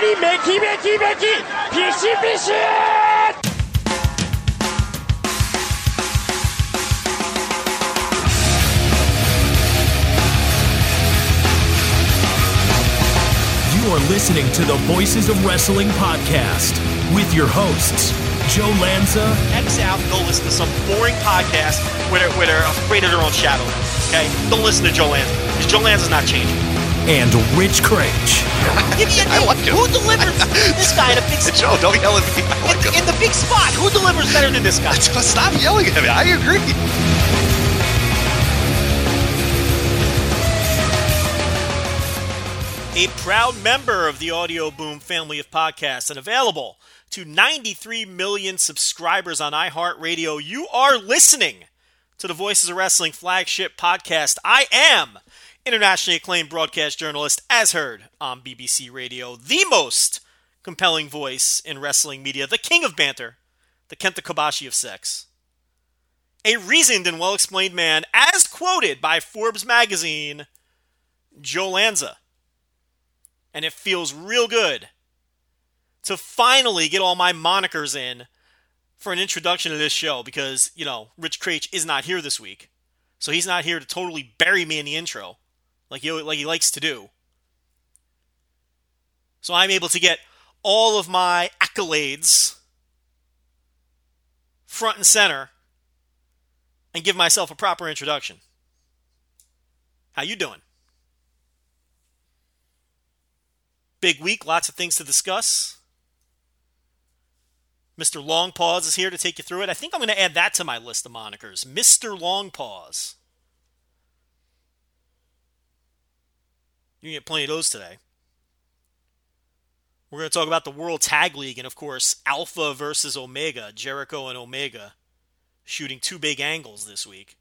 にめきめきめきピシピシ You are listening to the Voices of Wrestling podcast with your hosts, Joe Lanza. X out, go listen to some boring podcast where they're, where they're afraid of their own shadow. Okay? Don't listen to Joe Lanza because Joe Lanza's not changing and Rich Kraetsch. Give me a I name. like him. Who delivers this guy in a big spot? Joe, don't yell at me. I like In, him. in the big spot, who delivers better than this guy? Stop yelling at me. I agree. A proud member of the Audio Boom family of podcasts and available to 93 million subscribers on iHeartRadio. You are listening to the Voices of Wrestling flagship podcast. I am internationally acclaimed broadcast journalist, as heard on BBC Radio, the most compelling voice in wrestling media, the king of banter, the Kenta Kobashi of sex. A reasoned and well explained man, as quoted by Forbes magazine, Joe Lanza and it feels real good to finally get all my monikers in for an introduction to this show because, you know, Rich Kraetsch is not here this week. So he's not here to totally bury me in the intro like he, like he likes to do. So I'm able to get all of my accolades front and center and give myself a proper introduction. How you doing? Big week, lots of things to discuss. Mr. Long Pause is here to take you through it. I think I'm going to add that to my list of monikers. Mr. Long Pause. You can get plenty of those today. We're going to talk about the World Tag League and, of course, Alpha versus Omega, Jericho and Omega, shooting two big angles this week.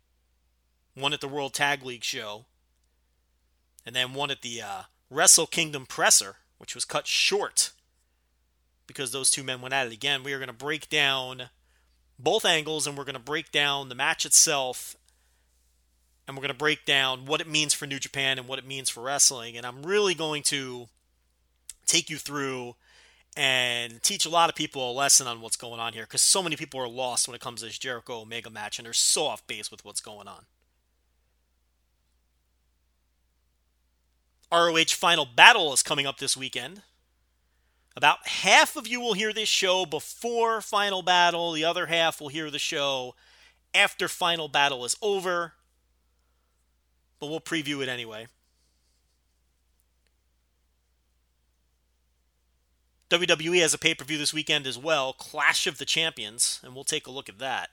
One at the World Tag League show, and then one at the uh, Wrestle Kingdom presser, which was cut short because those two men went at it again. We are going to break down both angles and we're going to break down the match itself and we're going to break down what it means for New Japan and what it means for wrestling. And I'm really going to take you through and teach a lot of people a lesson on what's going on here because so many people are lost when it comes to this Jericho Omega match and they're so off base with what's going on. ROH Final Battle is coming up this weekend. About half of you will hear this show before Final Battle, the other half will hear the show after Final Battle is over. But we'll preview it anyway. WWE has a pay per view this weekend as well Clash of the Champions, and we'll take a look at that.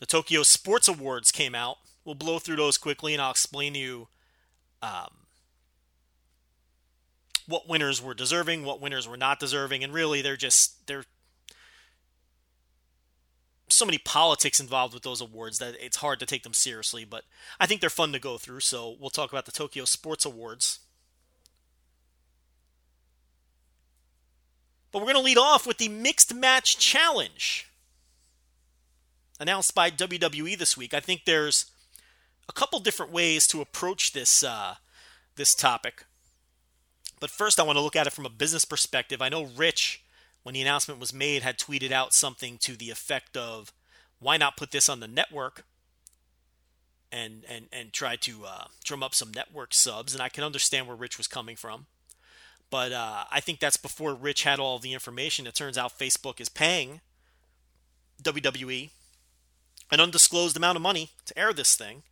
The Tokyo Sports Awards came out. We'll blow through those quickly, and I'll explain to you um, what winners were deserving, what winners were not deserving, and really they're just they're so many politics involved with those awards that it's hard to take them seriously. But I think they're fun to go through. So we'll talk about the Tokyo Sports Awards. But we're going to lead off with the Mixed Match Challenge announced by WWE this week. I think there's a couple different ways to approach this uh, this topic. But first, I want to look at it from a business perspective. I know Rich, when the announcement was made, had tweeted out something to the effect of, "Why not put this on the network?" and and and try to uh, drum up some network subs. And I can understand where Rich was coming from. But uh, I think that's before Rich had all the information. It turns out Facebook is paying WWE an undisclosed amount of money to air this thing.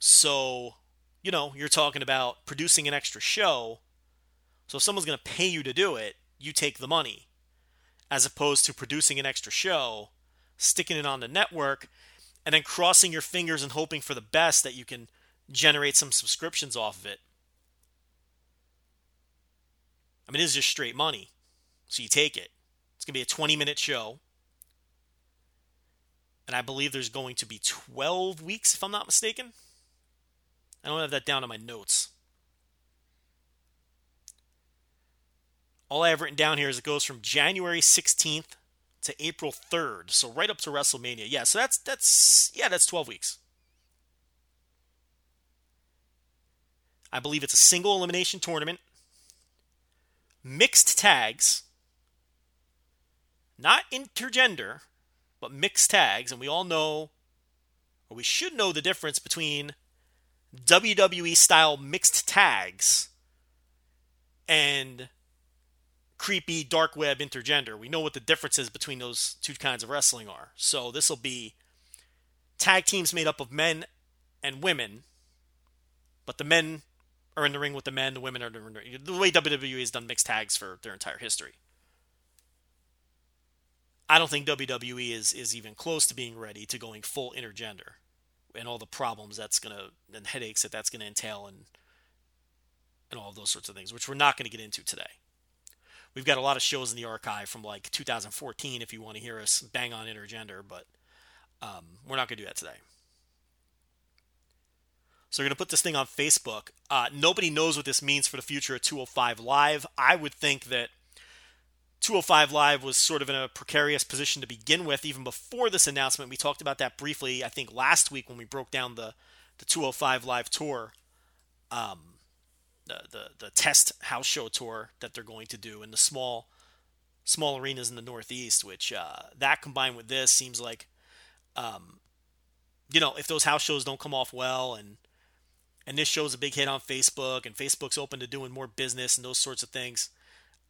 So, you know, you're talking about producing an extra show. So if someone's going to pay you to do it, you take the money. As opposed to producing an extra show, sticking it on the network, and then crossing your fingers and hoping for the best that you can generate some subscriptions off of it. I mean, it is just straight money. So you take it. It's going to be a 20 minute show. And I believe there's going to be 12 weeks, if I'm not mistaken. I don't have that down in my notes. All I have written down here is it goes from January 16th to April 3rd, so right up to WrestleMania. Yeah, so that's that's yeah, that's 12 weeks. I believe it's a single elimination tournament, mixed tags, not intergender, but mixed tags, and we all know or we should know the difference between WWE style mixed tags and creepy dark web intergender. We know what the differences between those two kinds of wrestling are. So this will be tag teams made up of men and women, but the men are in the ring with the men, the women are in the ring. The way WWE has done mixed tags for their entire history. I don't think WWE is is even close to being ready to going full intergender and all the problems that's gonna and headaches that that's gonna entail and and all of those sorts of things, which we're not going to get into today. We've got a lot of shows in the archive from like 2014 if you want to hear us bang on intergender, but um, we're not going to do that today. So we're going to put this thing on Facebook. Uh, nobody knows what this means for the future of 205 Live. I would think that 205 Live was sort of in a precarious position to begin with, even before this announcement. We talked about that briefly, I think, last week when we broke down the, the 205 Live tour. Um, the, the, test house show tour that they're going to do in the small small arenas in the Northeast, which uh, that combined with this seems like, um, you know, if those house shows don't come off well and and this show's a big hit on Facebook and Facebook's open to doing more business and those sorts of things,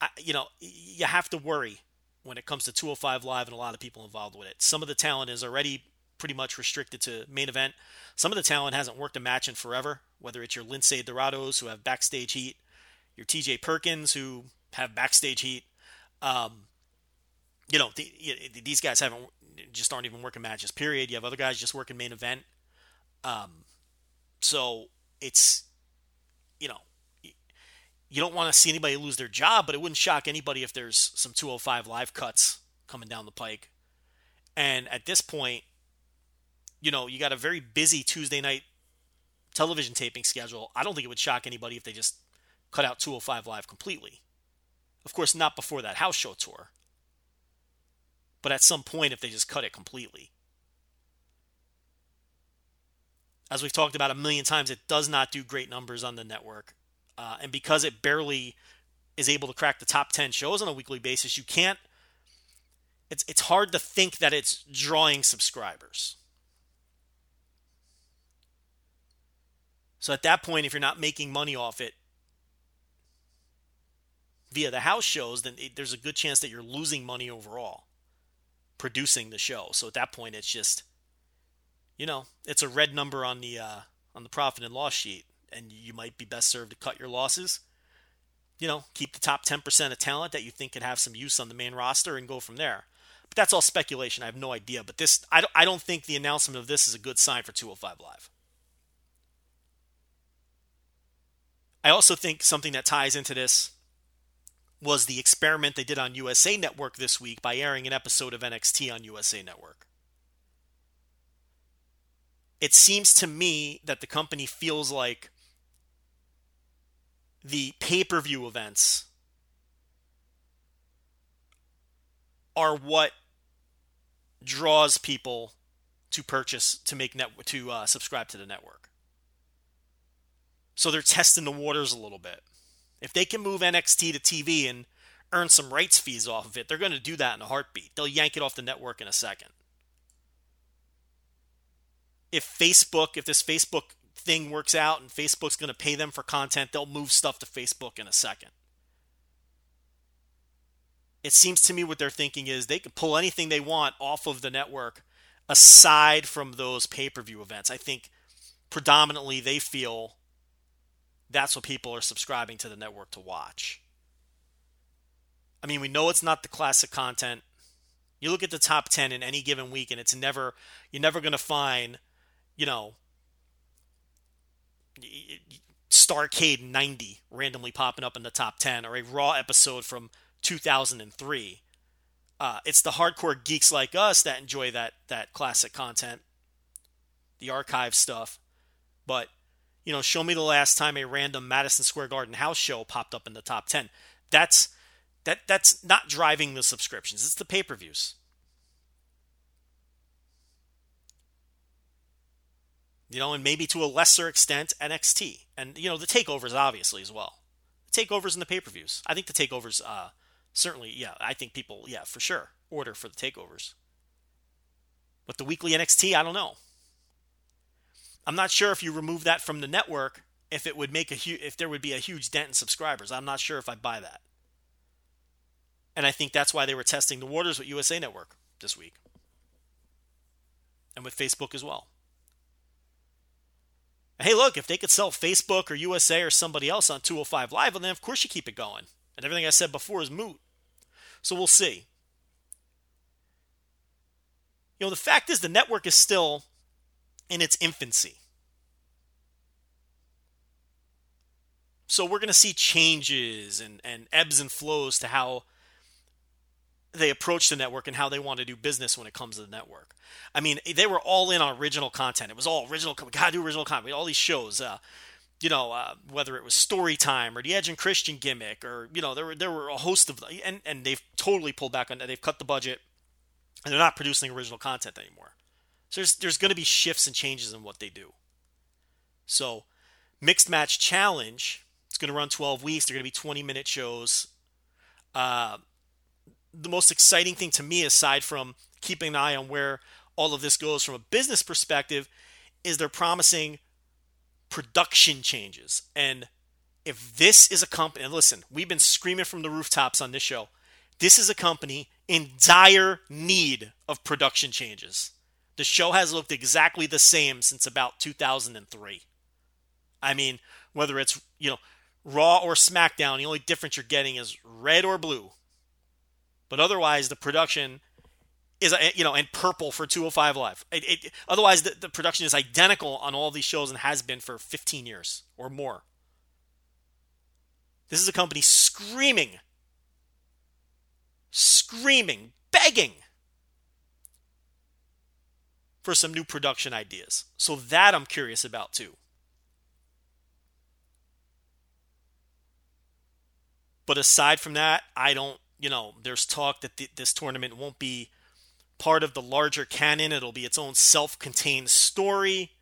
I, you know, you have to worry when it comes to 205 Live and a lot of people involved with it. Some of the talent is already pretty much restricted to main event. Some of the talent hasn't worked a match in forever, whether it's your Lince Dorados who have backstage heat, your TJ Perkins who have backstage heat. Um, you know, the, these guys haven't just aren't even working matches. Period. You have other guys just working main event. Um, so it's you know you don't want to see anybody lose their job, but it wouldn't shock anybody if there's some 205 live cuts coming down the pike. And at this point, you know, you got a very busy Tuesday night television taping schedule. I don't think it would shock anybody if they just cut out 205 Live completely. Of course, not before that house show tour, but at some point if they just cut it completely. As we've talked about a million times, it does not do great numbers on the network. Uh, and because it barely is able to crack the top 10 shows on a weekly basis, you can't. It's, it's hard to think that it's drawing subscribers. So at that point, if you're not making money off it via the house shows, then it, there's a good chance that you're losing money overall producing the show. So at that point, it's just, you know, it's a red number on the uh, on the profit and loss sheet, and you might be best served to cut your losses. You know, keep the top 10% of talent that you think could have some use on the main roster and go from there. But that's all speculation. I have no idea. But this, I don't, I don't think the announcement of this is a good sign for 205 Live. I also think something that ties into this was the experiment they did on USA Network this week by airing an episode of NXT on USA Network. It seems to me that the company feels like the pay per view events are what draws people to purchase to make net to uh, subscribe to the network. So they're testing the waters a little bit. If they can move NXT to TV and earn some rights fees off of it, they're going to do that in a heartbeat. They'll yank it off the network in a second. If Facebook, if this Facebook thing works out and Facebook's going to pay them for content, they'll move stuff to Facebook in a second. It seems to me what they're thinking is they can pull anything they want off of the network aside from those pay per view events. I think predominantly they feel that's what people are subscribing to the network to watch. I mean, we know it's not the classic content. You look at the top 10 in any given week, and it's never, you're never going to find, you know, Starcade 90 randomly popping up in the top 10 or a Raw episode from 2003. Uh, it's the hardcore geeks like us that enjoy that that classic content, the archive stuff. But you know, show me the last time a random Madison Square Garden house show popped up in the top 10. That's that that's not driving the subscriptions. It's the pay-per-views. You know, and maybe to a lesser extent NXT. And you know, the takeovers obviously as well. The takeovers and the pay-per-views. I think the takeovers uh certainly, yeah, I think people, yeah, for sure, order for the takeovers. But the weekly NXT, I don't know. I'm not sure if you remove that from the network, if it would make a huge, if there would be a huge dent in subscribers. I'm not sure if I buy that. And I think that's why they were testing the waters with USA Network this week, and with Facebook as well. Hey, look, if they could sell Facebook or USA or somebody else on 205 Live, well, then of course you keep it going. And everything I said before is moot. So we'll see. You know, the fact is the network is still in its infancy. So we're going to see changes and, and ebbs and flows to how they approach the network and how they want to do business when it comes to the network. I mean, they were all in on original content. It was all original. We got to do original content. all these shows. Uh, you know, uh, whether it was story time or the Edge and Christian gimmick, or you know, there were there were a host of, and and they've totally pulled back on that. They've cut the budget, and they're not producing original content anymore. So there's there's going to be shifts and changes in what they do. So, mixed match challenge. It's going to run 12 weeks. They're going to be 20 minute shows. Uh, the most exciting thing to me, aside from keeping an eye on where all of this goes from a business perspective, is they're promising production changes. And if this is a company, and listen, we've been screaming from the rooftops on this show, this is a company in dire need of production changes. The show has looked exactly the same since about 2003. I mean, whether it's, you know, Raw or SmackDown, the only difference you're getting is red or blue. But otherwise, the production is uh, you know and purple for 205 live it, it, otherwise the, the production is identical on all these shows and has been for 15 years or more this is a company screaming screaming begging for some new production ideas so that i'm curious about too but aside from that i don't you know there's talk that th- this tournament won't be part of the larger canon. It'll be its own self-contained story,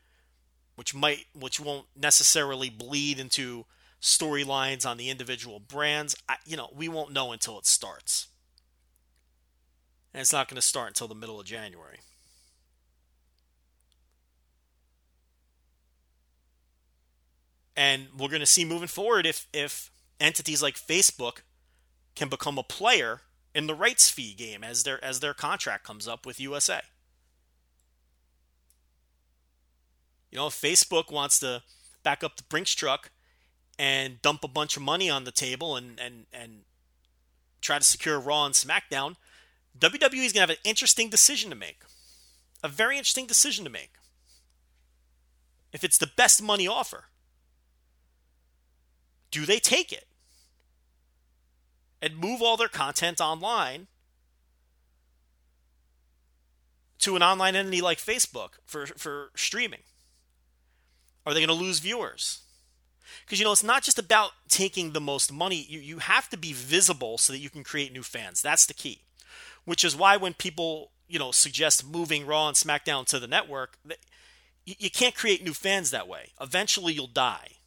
which might which won't necessarily bleed into storylines on the individual brands. I, you know, we won't know until it starts. And it's not going to start until the middle of January. And we're going to see moving forward if if entities like Facebook can become a player in the rights fee game as their as their contract comes up with USA. You know, if Facebook wants to back up the Brinks truck and dump a bunch of money on the table and and and try to secure Raw and SmackDown, WWE is going to have an interesting decision to make. A very interesting decision to make. If it's the best money offer, do they take it? and move all their content online to an online entity like Facebook for, for streaming? Are they going to lose viewers? Because, you know, it's not just about taking the most money. You, you have to be visible so that you can create new fans. That's the key. Which is why when people, you know, suggest moving Raw and SmackDown to the network, you, you can't create new fans that way. Eventually you'll die.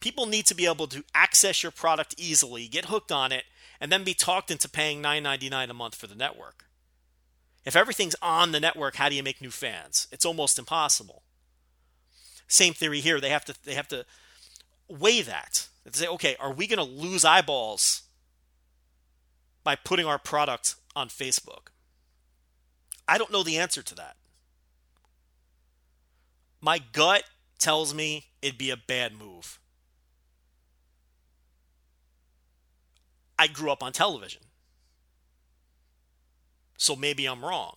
People need to be able to access your product easily, get hooked on it, and then be talked into paying $9.99 a month for the network. If everything's on the network, how do you make new fans? It's almost impossible. Same theory here. They have to they have to weigh that. They say, okay, are we going to lose eyeballs by putting our product on Facebook? I don't know the answer to that. My gut tells me it'd be a bad move. I grew up on television. So maybe I'm wrong.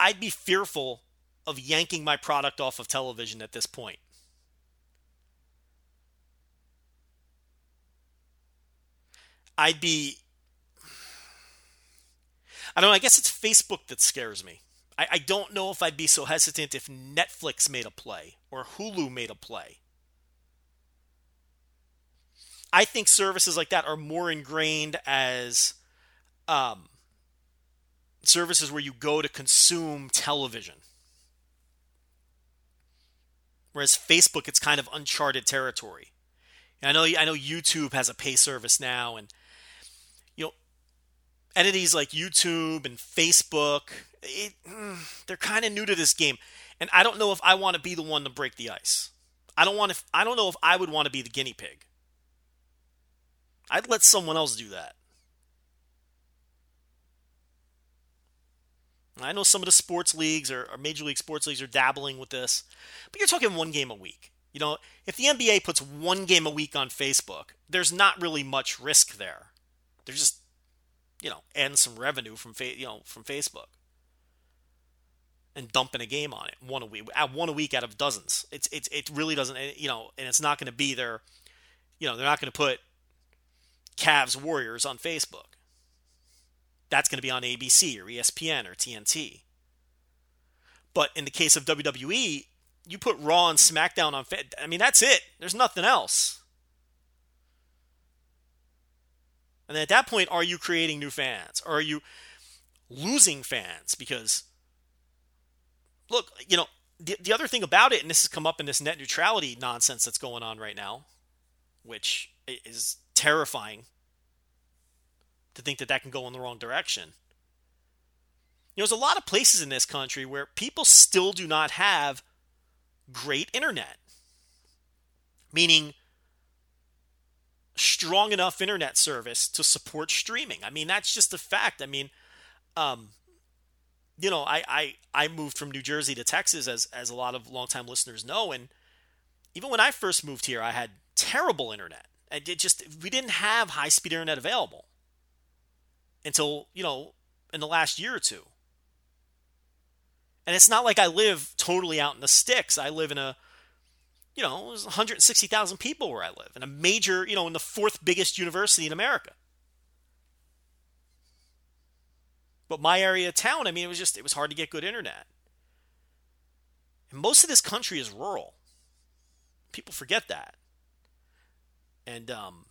I'd be fearful of yanking my product off of television at this point. I'd be. I don't know. I guess it's Facebook that scares me. I, I don't know if I'd be so hesitant if Netflix made a play or Hulu made a play. I think services like that are more ingrained as um, services where you go to consume television. Whereas Facebook, it's kind of uncharted territory. I know I know YouTube has a pay service now, and you know entities like YouTube and Facebook, it, mm, they're kind of new to this game, and I don't know if I want to be the one to break the ice. I don't want to. I don't know if I would want to be the guinea pig. I'd let someone else do that. I know some of the sports leagues or, or, major league sports leagues are dabbling with this, but you're talking one game a week. You know, if the NBA puts one game a week on Facebook, there's not really much risk there. They're just, you know, adding some revenue from you know from Facebook and dumping a game on it one a week, at one a week out of dozens. It's it's it really doesn't you know, and it's not going to be there. You know, they're not going to put Cavs Warriors on Facebook. That's going to be on ABC or ESPN or TNT. But in the case of WWE, you put Raw and SmackDown on. I mean, that's it. There's nothing else. And at that point, are you creating new fans? Or are you losing fans? Because, look, you know, the, the other thing about it, and this has come up in this net neutrality nonsense that's going on right now, which is terrifying to think that that can go in the wrong direction. You know, there's a lot of places in this country where people still do not have great internet, meaning strong enough internet service to support streaming. I mean, that's just a fact. I mean, um, you know, I, I I moved from New Jersey to Texas, as as a lot of longtime listeners know, and even when I first moved here, I had terrible internet. And it just we didn't have high speed internet available until, you know, in the last year or two. And it's not like I live totally out in the sticks. I live in a, you know, there's 160,000 people where I live, in a major, you know, in the fourth biggest university in America. But my area of town, I mean, it was just, it was hard to get good internet. And most of this country is rural. People forget that. And, um,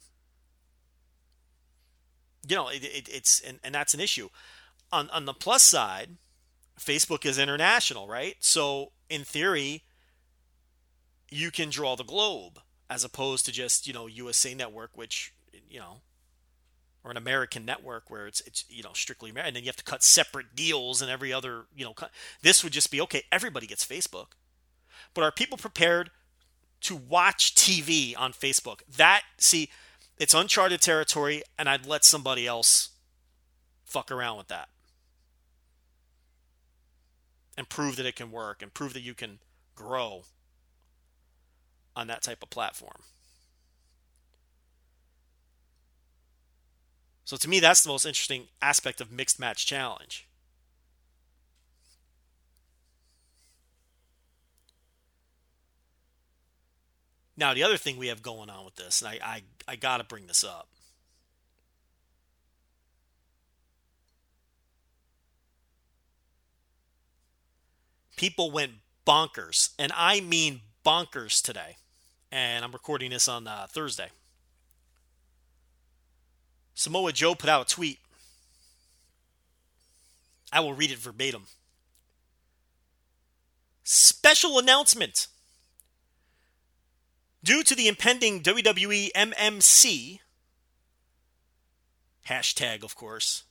you know, it, it, it's and, and that's an issue. On on the plus side, Facebook is international, right? So in theory, you can draw the globe as opposed to just you know USA Network, which you know, or an American network where it's it's you know strictly American, and then you have to cut separate deals and every other you know. Cut. This would just be okay. Everybody gets Facebook, but are people prepared to watch TV on Facebook? That see it's uncharted territory, and I'd let somebody else fuck around with that and prove that it can work and prove that you can grow on that type of platform. So to me, that's the most interesting aspect of mixed match challenge. Now, the other thing we have going on with this, and I, I, I got to bring this up. People went bonkers, and I mean bonkers today. And I'm recording this on uh, Thursday. Samoa Joe put out a tweet. I will read it verbatim. Special announcement. Due to the impending WWE MMC, hashtag, of course,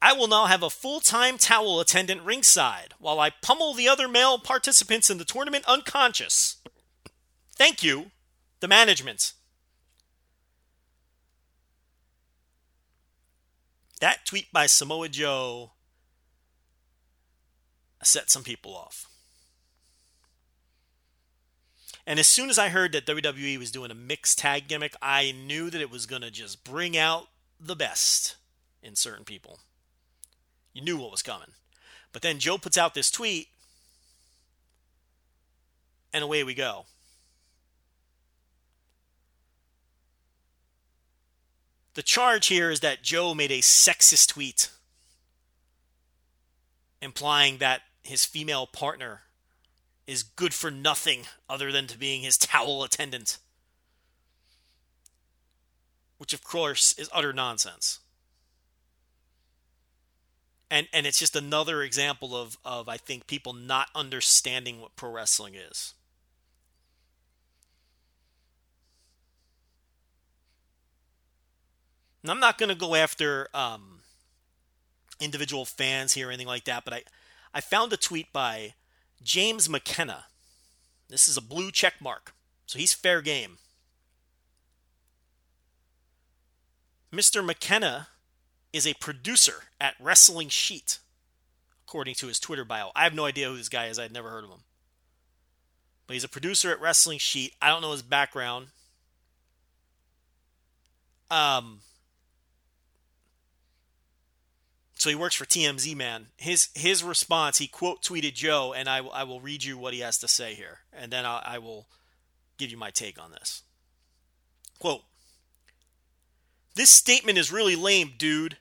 I will now have a full time towel attendant ringside while I pummel the other male participants in the tournament unconscious. Thank you, the management. That tweet by Samoa Joe set some people off. And as soon as I heard that WWE was doing a mixed tag gimmick, I knew that it was going to just bring out the best in certain people. You knew what was coming. But then Joe puts out this tweet, and away we go. The charge here is that Joe made a sexist tweet implying that his female partner is good for nothing other than to being his towel attendant. Which, of course, is utter nonsense. And, and it's just another example of, of, I think, people not understanding what pro wrestling is. And I'm not going to go after um, individual fans here or anything like that, but I, I found a tweet by James McKenna. This is a blue check mark, so he's fair game. Mr. McKenna is a producer at Wrestling Sheet, according to his Twitter bio. I have no idea who this guy is, I'd never heard of him. But he's a producer at Wrestling Sheet. I don't know his background. Um, so he works for TMZ man. His his response, he quote tweeted Joe, and I, I will read you what he has to say here, and then I, I will give you my take on this. Quote: This statement is really lame, dude.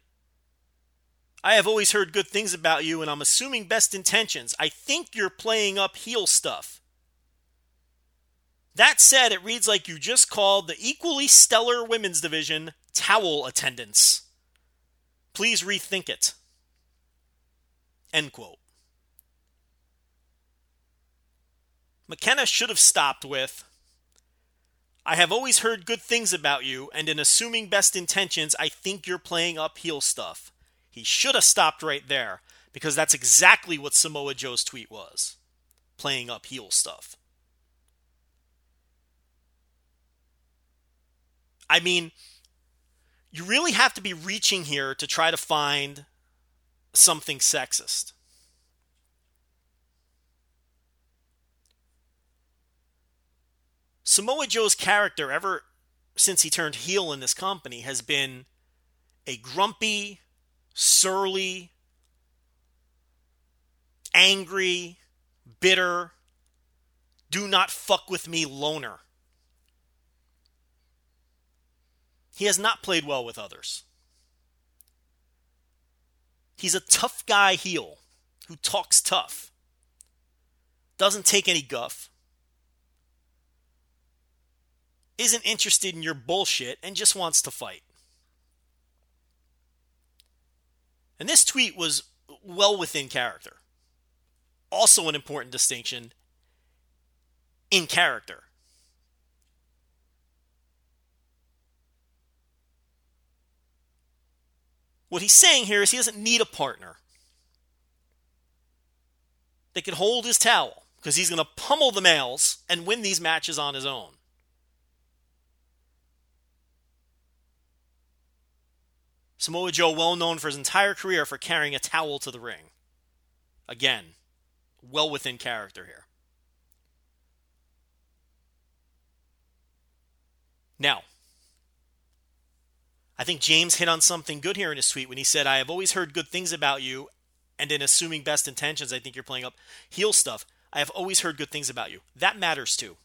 I have always heard good things about you, and I'm assuming best intentions. I think you're playing up heel stuff. That said, it reads like you just called the equally stellar women's division towel attendants. Please rethink it. End quote. McKenna should have stopped with I have always heard good things about you, and in assuming best intentions, I think you're playing up heel stuff. He should have stopped right there, because that's exactly what Samoa Joe's tweet was playing up heel stuff. I mean, you really have to be reaching here to try to find something sexist. Samoa Joe's character, ever since he turned heel in this company, has been a grumpy, surly, angry, bitter, do not fuck with me loner. He has not played well with others. He's a tough guy heel who talks tough, doesn't take any guff, isn't interested in your bullshit, and just wants to fight. And this tweet was well within character. Also, an important distinction in character. What he's saying here is he doesn't need a partner that can hold his towel because he's going to pummel the males and win these matches on his own. Samoa Joe, well known for his entire career for carrying a towel to the ring. Again, well within character here. Now, I think James hit on something good here in his tweet when he said, I have always heard good things about you, and in assuming best intentions, I think you're playing up heel stuff. I have always heard good things about you. That matters too.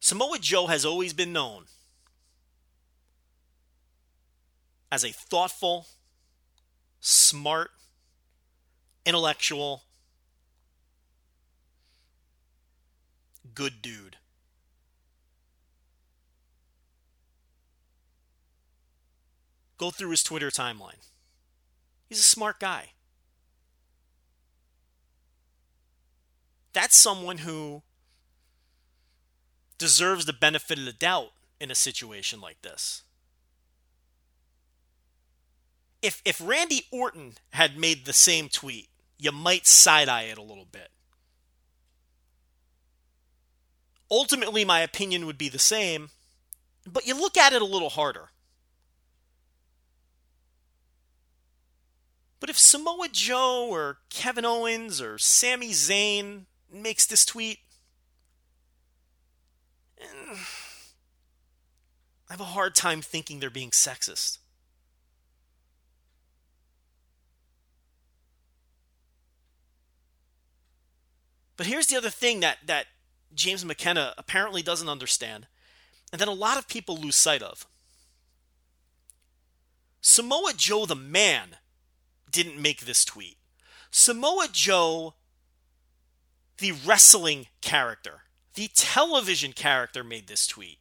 Samoa Joe has always been known as a thoughtful, smart, intellectual, good dude. Go through his Twitter timeline. He's a smart guy. That's someone who deserves the benefit of the doubt in a situation like this. If if Randy Orton had made the same tweet, you might side eye it a little bit. Ultimately, my opinion would be the same, but you look at it a little harder. But if Samoa Joe or Kevin Owens or Sami Zayn makes this tweet, eh, I have a hard time thinking they're being sexist. But here's the other thing that, that James McKenna apparently doesn't understand, and that a lot of people lose sight of. Samoa Joe, the man, didn't make this tweet. Samoa Joe, the wrestling character, the television character, made this tweet.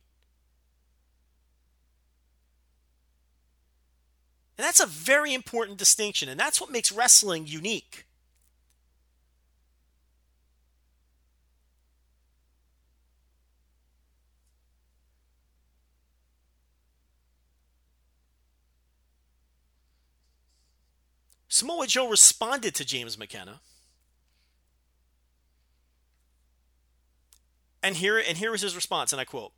And that's a very important distinction, and that's what makes wrestling unique. Samoa Joe responded to James McKenna. And here and here was his response, and I quote: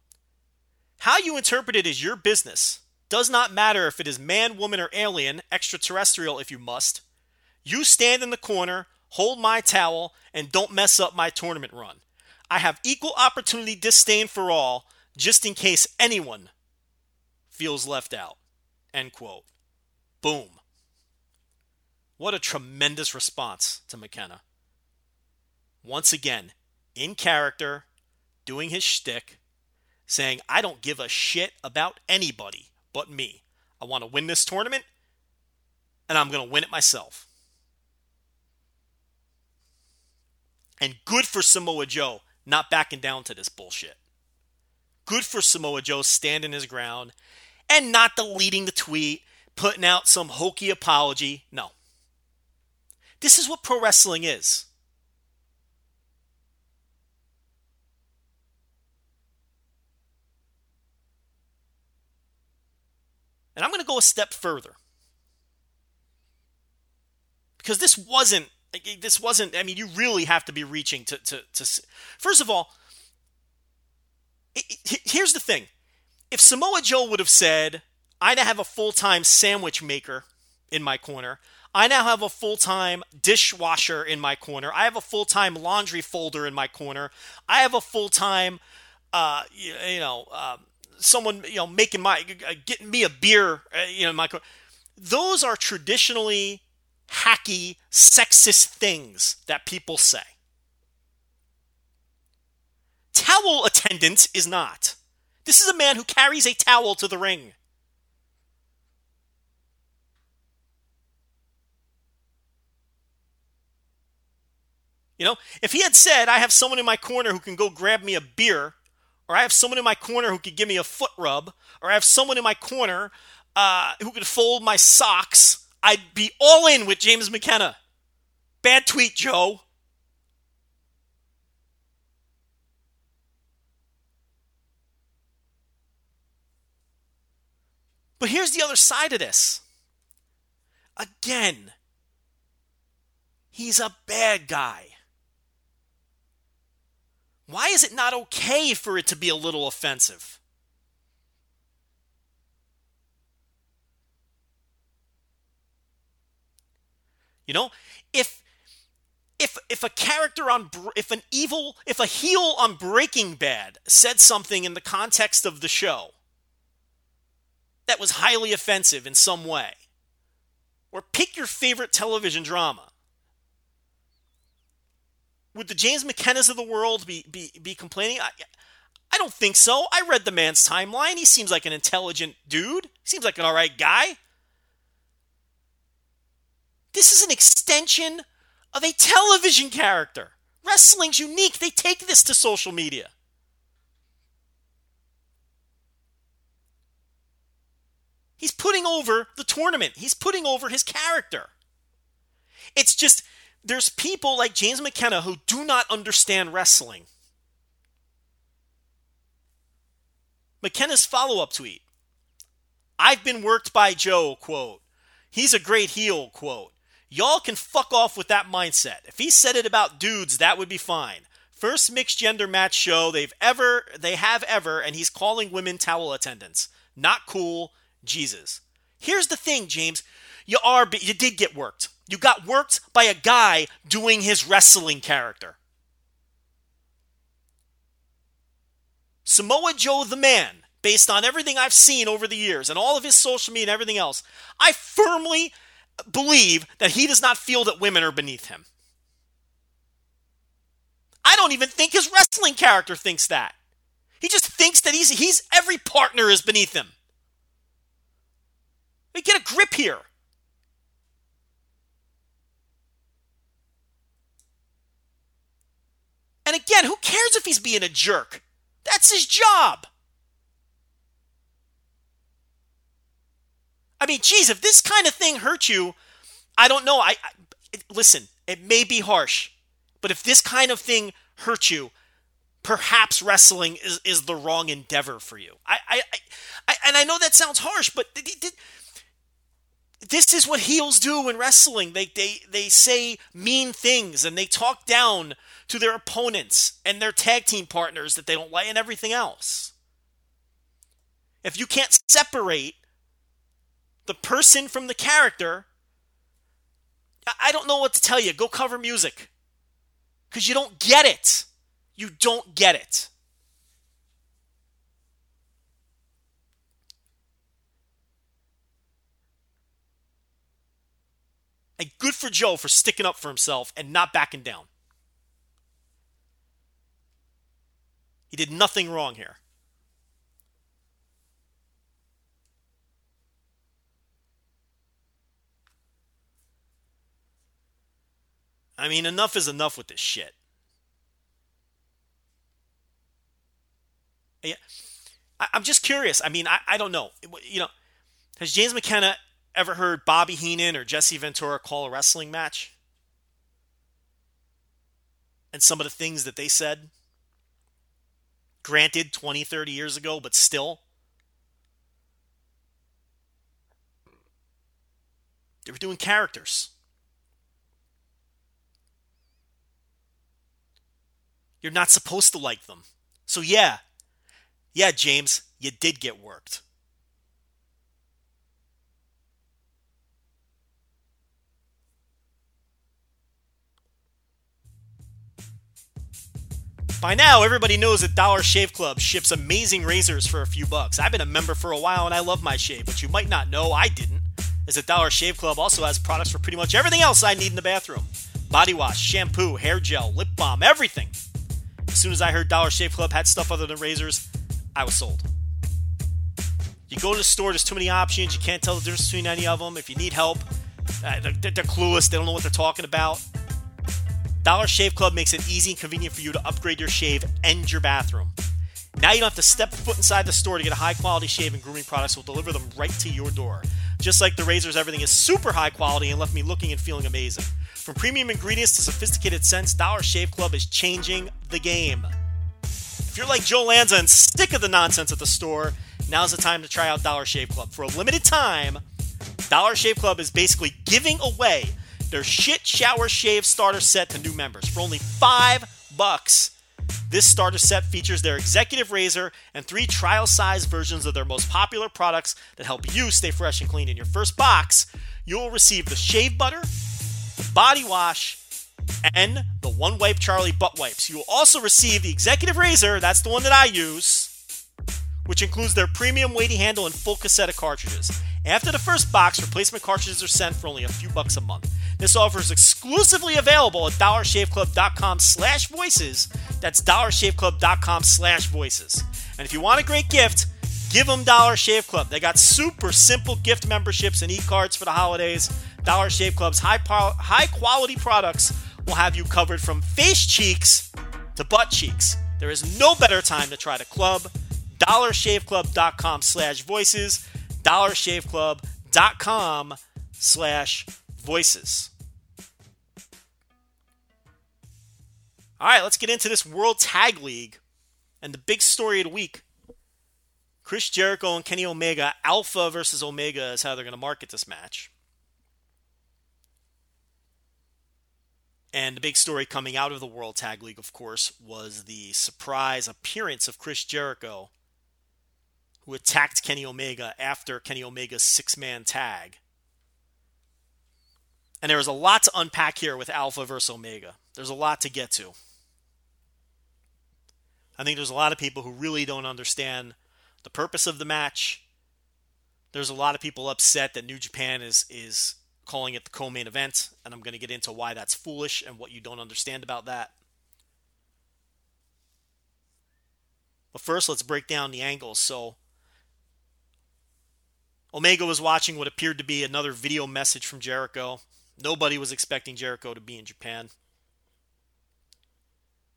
How you interpret it is your business. Does not matter if it is man, woman, or alien, extraterrestrial if you must. You stand in the corner, hold my towel, and don't mess up my tournament run. I have equal opportunity disdain for all, just in case anyone feels left out. End quote. Boom. What a tremendous response to McKenna. Once again, in character, doing his shtick, saying, I don't give a shit about anybody but me. I want to win this tournament, and I'm going to win it myself. And good for Samoa Joe not backing down to this bullshit. Good for Samoa Joe standing his ground and not deleting the tweet, putting out some hokey apology. No. This is what pro wrestling is. And I'm going to go a step further. Because this wasn't this wasn't I mean you really have to be reaching to to, to First of all, here's the thing. If Samoa Joe would have said, "I now have a full-time sandwich maker in my corner. I now have a full time dishwasher in my corner. I have a full time laundry folder in my corner. I have a full time, uh, you, you, know, uh, someone you know making my uh, getting me a beer. Uh, you know, my those are traditionally hacky, sexist things that people say. Towel attendant is not. This is a man who carries a towel to the ring. You know, if he had said, I have someone in my corner who can go grab me a beer, or I have someone in my corner who could give me a foot rub, or I have someone in my corner uh, who could fold my socks, I'd be all in with James McKenna. Bad tweet, Joe. But here's the other side of this. Again, he's a bad guy. Why is it not okay for it to be a little offensive? You know, if if if a character on if an evil if a heel on Breaking Bad said something in the context of the show that was highly offensive in some way, or pick your favorite television drama, would the James McKennas of the world be be, be complaining? I, I don't think so. I read the man's timeline. He seems like an intelligent dude. He seems like an all right guy. This is an extension of a television character. Wrestling's unique. They take this to social media. He's putting over the tournament. He's putting over his character. It's just there's people like James McKenna who do not understand wrestling. McKenna's follow up tweet I've been worked by Joe, quote. He's a great heel, quote. Y'all can fuck off with that mindset. If he said it about dudes, that would be fine. First mixed gender match show they've ever they have ever, and he's calling women towel attendants. Not cool. Jesus. Here's the thing, James. You are you did get worked. You got worked by a guy doing his wrestling character. Samoa Joe the man based on everything I've seen over the years and all of his social media and everything else, I firmly believe that he does not feel that women are beneath him. I don't even think his wrestling character thinks that. He just thinks that he's he's every partner is beneath him. We get a grip here. And again, who cares if he's being a jerk? That's his job. I mean, geez, if this kind of thing hurt you, I don't know. I, I listen. It may be harsh, but if this kind of thing hurt you, perhaps wrestling is, is the wrong endeavor for you. I, I, I and I know that sounds harsh, but this is what heels do in wrestling. They they they say mean things and they talk down to their opponents and their tag team partners that they don't like and everything else. If you can't separate the person from the character, I don't know what to tell you. Go cover music. Because you don't get it. You don't get it. And good for Joe for sticking up for himself and not backing down. He did nothing wrong here. I mean, enough is enough with this shit. Yeah, I, am just curious. I mean, I, I don't know. You know, has James McKenna ever heard Bobby Heenan or Jesse Ventura call a wrestling match? And some of the things that they said? Granted, 20, 30 years ago, but still. They were doing characters. You're not supposed to like them. So, yeah. Yeah, James, you did get worked. By now, everybody knows that Dollar Shave Club ships amazing razors for a few bucks. I've been a member for a while and I love my shave. but you might not know, I didn't, is that Dollar Shave Club also has products for pretty much everything else I need in the bathroom body wash, shampoo, hair gel, lip balm, everything. As soon as I heard Dollar Shave Club had stuff other than razors, I was sold. You go to the store, there's too many options. You can't tell the difference between any of them. If you need help, uh, they're, they're clueless. They don't know what they're talking about. Dollar Shave Club makes it easy and convenient for you to upgrade your shave and your bathroom. Now you don't have to step foot inside the store to get a high quality shave and grooming products. We'll deliver them right to your door. Just like the razors, everything is super high quality and left me looking and feeling amazing. From premium ingredients to sophisticated scents, Dollar Shave Club is changing the game. If you're like Joe Lanza and sick of the nonsense at the store, now's the time to try out Dollar Shave Club. For a limited time, Dollar Shave Club is basically giving away their shit shower shave starter set to new members for only five bucks. This starter set features their executive razor and three trial size versions of their most popular products that help you stay fresh and clean. In your first box, you will receive the shave butter, the body wash, and the One Wipe Charlie butt wipes. You will also receive the executive razor, that's the one that I use, which includes their premium weighty handle and full cassette of cartridges. After the first box, replacement cartridges are sent for only a few bucks a month. This offer is exclusively available at dollarshaveclub.com slash voices. That's dollarshaveclub.com slash voices. And if you want a great gift, give them Dollar Shave Club. They got super simple gift memberships and e-cards for the holidays. Dollar Shave Club's high, high quality products will have you covered from face cheeks to butt cheeks. There is no better time to try the club. dollarshaveclub.com slash voices. dollarshaveclub.com slash voices. All right, let's get into this World Tag League and the big story of the week. Chris Jericho and Kenny Omega, Alpha versus Omega is how they're going to market this match. And the big story coming out of the World Tag League, of course, was the surprise appearance of Chris Jericho, who attacked Kenny Omega after Kenny Omega's six man tag. And there is a lot to unpack here with Alpha versus Omega. There's a lot to get to. I think there's a lot of people who really don't understand the purpose of the match. There's a lot of people upset that New Japan is is calling it the co-main event, and I'm going to get into why that's foolish and what you don't understand about that. But first, let's break down the angles. So, Omega was watching what appeared to be another video message from Jericho. Nobody was expecting Jericho to be in Japan.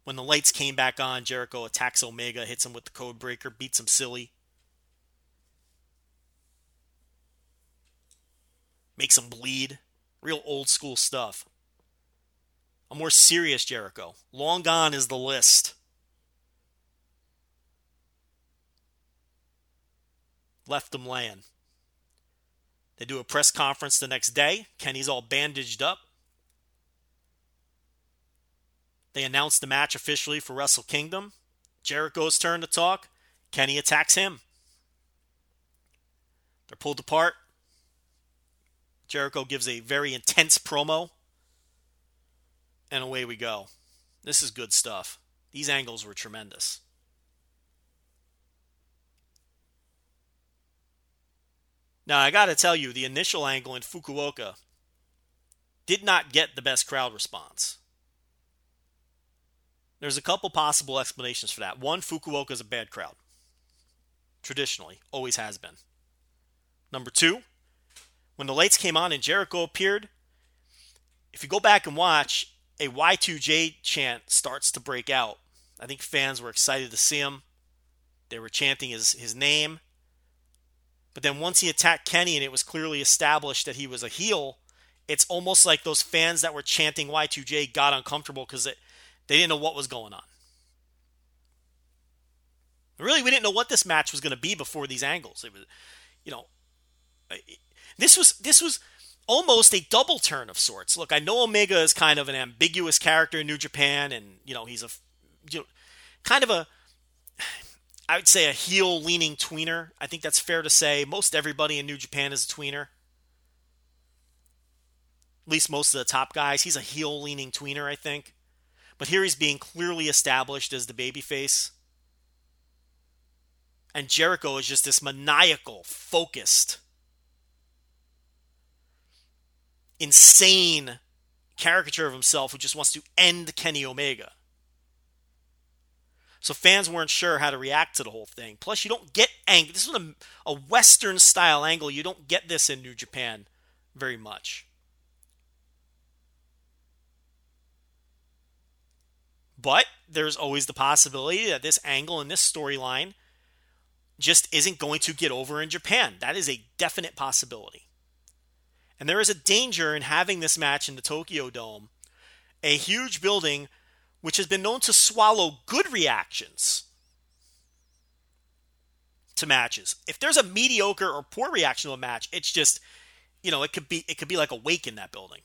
When the lights came back on, Jericho attacks Omega, hits him with the code breaker, beats him silly. Makes him bleed. Real old school stuff. A more serious Jericho. Long gone is the list. Left him laying. They do a press conference the next day. Kenny's all bandaged up. They announce the match officially for Wrestle Kingdom. Jericho's turn to talk. Kenny attacks him. They're pulled apart. Jericho gives a very intense promo. And away we go. This is good stuff. These angles were tremendous. Now, I got to tell you, the initial angle in Fukuoka did not get the best crowd response. There's a couple possible explanations for that. One, Fukuoka is a bad crowd. Traditionally, always has been. Number two, when the lights came on and Jericho appeared, if you go back and watch, a Y2J chant starts to break out. I think fans were excited to see him. They were chanting his, his name. But then once he attacked Kenny and it was clearly established that he was a heel, it's almost like those fans that were chanting Y2J got uncomfortable because they didn't know what was going on. Really, we didn't know what this match was going to be before these angles. It was, you know, this was this was almost a double turn of sorts. Look, I know Omega is kind of an ambiguous character in New Japan, and you know he's a you know, kind of a I would say a heel leaning tweener. I think that's fair to say. Most everybody in New Japan is a tweener. At least most of the top guys. He's a heel leaning tweener, I think. But here he's being clearly established as the babyface. And Jericho is just this maniacal, focused, insane caricature of himself who just wants to end Kenny Omega. So fans weren't sure how to react to the whole thing. Plus, you don't get angle. This is a, a Western style angle. You don't get this in New Japan very much. But there's always the possibility that this angle and this storyline just isn't going to get over in Japan. That is a definite possibility. And there is a danger in having this match in the Tokyo Dome, a huge building which has been known to swallow good reactions to matches. If there's a mediocre or poor reaction to a match, it's just, you know, it could be it could be like a wake in that building.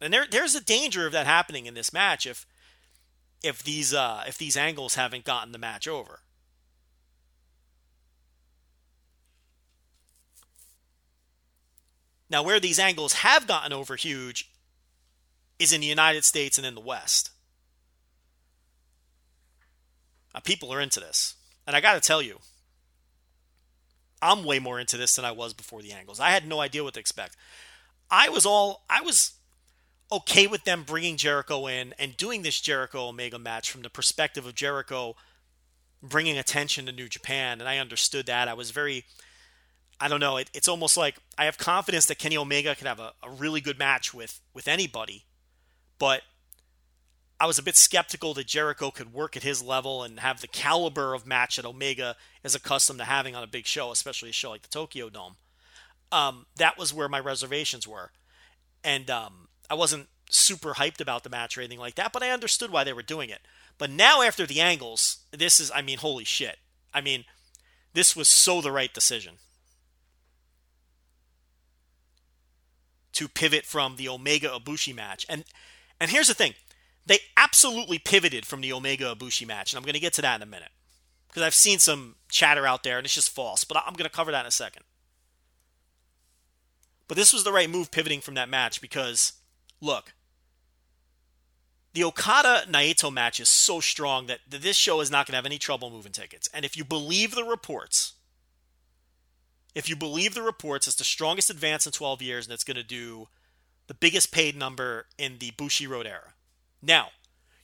And there there's a danger of that happening in this match if if these uh if these angles haven't gotten the match over. Now, where these angles have gotten over huge is in the United States and in the West. Uh, people are into this. And I got to tell you, I'm way more into this than I was before the angles. I had no idea what to expect. I was all, I was okay with them bringing Jericho in and doing this Jericho Omega match from the perspective of Jericho bringing attention to New Japan. And I understood that. I was very, I don't know, it, it's almost like I have confidence that Kenny Omega can have a, a really good match with, with anybody. But I was a bit skeptical that Jericho could work at his level and have the caliber of match that Omega is accustomed to having on a big show, especially a show like the Tokyo Dome. Um, that was where my reservations were. And um, I wasn't super hyped about the match or anything like that, but I understood why they were doing it. But now, after the angles, this is, I mean, holy shit. I mean, this was so the right decision. To pivot from the Omega Ibushi match. And and here's the thing they absolutely pivoted from the Omega Ibushi match, and I'm going to get to that in a minute because I've seen some chatter out there and it's just false, but I'm going to cover that in a second. But this was the right move pivoting from that match because, look, the Okada Naito match is so strong that this show is not going to have any trouble moving tickets. And if you believe the reports, if you believe the reports, it's the strongest advance in 12 years, and it's going to do the biggest paid number in the Bushiroad era. Now,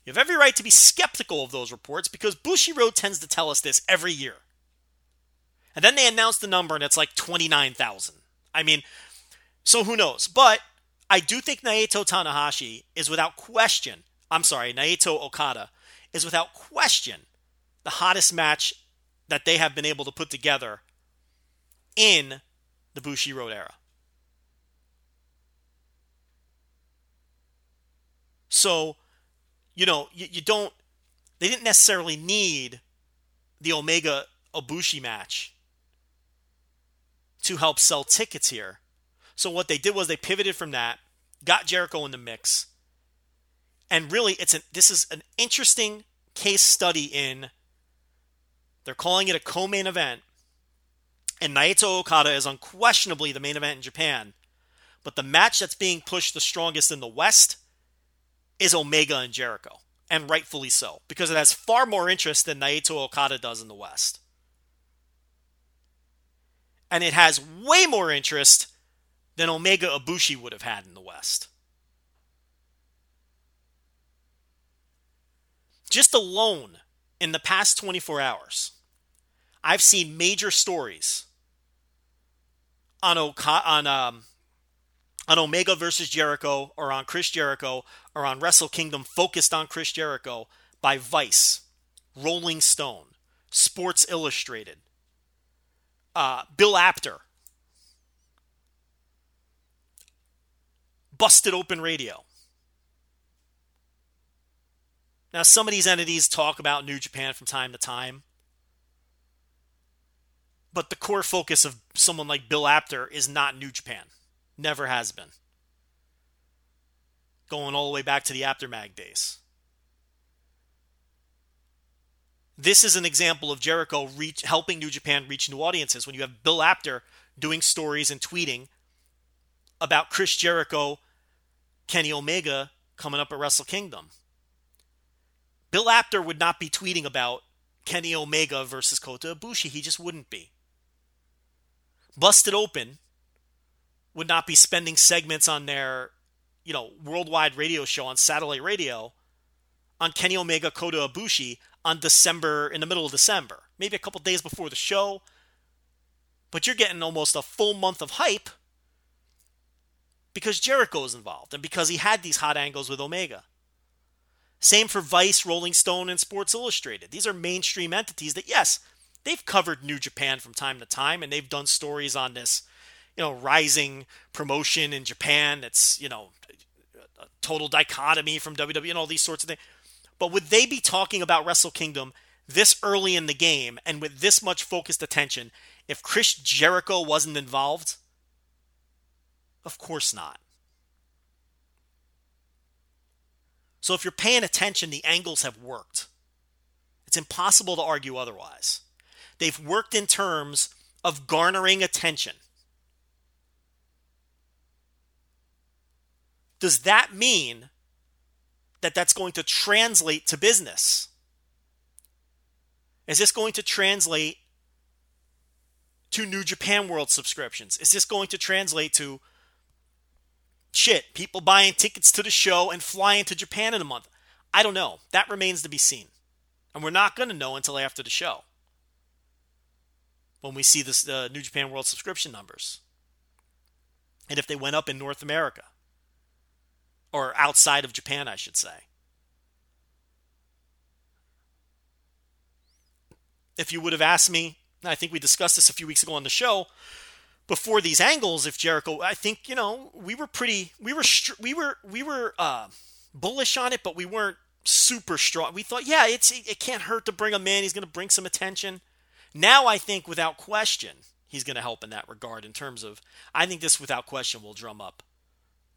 you have every right to be skeptical of those reports because Bushiroad tends to tell us this every year. And then they announce the number, and it's like 29,000. I mean, so who knows? But I do think Naito Tanahashi is without question, I'm sorry, Naito Okada is without question the hottest match that they have been able to put together in the Bushiroad era. So, you know, you, you don't, they didn't necessarily need the Omega Ibushi match to help sell tickets here. So what they did was they pivoted from that, got Jericho in the mix, and really it's an this is an interesting case study in they're calling it a co-main event, and Naito Okada is unquestionably the main event in Japan. But the match that's being pushed the strongest in the West is Omega and Jericho, and rightfully so, because it has far more interest than Naito Okada does in the West. And it has way more interest than Omega Ibushi would have had in the West. Just alone in the past 24 hours, I've seen major stories on Oka- on um, on Omega versus Jericho or on Chris Jericho or on Wrestle Kingdom focused on Chris Jericho by Vice, Rolling Stone, Sports Illustrated, uh, Bill Apter, Busted Open Radio. Now, some of these entities talk about New Japan from time to time, but the core focus of someone like Bill Apter is not New Japan. Never has been. Going all the way back to the Apter mag days. This is an example of Jericho reach, helping New Japan reach new audiences. When you have Bill Apter doing stories and tweeting about Chris Jericho, Kenny Omega coming up at Wrestle Kingdom. Bill Apter would not be tweeting about Kenny Omega versus Kota Ibushi. He just wouldn't be. Busted Open would not be spending segments on their, you know, worldwide radio show on satellite radio on Kenny Omega Kota Ibushi on December in the middle of December, maybe a couple days before the show. But you're getting almost a full month of hype because Jericho is involved and because he had these hot angles with Omega. Same for Vice, Rolling Stone, and Sports Illustrated. These are mainstream entities that, yes, they've covered New Japan from time to time and they've done stories on this, you know, rising promotion in Japan that's, you know, a total dichotomy from WWE and all these sorts of things. But would they be talking about Wrestle Kingdom this early in the game and with this much focused attention if Chris Jericho wasn't involved? Of course not. So if you're paying attention, the angles have worked. It's impossible to argue otherwise. They've worked in terms of garnering attention. Does that mean that that's going to translate to business? Is this going to translate to New Japan World subscriptions? Is this going to translate to shit, people buying tickets to the show and flying to Japan in a month? I don't know. That remains to be seen. And we're not going to know until after the show when we see the uh, New Japan World subscription numbers. And if they went up in North America or outside of Japan, I should say. If you would have asked me, I think we discussed this a few weeks ago on the show, before these angles, if Jericho, I think you know we were pretty, we were we were we were uh, bullish on it, but we weren't super strong. We thought, yeah, it's it can't hurt to bring him in. He's going to bring some attention. Now I think, without question, he's going to help in that regard. In terms of, I think this without question will drum up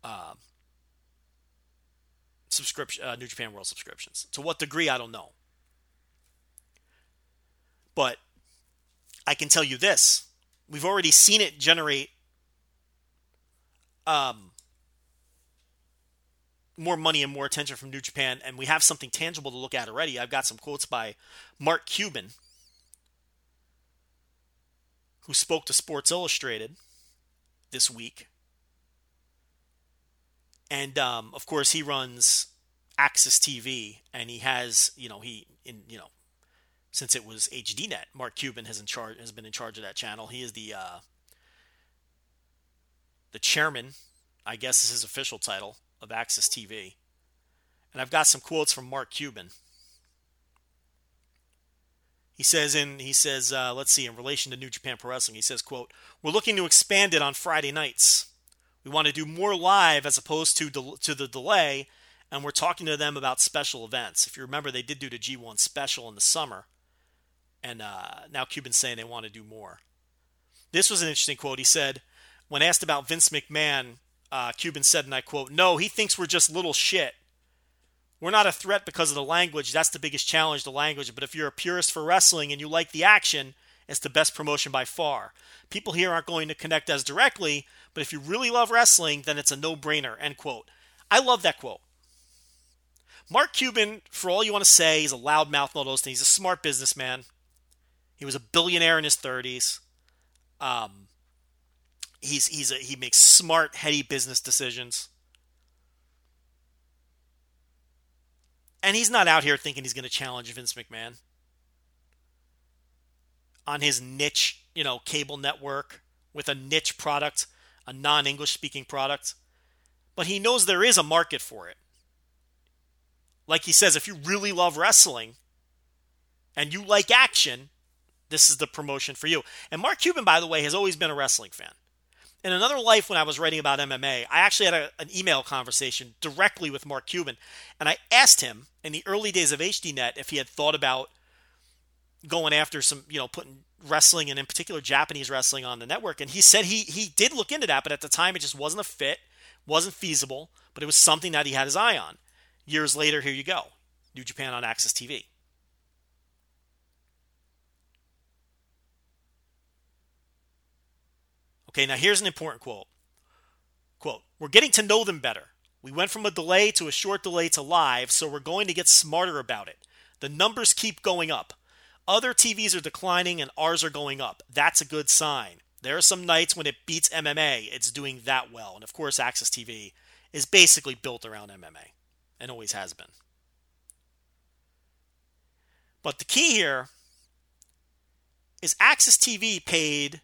uh, subscription, uh, New Japan World subscriptions. To what degree, I don't know. But I can tell you this: we've already seen it generate um, more money and more attention from New Japan, and we have something tangible to look at already. I've got some quotes by Mark Cuban, who spoke to Sports Illustrated this week. And um, of course, he runs AXS TV, and he has, you know, he in you know, since it was HDNet, Mark Cuban has in charge has been in charge of that channel. He is the uh, the chairman, I guess is his official title of AXS TV. And I've got some quotes from Mark Cuban. He says in he says uh, let's see in relation to New Japan Pro Wrestling he says quote we're looking to expand it on Friday nights. We want to do more live as opposed to del- to the delay, and we're talking to them about special events. If you remember, they did do the G1 special in the summer, and uh, now Cuban's saying they want to do more. This was an interesting quote. He said, when asked about Vince McMahon, uh, Cuban said, and I quote, "No, he thinks we're just little shit. We're not a threat because of the language. That's the biggest challenge, the language. But if you're a purist for wrestling and you like the action, it's the best promotion by far. People here aren't going to connect as directly, but if you really love wrestling, then it's a no-brainer." End quote. I love that quote. Mark Cuban, for all you want to say, he's a loudmouth and all those things. He's a smart businessman. He was a billionaire in his 30s. Um, he's he's a, he makes smart, heady business decisions. And he's not out here thinking he's going to challenge Vince McMahon on his niche, you know, cable network with a niche product, a non-English speaking product. But he knows there is a market for it. Like he says, if you really love wrestling and you like action, this is the promotion for you. And Mark Cuban, by the way, has always been a wrestling fan. In another life, when I was writing about MMA, I actually had a, an email conversation directly with Mark Cuban, and I asked him in the early days of HDNet if he had thought about going after some, you know, putting wrestling and in particular Japanese wrestling on the network. And he said he he did look into that, but at the time it just wasn't a fit, wasn't feasible, but it was something that he had his eye on. Years later, here you go, New Japan on AXS TV. Okay, now here's an important quote. Quote, we're getting to know them better. We went from a delay to a short delay to live, so we're going to get smarter about it. The numbers keep going up. Other TVs are declining and ours are going up. That's a good sign. There are some nights when it beats MMA, it's doing that well. And of course, AXS TV is basically built around MMA and always has been. But the key here is AXS TV paid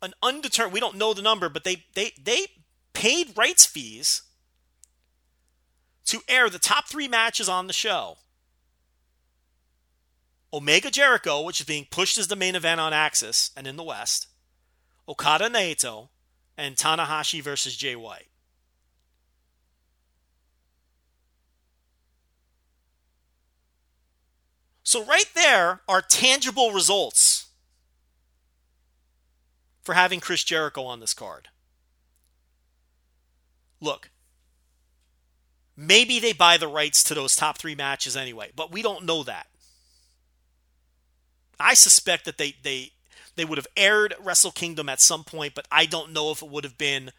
an undetermined we don't know the number but they they they paid rights fees to air the top 3 matches on the show. Omega Jericho, which is being pushed as the main event on AXS and in the West, Okada Naito, and Tanahashi versus Jay White. So, right there are tangible results for having Chris Jericho on this card. Look, maybe they buy the rights to those top three matches anyway, but we don't know that. I suspect that they they they would have aired Wrestle Kingdom at some point, but I don't know if it would have been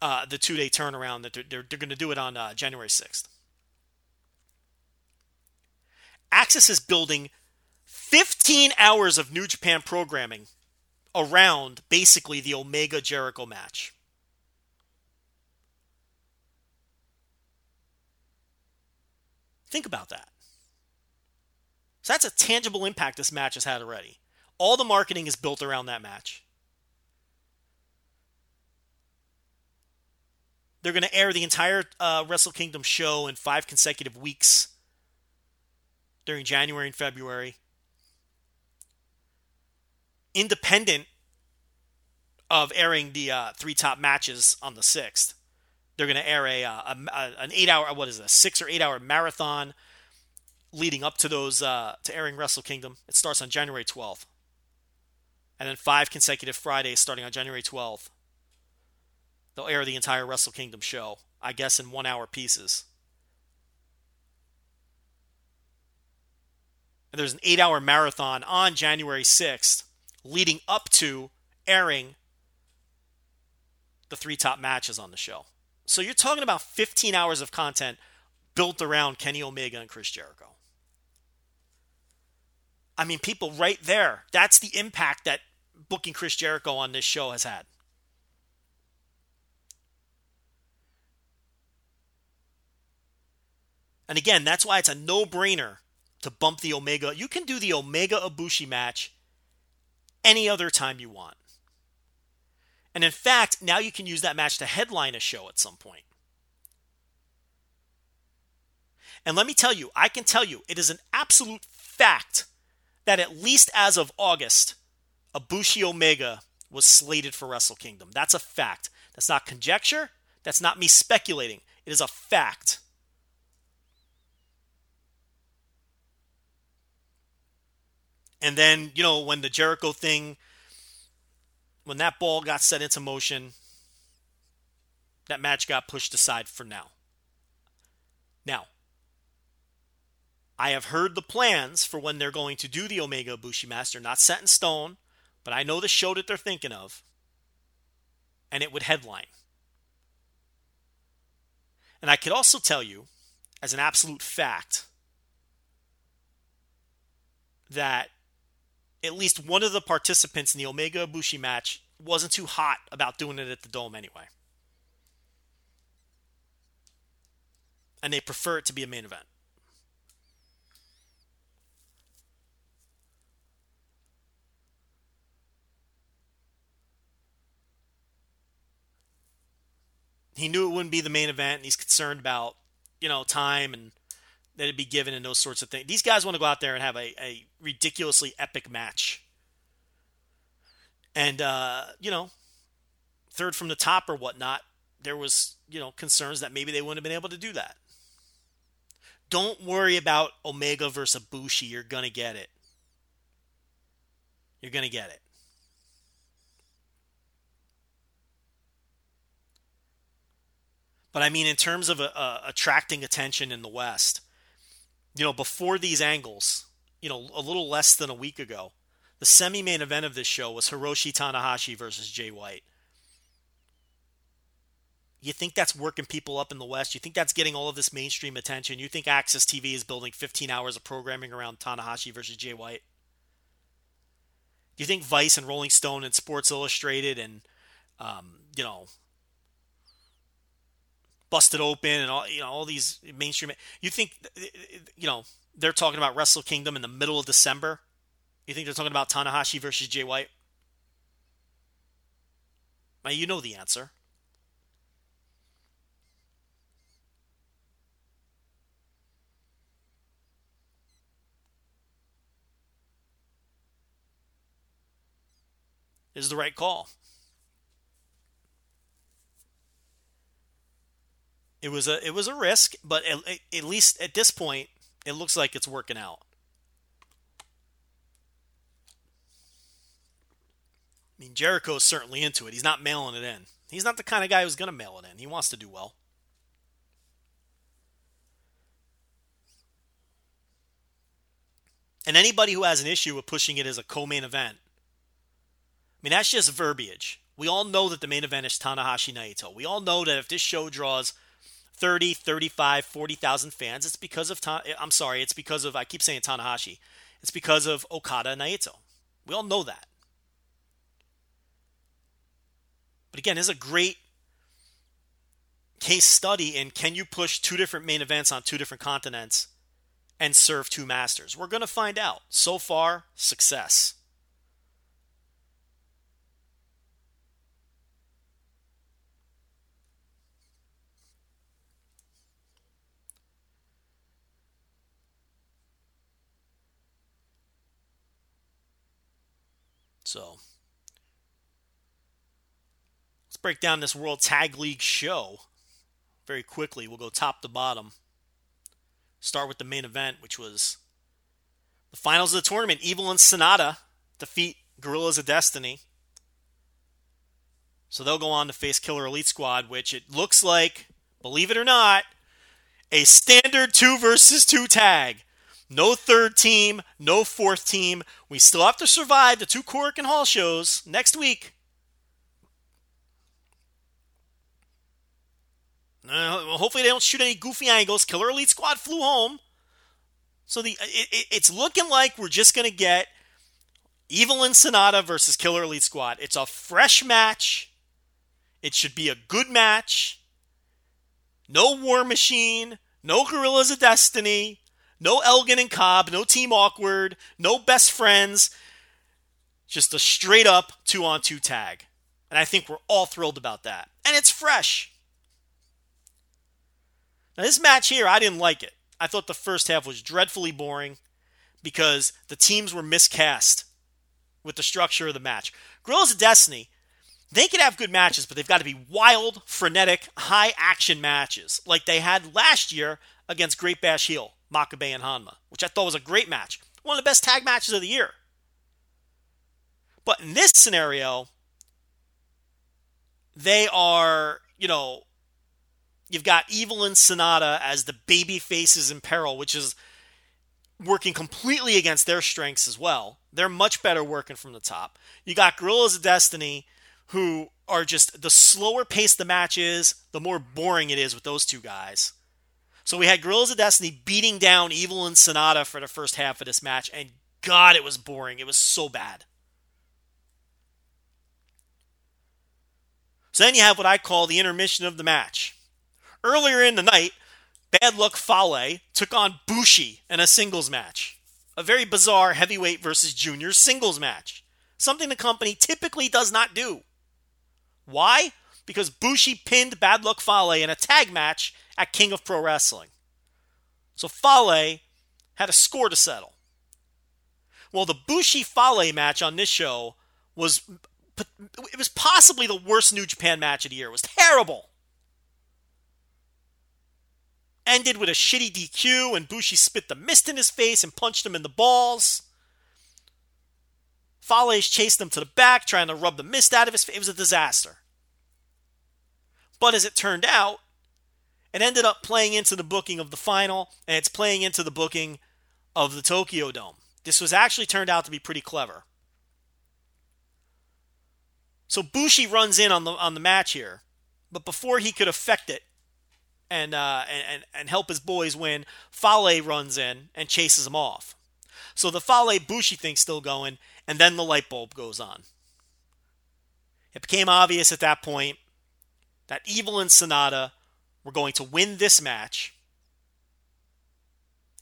uh, the two day turnaround that they're, they're, they're going to do it on uh, January 6th. AXS is building 15 hours of New Japan programming around basically the Omega Jericho match. Think about that. So that's a tangible impact this match has had already. All the marketing is built around that match. They're going to air the entire uh, Wrestle Kingdom show in five consecutive weeks during January and February. Independent of airing the uh, three top matches on the 6th, they're going to air a, uh, a, a, an eight hour, what is it, a six or eight hour marathon leading up to those uh, to airing Wrestle Kingdom. It starts on January 12th, and then five consecutive Fridays starting on January 12th. They'll air the entire Wrestle Kingdom show, I guess, in one hour pieces. And there's an eight hour marathon on January 6th leading up to airing the three top matches on the show. So you're talking about 15 hours of content built around Kenny Omega and Chris Jericho. I mean, people right there. That's the impact that booking Chris Jericho on this show has had. And again, that's why it's a no brainer to bump the Omega. You can do the Omega Ibushi match any other time you want. And in fact, now you can use that match to headline a show at some point. And let me tell you, I can tell you, it is an absolute fact that at least as of August, Ibushi Omega was slated for Wrestle Kingdom. That's a fact. That's not conjecture. That's not me speculating. It is a fact. And then, you know, when the Jericho thing, when that ball got set into motion, that match got pushed aside for now. Now, I have heard the plans for when they're going to do the Omega Ibushi Master, not set in stone, but I know the show that they're thinking of, and it would headline. And I could also tell you, as an absolute fact, that at least one of the participants in the Omega Ibushi match wasn't too hot about doing it at the Dome anyway. And they prefer it to be a main event. He knew it wouldn't be the main event, and he's concerned about you know time and that it'd be given and those sorts of things. These guys want to go out there and have a, a ridiculously epic match, and uh, you know, third from the top or whatnot. There was you know concerns that maybe they wouldn't have been able to do that. Don't worry about Omega versus Ibushi. You're gonna get it. You're gonna get it. But I mean, in terms of uh, uh, attracting attention in the West, you know, before these angles, you know, a little less than a week ago, the semi main event of this show was Hiroshi Tanahashi versus Jay White. You think that's working people up in the West? You think that's getting all of this mainstream attention? You think AXS TV is building 15 hours of programming around Tanahashi versus Jay White? Do you think Vice and Rolling Stone and Sports Illustrated and, um, you know, busted open and all you know all these mainstream. You think you know they're talking about Wrestle Kingdom in the middle of December? You think they're talking about Tanahashi versus Jay White? Now you know the answer. Is the right call. It was a it was a risk, but at, at least at this point, it looks like it's working out. I mean, Jericho's certainly into it. He's not mailing it in. He's not the kind of guy who's going to mail it in. He wants to do well. And anybody who has an issue with pushing it as a co-main event, I mean, that's just verbiage. We all know that the main event is Tanahashi Naito. We all know that if this show draws 30, 35, 40,000 fans, it's because of, Ta- eh, I'm sorry, it's because of, I keep saying Tanahashi. It's because of Okada and Naito. We all know that. But again, this is a great case study in can you push two different main events on two different continents and serve two masters? We're going to find out. So far, success. So let's break down this World Tag League show very quickly. We'll go top to bottom. Start with the main event, which was the finals of the tournament. Evil and Sanada defeat Guerrillas of Destiny. So they'll go on to face Killer Elite Squad, which it looks like, believe it or not, a standard two versus two tag. No third team, no fourth team. We still have to survive the two Korakuen Hall shows next week. Uh, hopefully they don't shoot any goofy angles. Killer Elite Squad flew home. So the it, it, it's looking like we're just going to get Evil Sanada versus Killer Elite Squad. It's a fresh match. It should be a good match. No War Machine, no Guerrillas of Destiny, no Elgin and Cobb, no Team Awkward, no Best Friends. Just a straight up two on two tag. And I think we're all thrilled about that. And it's fresh. Now, this match here, I didn't like it. I thought the first half was dreadfully boring because the teams were miscast with the structure of the match. Guerrillas of Destiny, they can have good matches, but they've got to be wild, frenetic, high action matches like they had last year against Great Bash Heel, Makabe and Hanma, which I thought was a great match. One of the best tag matches of the year. But in this scenario, they are, you know, you've got Evil and Sanada as the baby faces in peril, which is working completely against their strengths as well. They're much better working from the top. You got Guerrillas of Destiny, who are just the slower pace the match is, the more boring it is with those two guys. So we had Guerrillas of Destiny beating down Evil and Sanada for the first half of this match, and God, it was boring. It was so bad. So then you have what I call the intermission of the match. Earlier in the night, Bad Luck Fale took on Bushi in a singles match. A very bizarre heavyweight versus junior singles match. Something the company typically does not do. Why? Because Bushi pinned Bad Luck Fale in a tag match at King of Pro Wrestling. So Fale had a score to settle. Well, the Bushi Fale match on this show was it was possibly the worst New Japan match of the year. It was terrible. Ended with a shitty DQ, and Bushi spit the mist in his face and punched him in the balls. Fales chased him to the back, trying to rub the mist out of his face. It was a disaster. But as it turned out, it ended up playing into the booking of the final, and it's playing into the booking of the Tokyo Dome. This was actually turned out to be pretty clever. So Bushi runs in on the on the match here, but before he could affect it and uh, and and help his boys win, Fale runs in and chases him off. So the Fale Bushi thing's still going, and then the light bulb goes on. It became obvious at that point that Evil and Sanada were going to win this match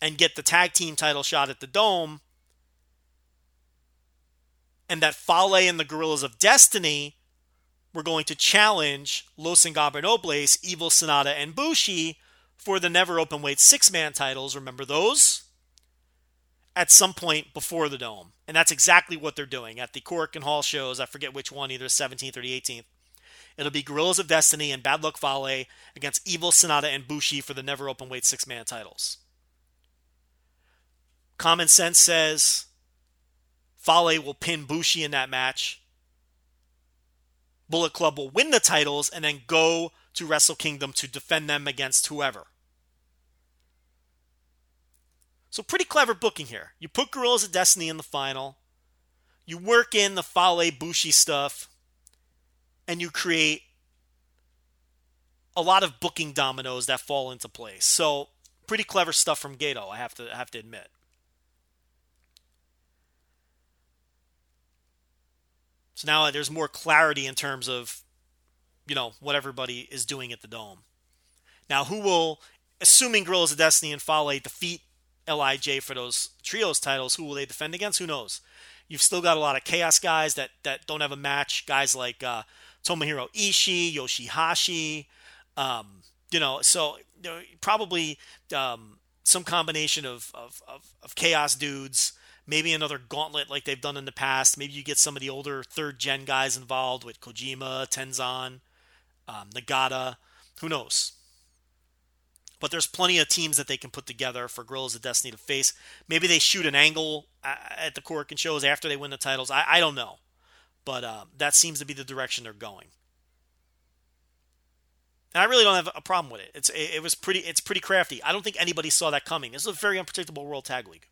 and get the tag team title shot at the Dome and that Fale and the Guerrillas of Destiny were going to challenge Los Ingobernables, Evil Sanada, and Bushi for the never open weight six man titles. Remember those? At some point before the Dome. And that's exactly what they're doing at the Korakuen Hall shows. I forget which one, either the 17th or the 18th. It'll be Guerrillas of Destiny and Bad Luck Fale against Evil Sanada and Bushi for the never open weight six man titles. Common sense says Fale will pin Bushi in that match. Bullet Club will win the titles and then go to Wrestle Kingdom to defend them against whoever. So, pretty clever booking here. You put Guerrillas of Destiny in the final, you work in the Fale Bushi stuff, and you create a lot of booking dominoes that fall into place. So, pretty clever stuff from Gedo, I have to I have to admit. So now there's more clarity in terms of, you know, what everybody is doing at the Dome. Now, who will, assuming Guerrillas of Destiny and Fale defeat LIJ for those trios titles, who will they defend against? Who knows? You've still got a lot of Chaos guys that, that don't have a match. Guys like uh, Tomohiro Ishii, Yoshihashi, um, you know, so you know, probably um, some combination of, of, of, of Chaos dudes maybe another gauntlet like they've done in the past. Maybe you get some of the older third gen guys involved with Kojima, Tenzan, um, Nagata. Who knows? But there's plenty of teams that they can put together for Guerrillas of Destiny to face. Maybe they shoot an angle uh, at the Korakuen shows after they win the titles. I, I don't know. But uh, that seems to be the direction they're going. And I really don't have a problem with it. It's it, was pretty it's pretty crafty. I don't think anybody saw that coming. This is a very unpredictable World Tag League.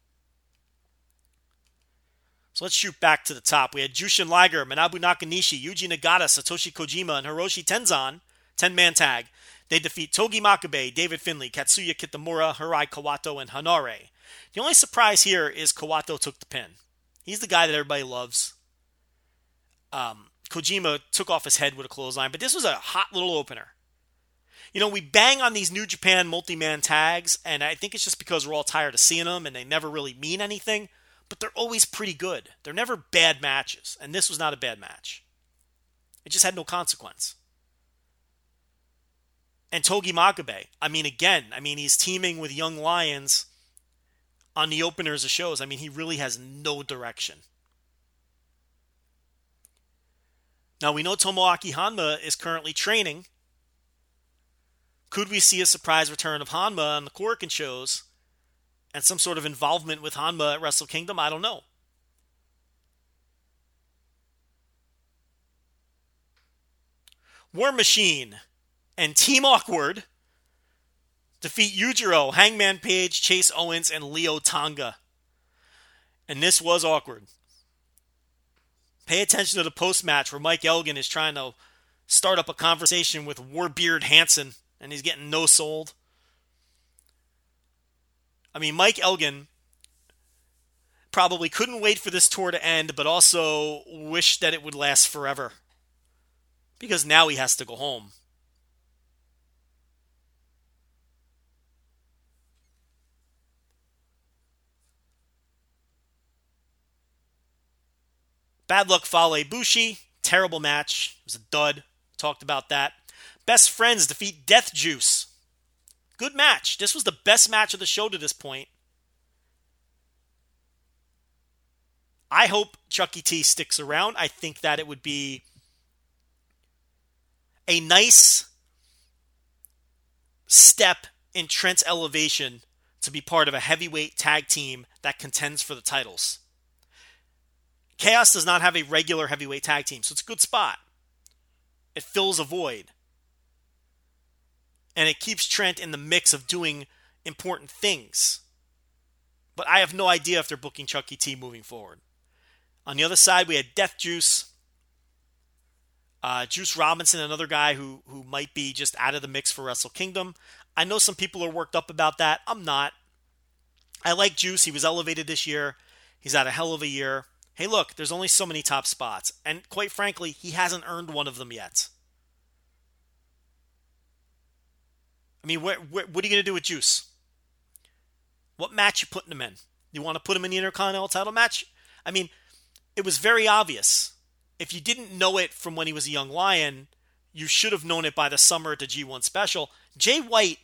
So let's shoot back to the top. We had Jushin Liger, Manabu Nakanishi, Yuji Nagata, Satoshi Kojima, and Hiroshi Tenzan, 10 man tag. They defeat Togi Makabe, David Finlay, Katsuya Kitamura, Hirai Kawato, and Henare. The only surprise here is Kawato took the pin. He's the guy that everybody loves. Um, Kojima took off his head with a clothesline, but this was a hot little opener. You know, we bang on these New Japan multi man tags, and I think it's just because we're all tired of seeing them and they never really mean anything, but they're always pretty good. They're never bad matches, and this was not a bad match. It just had no consequence. And Togi Makabe, I mean, again, I mean, he's teaming with Young Lions on the openers of shows. I mean, he really has no direction. Now, we know Tomoaki Honma is currently training. Could we see a surprise return of Honma on the Korakuen shows and some sort of involvement with Honma at Wrestle Kingdom? I don't know. War Machine and Team Awkward defeat Yujiro, Hangman Page, Chase Owens, and Leo Tonga. And this was awkward. Pay attention to the post match where Mike Elgin is trying to start up a conversation with Warbeard Hanson, and he's getting no sold. I mean, Mike Elgin probably couldn't wait for this tour to end, but also wished that it would last forever. Because now he has to go home. Bad Luck Fale Bushi, terrible match. It was a dud. Talked about that. Best Friends defeat Death Juice. Good match. This was the best match of the show to this point. I hope Chucky T sticks around. I think that it would be a nice step in Trent's elevation to be part of a heavyweight tag team that contends for the titles. Chaos does not have a regular heavyweight tag team, so it's a good spot. It fills a void. And it keeps Trent in the mix of doing important things. But I have no idea if they're booking Chucky T moving forward. On the other side, we had Death Juice. Uh, Juice Robinson, another guy who who might be just out of the mix for Wrestle Kingdom. I know some people are worked up about that. I'm not. I like Juice. He was elevated this year. He's had a hell of a year hey, look, there's only so many top spots. And quite frankly, he hasn't earned one of them yet. I mean, where, where, what are you going to do with Juice? What match you putting him in? You want to put him in the Intercontinental title match? I mean, it was very obvious. If you didn't know it from when he was a young lion, you should have known it by the summer at the G1 special. Jay White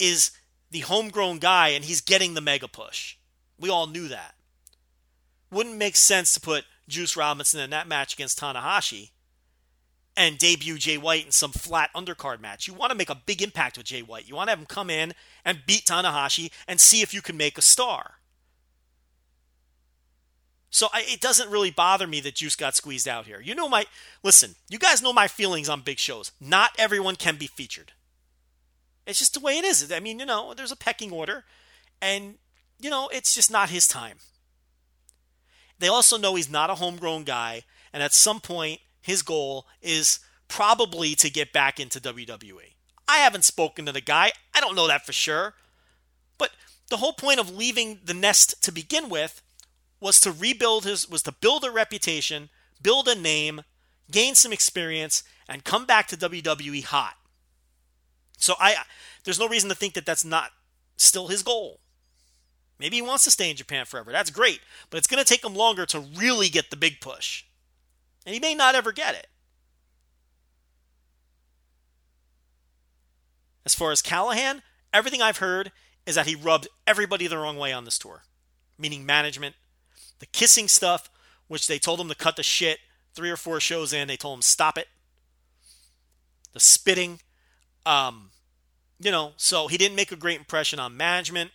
is the homegrown guy, and he's getting the mega push. We all knew that wouldn't make sense to put Juice Robinson in that match against Tanahashi and debut Jay White in some flat undercard match. You want to make a big impact with Jay White. You want to have him come in and beat Tanahashi and see if you can make a star. So I, it doesn't really bother me that Juice got squeezed out here. You know my listen. You guys know my feelings on big shows. Not everyone can be featured. It's just the way it is. I mean, you know, there's a pecking order, and you know, it's just not his time. They also know he's not a homegrown guy, and at some point, his goal is probably to get back into WWE. I haven't spoken to the guy. I don't know that for sure. But the whole point of leaving the nest to begin with was to rebuild his was to build a reputation, build a name, gain some experience and come back to WWE hot. So I there's no reason to think that that's not still his goal. Maybe he wants to stay in Japan forever. That's great. But it's going to take him longer to really get the big push. And he may not ever get it. As far as Callihan, everything I've heard is that he rubbed everybody the wrong way on this tour, meaning management. The kissing stuff, which they told him to cut the shit three or four shows in, they told him stop it. The spitting, um, you know, so he didn't make a great impression on management.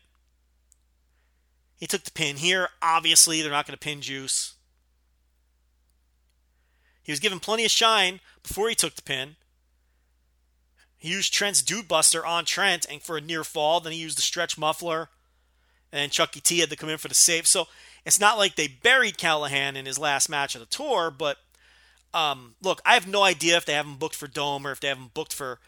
He took the pin here. Obviously, they're not going to pin Juice. He was given plenty of shine before he took the pin. He used Trent's Dude Buster on Trent and for a near fall. Then he used the stretch muffler. And Chucky T had to come in for the save. So it's not like they buried Callihan in his last match of the tour. But um, look, I have no idea if they have him booked for Dome or if they have him booked for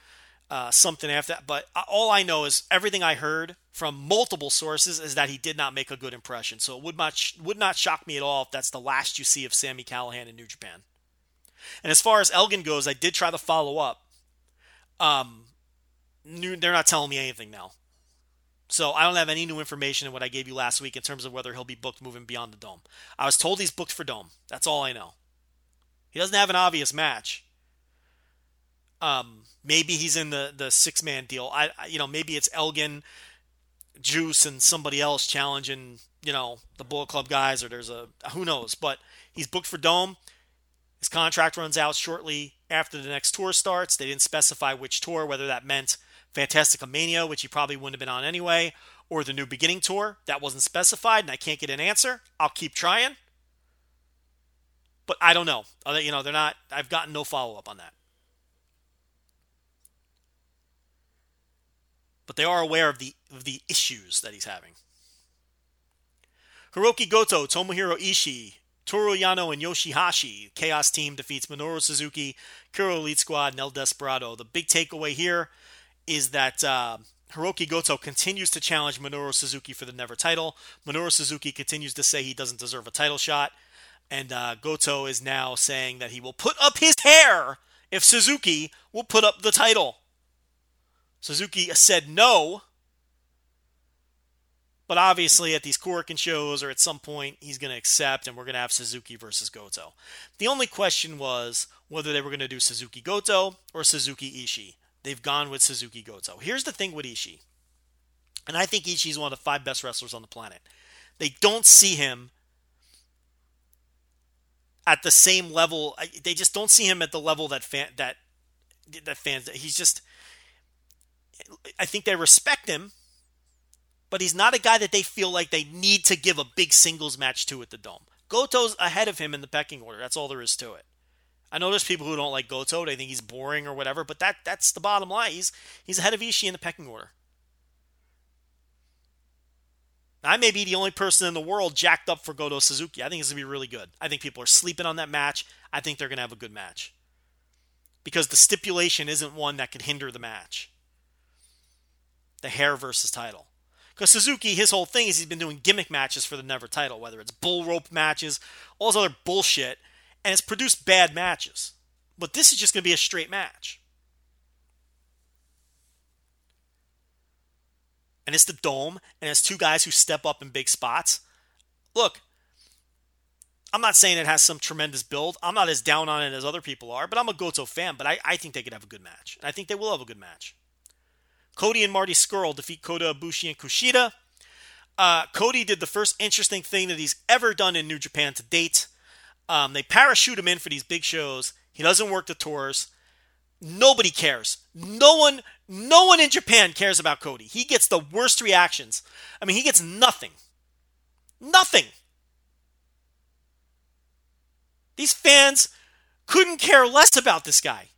uh, something after that. But all I know is everything I heard from multiple sources is that he did not make a good impression. So it would not would not shock me at all if that's the last you see of Sami Callihan in New Japan. And as far as Elgin goes, I did try to follow up. Um, they're not telling me anything now. So I don't have any new information in what I gave you last week in terms of whether he'll be booked moving beyond the dome. I was told he's booked for dome. That's all I know. He doesn't have an obvious match. Um, maybe he's in the the six man deal. I you know maybe it's Elgin, Juice, and somebody else challenging you know the Bullet Club guys, or there's a who knows. But he's booked for dome. His contract runs out shortly after the next tour starts. They didn't specify which tour, whether that meant Fantastica Mania, which he probably wouldn't have been on anyway, or the New Beginning Tour. That wasn't specified, and I can't get an answer. I'll keep trying. But I don't know. You know, they're not, I've gotten no follow up on that. But they are aware of the, of the issues that he's having. Hiroki Goto, Tomohiro Ishii, Toru Yano and Yoshihashi. Chaos Team defeats Minoru Suzuki, Killer Elite Squad, and El Desperado. The big takeaway here is that uh, Hiroki Goto continues to challenge Minoru Suzuki for the Never title. Minoru Suzuki continues to say he doesn't deserve a title shot. And uh, Goto is now saying that he will put up his hair if Suzuki will put up the title. Suzuki said no, but obviously, at these Korakuen shows or at some point, he's going to accept, and we're going to have Suzuki versus Goto. The only question was whether they were going to do Suzuki Goto or Suzuki Ishii. They've gone with Suzuki Goto. Here's the thing with Ishii, and I think Ishii is one of the five best wrestlers on the planet. They don't see him at the same level. They just don't see him at the level that fan that that fans. He's just. I think they respect him but he's not a guy that they feel like they need to give a big singles match to at the Dome. Goto's ahead of him in the pecking order. That's all there is to it. I know there's people who don't like Goto. They think he's boring or whatever, but that that's the bottom line. He's he's ahead of Ishii in the pecking order. I may be the only person in the world jacked up for Goto Suzuki. I think it's going to be really good. I think people are sleeping on that match. I think they're going to have a good match. Because the stipulation isn't one that can hinder the match. The hair versus title. Because Suzuki, his whole thing is he's been doing gimmick matches for the Never title, whether it's bull rope matches, all this other bullshit, and it's produced bad matches. But this is just going to be a straight match. And it's the Dome, and it's two guys who step up in big spots. Look, I'm not saying it has some tremendous build. I'm not as down on it as other people are, but I'm a Goto fan. But I, I think they could have a good match. And I think they will have a good match. Cody and Marty Scurll defeat Kota Ibushi and Kushida. Uh, Cody did the first interesting thing that he's ever done in New Japan to date. Um, they parachute him in for these big shows. He doesn't work the tours. Nobody cares. No one, no one in Japan cares about Cody. He gets the worst reactions. I mean, he gets nothing. Nothing. These fans couldn't care less about this guy.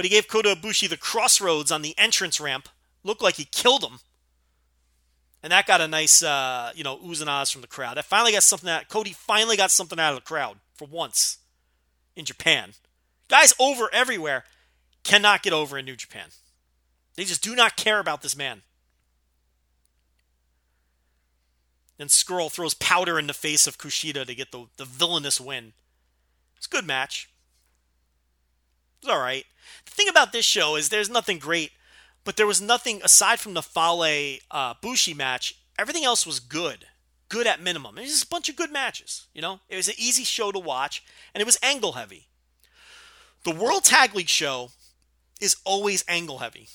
But he gave Kota Ibushi the Cross Rhodes on the entrance ramp. Looked like he killed him. And that got a nice, uh, you know, oohs and ahs from the crowd. That finally got something out. Cody finally got something out of the crowd for once in Japan. Guys over everywhere cannot get over in New Japan. They just do not care about this man. And Scurll throws powder in the face of Kushida to get the, the villainous win. It's a good match. It's all right. The thing about this show is there's nothing great, but there was nothing aside from the Fale uh, Bushi match. Everything else was good, good at minimum. It was just a bunch of good matches. You know, it was an easy show to watch, and it was angle heavy. The World Tag League show is always angle heavy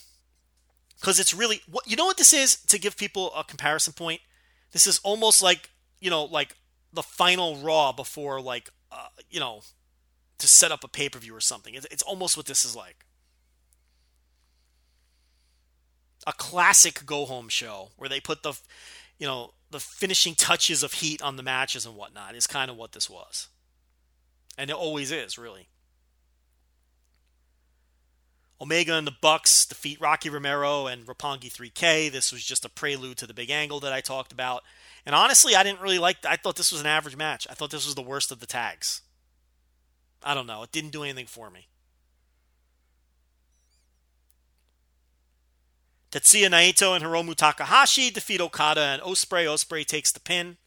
because it's really what you know what this is to give people a comparison point. This is almost like you know like the final Raw before like uh, you know to set up a pay per view or something. It's, it's almost what this is like. A classic go home show where they put the, you know, the finishing touches of heat on the matches and whatnot is kind of what this was. And it always is, really. Omega and the Bucks defeat Rocky Romero and Roppongi 3K. This was just a prelude to the big angle that I talked about. And honestly, I didn't really like I thought this was an average match. I thought this was the worst of the tags. I don't know. It didn't do anything for me. Tetsuya Naito and Hiromu Takahashi defeat Okada and Ospreay. Ospreay takes the pin.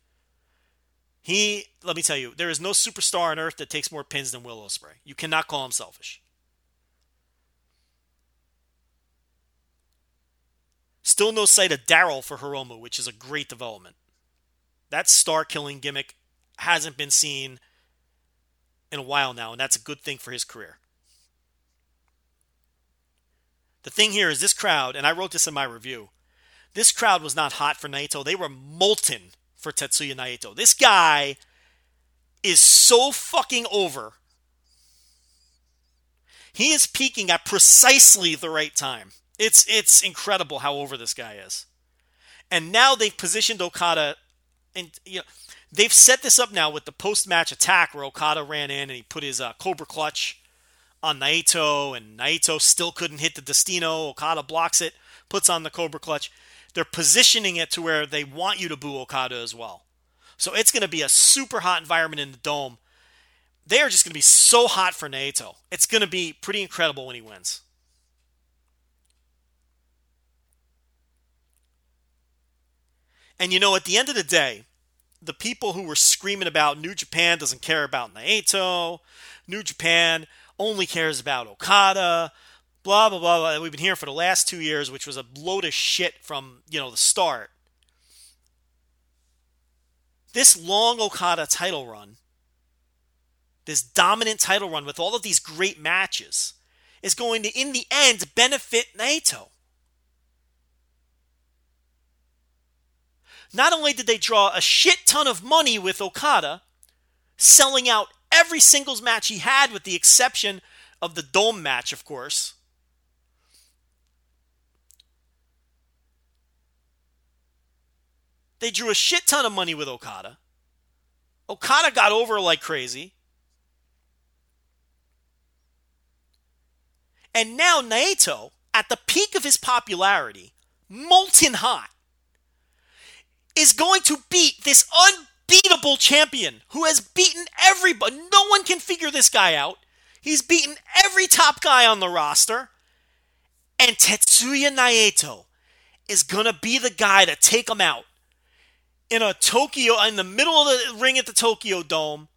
He, let me tell you, there is no superstar on earth that takes more pins than Will Ospreay. You cannot call him selfish. Still no sight of Daryl for Hiromu, which is a great development. That star killing gimmick hasn't been seen in a while now, and that's a good thing for his career. The thing here is this crowd, and I wrote this in my review. This crowd was not hot for Naito. They were molten for Tetsuya Naito. This guy is so fucking over. He is peaking at precisely the right time. It's it's incredible how over this guy is. And now they've positioned Okada and you know they've set this up now with the post-match attack where Okada ran in and he put his uh, Cobra clutch on Naito and Naito still couldn't hit the Destino. Okada blocks it, puts on the Cobra clutch. They're positioning it to where they want you to boo Okada as well. So it's going to be a super hot environment in the dome. They are just going to be so hot for Naito. It's going to be pretty incredible when he wins. And you know, at the end of the day, the people who were screaming about New Japan doesn't care about Naito, New Japan only cares about Okada, blah blah blah. blah. We've been here for the last two years, which was a load of shit from you know the start. This long Okada title run, this dominant title run with all of these great matches, is going to, in the end, benefit Naito. Not only did they draw a shit ton of money with Okada, selling out every singles match he had, with the exception of the Dome match, of course. They drew a shit ton of money with Okada. Okada got over like crazy. And now Naito, at the peak of his popularity, molten hot, is going to beat this unbeatable champion who has beaten everybody. No one can figure this guy out. He's beaten every top guy on the roster. And Tetsuya Naito is going to be the guy to take him out in a Tokyo, in the middle of the ring at the Tokyo Dome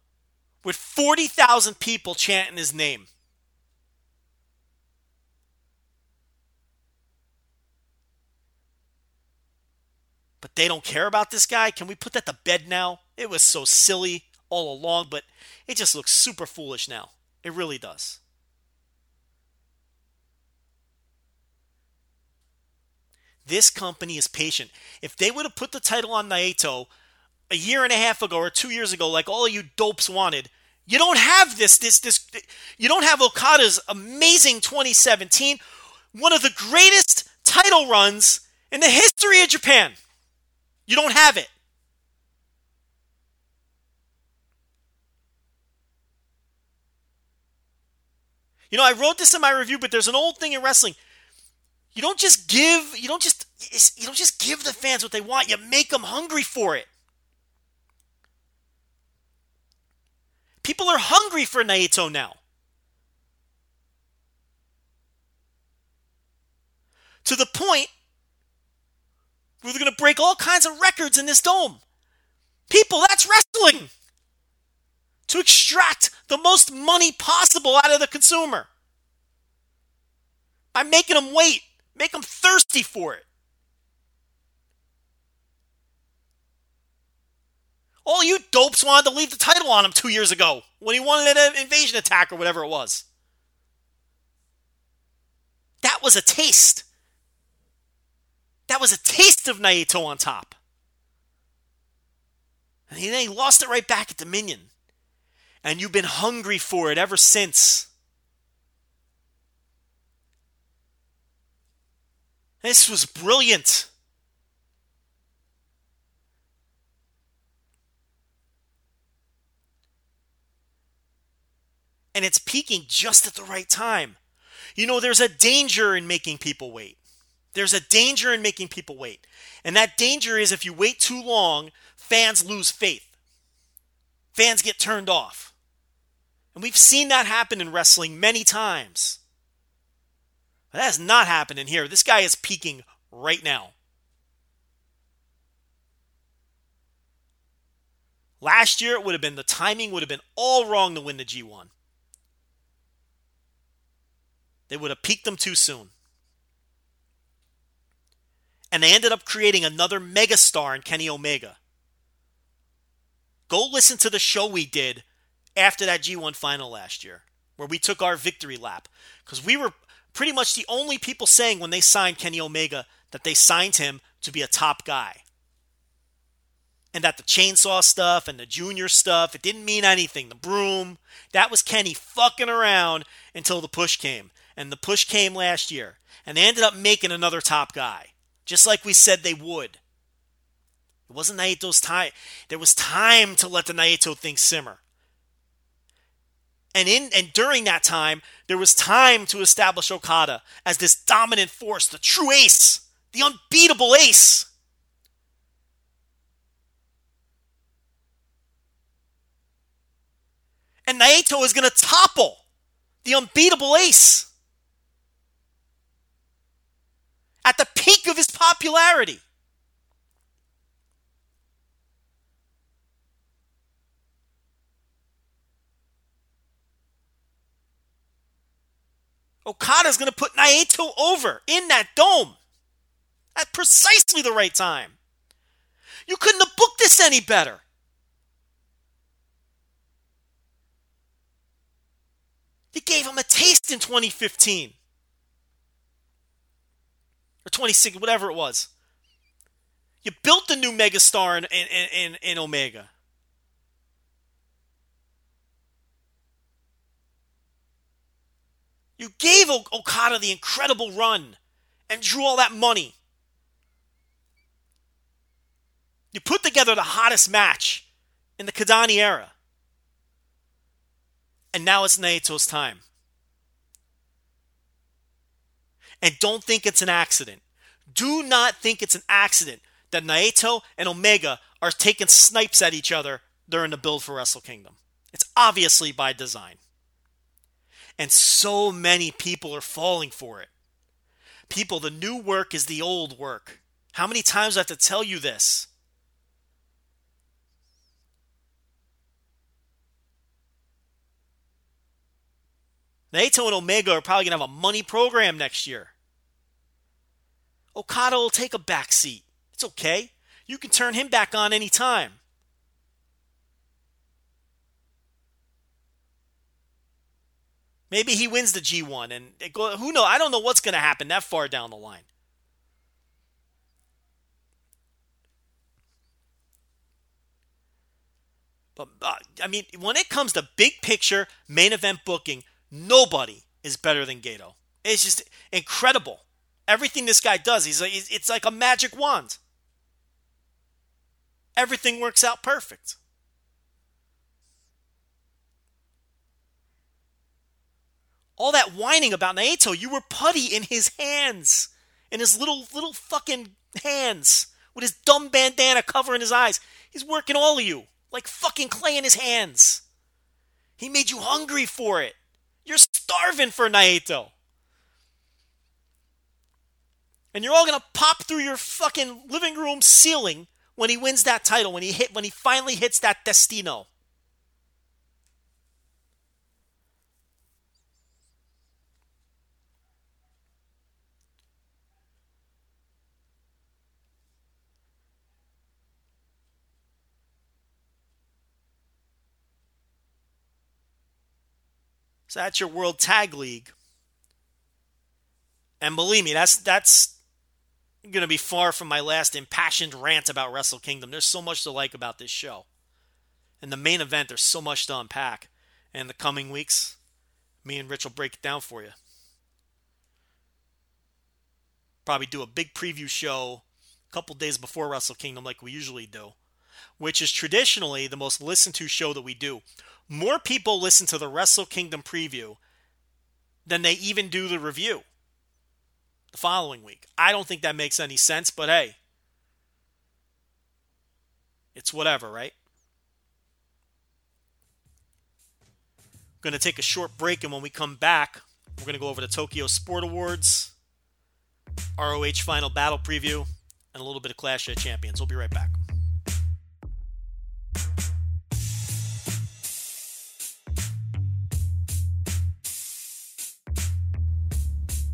with 40,000 people chanting his name. But they don't care about this guy. Can we put that to bed now? It was so silly all along, but it just looks super foolish now. It really does. This company is patient. If they would have put the title on Naito a year and a half ago or two years ago, like all you dopes wanted, you don't have this. This this. You don't have Okada's amazing 2017, one of the greatest title runs in the history of Japan. You don't have it. You know, I wrote this in my review, but there's an old thing in wrestling. You don't just give, you don't just you don't just give the fans what they want. You make them hungry for it. People are hungry for Naito now. To the point they're going to break all kinds of records in this dome. People, that's wrestling. To extract the most money possible out of the consumer. By making them wait. Make them thirsty for it. All you dopes wanted to leave the title on him two years ago when he wanted an invasion attack or whatever it was. That was a taste. That was a taste of Naito on top. And then he lost it right back at Dominion. And you've been hungry for it ever since. This was brilliant. And it's peaking just at the right time. You know, there's a danger in making people wait. There's a danger in making people wait. And that danger is if you wait too long, fans lose faith. Fans get turned off. And we've seen that happen in wrestling many times. That has not happened in here. This guy is peaking right now. Last year, it would have been the timing would have been all wrong to win the G1. They would have peaked them too soon. And they ended up creating another megastar in Kenny Omega. Go listen to the show we did after that G1 final last year, where we took our victory lap. Because we were pretty much the only people saying when they signed Kenny Omega that they signed him to be a top guy and that the chainsaw stuff and the junior stuff, it didn't mean anything. The broom, that was Kenny fucking around until the push came. And the push came last year. And they ended up making another top guy, just like we said they would. It wasn't Naito's time. There was time to let the Naito thing simmer. And in and during that time, there was time to establish Okada as this dominant force, the true ace, the unbeatable ace. And Naito is going to topple the unbeatable ace at the peak of his popularity. Okada's going to put Naito over in that dome at precisely the right time. You couldn't have booked this any better. You gave him a taste in 2015 or 26, whatever it was. You built the new megastar in, in, in, in Omega. You gave Okada the incredible run and drew all that money. You put together the hottest match in the Kidani era. And now it's Naito's time. And don't think it's an accident. Do not think it's an accident that Naito and Omega are taking snipes at each other during the build for Wrestle Kingdom. It's obviously by design. And so many people are falling for it. People, the new work is the old work. How many times do I have to tell you this? Naito and Omega are probably going to have a money program next year. Okada will take a back seat. It's okay. You can turn him back on anytime. Maybe he wins the G1 and go, who knows? I don't know what's going to happen that far down the line. But uh, I mean, when it comes to big picture main event booking, Nobody is better than Gedo. It's just incredible. Everything this guy does, he's like, it's like a magic wand. Everything works out perfect. All that whining about Naito, you were putty in his hands, in his little little fucking hands, with his dumb bandana covering his eyes. He's working all of you like fucking clay in his hands. He made you hungry for it. You're starving for Naito. And you're all gonna pop through your fucking living room ceiling when he wins that title, when he hit when he finally hits that Destino. So that's your World Tag League. And believe me, that's that's going to be far from my last impassioned rant about Wrestle Kingdom. There's so much to like about this show. And the main event, there's so much to unpack. And the coming weeks, me and Rich will break it down for you. Probably do a big preview show a couple days before Wrestle Kingdom, like we usually do, which is traditionally the most listened to show that we do more people listen to the Wrestle Kingdom preview than they even do the review the following week. I don't think that makes any sense, but hey, it's whatever, right? We're going to take a short break, and when we come back, we're going to go over the Tokyo Sport Awards. ROH Final Battle preview, and a little bit of Clash of Champions. We'll be right back.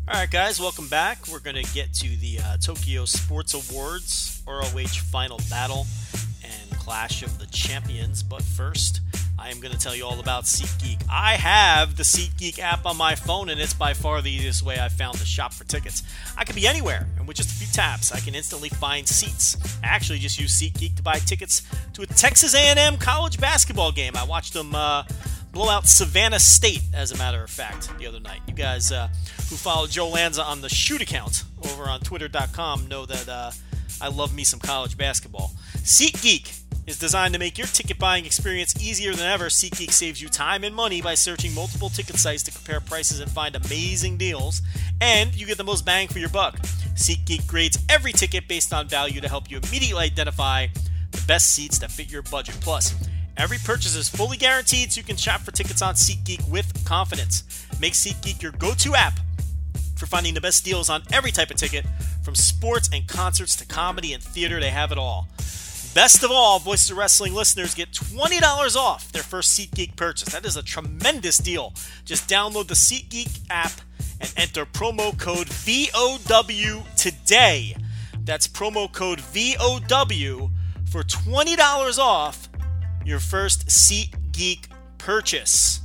All right, guys, welcome back. We're going to get to the uh, Tokyo Sports Awards, ROH Final Battle, and Clash of the Champions. But first, I am going to tell you all about SeatGeek. I have the SeatGeek app on my phone, and it's by far the easiest way I've found to shop for tickets. I could be anywhere, and with just a few taps, I can instantly find seats. I actually just use SeatGeek to buy tickets to a Texas A&M college basketball game. I watched them. Uh, blow out Savannah State, as a matter of fact, the other night. You guys uh, who follow Joe Lanza on the shoot account over on twitter.com know that uh, I love me some college basketball. SeatGeek is designed to make your ticket buying experience easier than ever. SeatGeek saves you time and money by searching multiple ticket sites to compare prices and find amazing deals, and you get the most bang for your buck. SeatGeek grades every ticket based on value to help you immediately identify the best seats that fit your budget. Plus, Every purchase is fully guaranteed, so you can shop for tickets on SeatGeek with confidence. Make SeatGeek your go to app for finding the best deals on every type of ticket, from sports and concerts to comedy and theater, they have it all. Best of all, Voices of Wrestling listeners get $20 off their first SeatGeek purchase. That is a tremendous deal. Just download the SeatGeek app and enter promo code VOW today. That's promo code VOW for $20 off your first Seat Geek purchase.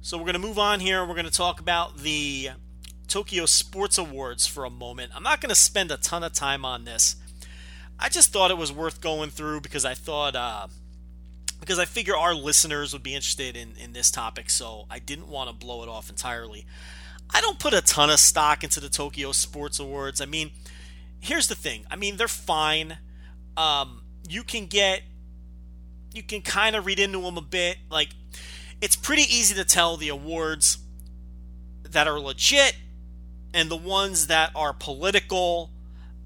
So we're going to move on here. We're going to talk about the Tokyo Sports Awards for a moment. I'm not going to spend a ton of time on this. I just thought it was worth going through because I thought, uh, because I figure our listeners would be interested in, in this topic, so I didn't want to blow it off entirely. I don't put a ton of stock into the Tokyo Sports Awards. I mean, here's the thing. I mean, they're fine. Um, you can get you can kind of read into them a bit. Like, it's pretty easy to tell the awards that are legit and the ones that are political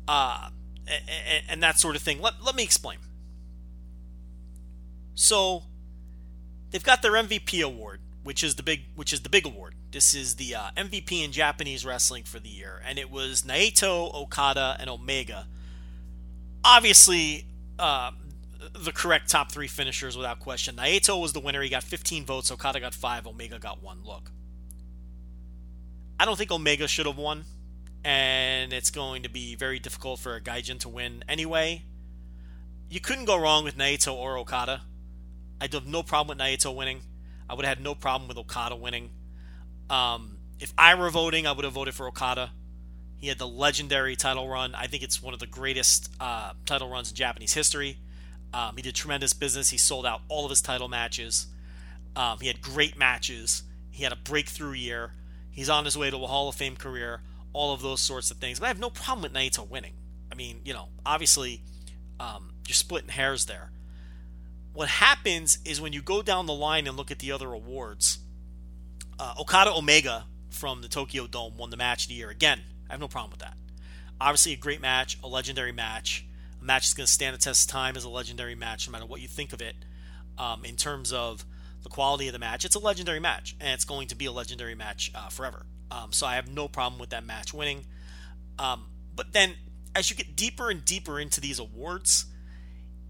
uh, and, and that sort of thing. Let, let me explain. So, they've got their MVP award, which is the big, which is the big award. This is the uh, MVP in Japanese wrestling for the year, and it was Naito, Okada, and Omega. Obviously, uh, the correct top three finishers without question. Naito was the winner. He got 15 votes. Okada got five. Omega got one. Look, I don't think Omega should have won, and it's going to be very difficult for a Gaijin to win anyway. You couldn't go wrong with Naito or Okada. I'd have no problem with Naito winning. I would have had no problem with Okada winning. Um, if I were voting, I would have voted for Okada. He had the legendary title run. I think it's one of the greatest uh, title runs in Japanese history. Um, he did tremendous business. He sold out all of his title matches. Um, he had great matches. He had a breakthrough year. He's on his way to a Hall of Fame career. All of those sorts of things. But I have no problem with Naito winning. I mean, you know, obviously um, you're splitting hairs there. What happens is when you go down the line and look at the other awards, uh, Okada Omega from the Tokyo Dome won the match of the year. Again, I have no problem with that. Obviously, a great match, a legendary match a match is going to stand the test of time as a legendary match, no matter what you think of it. Um, in terms of the quality of the match, it's a legendary match, and it's going to be a legendary match uh, forever. Um, so I have no problem with that match winning. Um, but then, as you get deeper and deeper into these awards,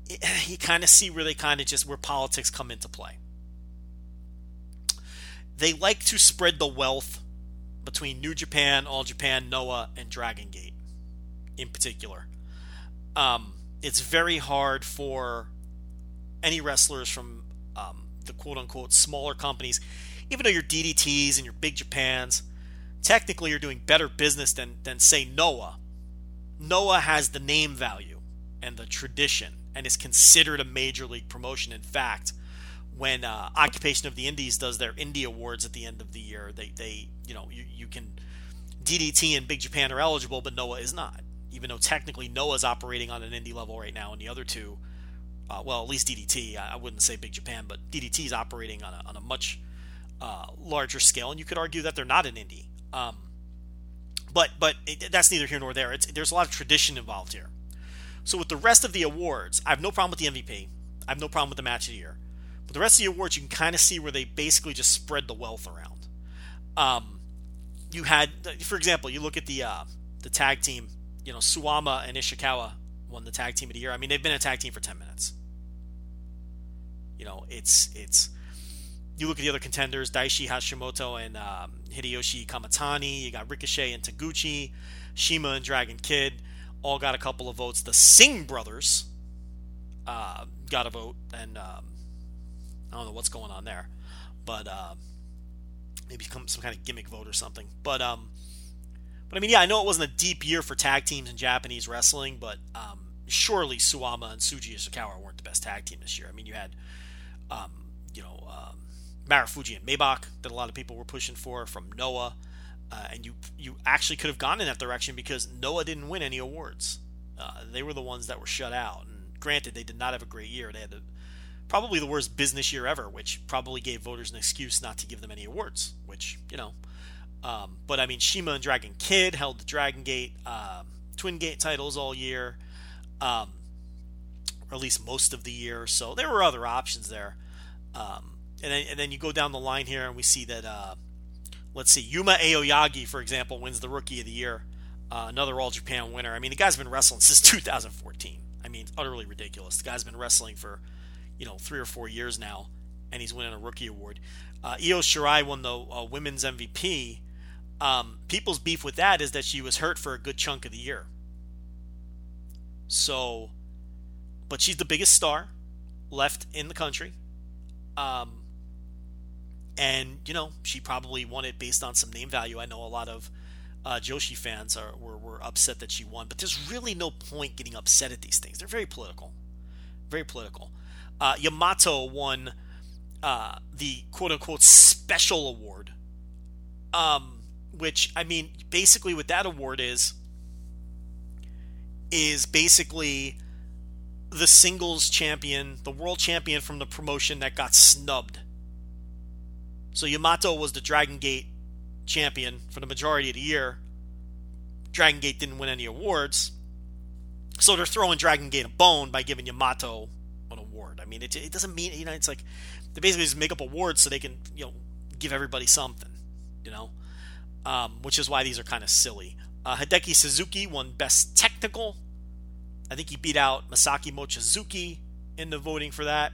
it, you kind of see where they kind of just where politics come into play. They like to spread the wealth between New Japan, All Japan, Noah, and Dragon Gate in particular um, it's very hard for any wrestlers from um, the quote unquote smaller companies, even though you're DDTs and you're Big Japans, technically you're doing better business than, than say Noah. Noah has the name value and the tradition and is considered a major league promotion. In fact, when uh, Occupation of the Indies does their Indie Awards at the end of the year, they, they you know, you, you can DDT and Big Japan are eligible, but Noah is not even though technically Noah's operating on an indie level right now, and the other two, uh, well, at least DDT, I wouldn't say Big Japan, but DDT is operating on a, on a much uh, larger scale, and you could argue that they're not an indie. Um, but but it, that's neither here nor there. It's, there's a lot of tradition involved here. So with the rest of the awards, I have no problem with the MVP. I have no problem with the match of the year. But the rest of the awards, you can kind of see where they basically just spread the wealth around. Um, you had, for example, you look at the uh, the tag team. You know, Suwama and Ishikawa won the tag team of the year. I mean, they've been a tag team for ten minutes. You know, it's it's. You look at the other contenders: Daishi Hashimoto and um, Hideyoshi Kamatani, You got Ricochet and Taguchi, Shima and Dragon Kid, all got a couple of votes. The Singh brothers uh, got a vote, and um, I don't know what's going on there, but uh, maybe some kind of gimmick vote or something. But um, but I mean, yeah, I know it wasn't a deep year for tag teams in Japanese wrestling, but um, surely Suwama and Shuji Ishikawa weren't the best tag team this year. I mean, you had um, you know um, Marufuji and Maybach that a lot of people were pushing for from Noah. Uh, and you you actually could have gone in that direction because Noah didn't win any awards. Uh, they were the ones that were shut out. And granted, they did not have a great year. They had the, probably the worst business year ever, which probably gave voters an excuse not to give them any awards. Which you know, um, but I mean, Shima and Dragon Kid held the Dragon Gate, um, Twin Gate titles all year, um, or at least most of the year. So there were other options there. Um, and then and then you go down the line here, and we see that. Uh, let's see, Yuma Aoyagi, for example, wins the Rookie of the Year, uh, another All Japan winner. I mean, the guy's been wrestling since 2014. I mean, it's utterly ridiculous. The guy's been wrestling for, you know, three or four years now, and he's winning a Rookie Award. Uh, Io Shirai won the uh, Women's MVP. Um, people's beef with that is that she was hurt for a good chunk of the year. So, but she's the biggest star left in the country. Um, and you know she probably won it based on some name value. I know a lot of uh, Joshi fans are were, were upset that she won, but there's really no point getting upset at these things. They're very political, very political. Uh, Yamato won uh, the quote unquote special award, um, which I mean basically what that award is is basically the singles champion, the world champion from the promotion that got snubbed so Yamato was the Dragon Gate champion for the majority of the year. Dragon Gate didn't win any awards. So they're throwing Dragon Gate a bone by giving Yamato an award. I mean, it, it doesn't mean, you know, it's like they basically just make up awards so they can, you know, give everybody something, you know, um, which is why these are kind of silly. Uh, Hideki Suzuki won Best Technical. I think he beat out Masaaki Mochizuki in the voting for that.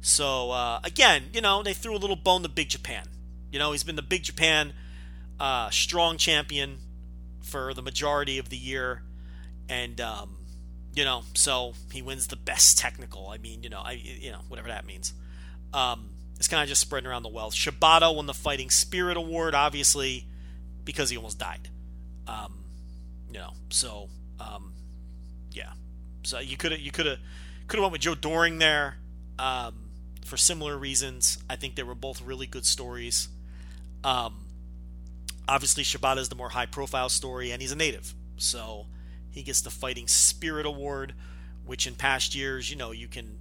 So uh, again, you know, they threw a little bone to Big Japan. You know, he's been the Big Japan uh, strong champion for the majority of the year, and um, you know, so he wins the best technical. I mean, you know, I you know whatever that means. Um, it's kind of just spreading around the wealth. Shibata won the Fighting Spirit Award, obviously, because he almost died. Um, you know, so um, yeah, so you could have you could have could have went with Joe Doering there. Um, for similar reasons. I think they were both really good stories. Um, obviously, Shibata is the more high profile story, and he's a native. So he gets the Fighting Spirit Award, which in past years, you know, you can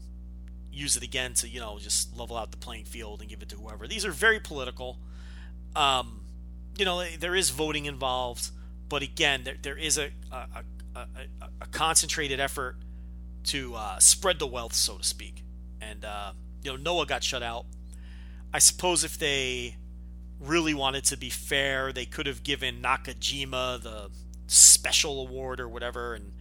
use it again to, you know, just level out the playing field and give it to whoever. These are very political. Um, you know, there is voting involved, but again, there, there is a, a, a, a concentrated effort to uh, spread the wealth, so to speak. And, uh, you know Noah got shut out. I suppose if they really wanted to be fair, they could have given Nakajima the special award or whatever, and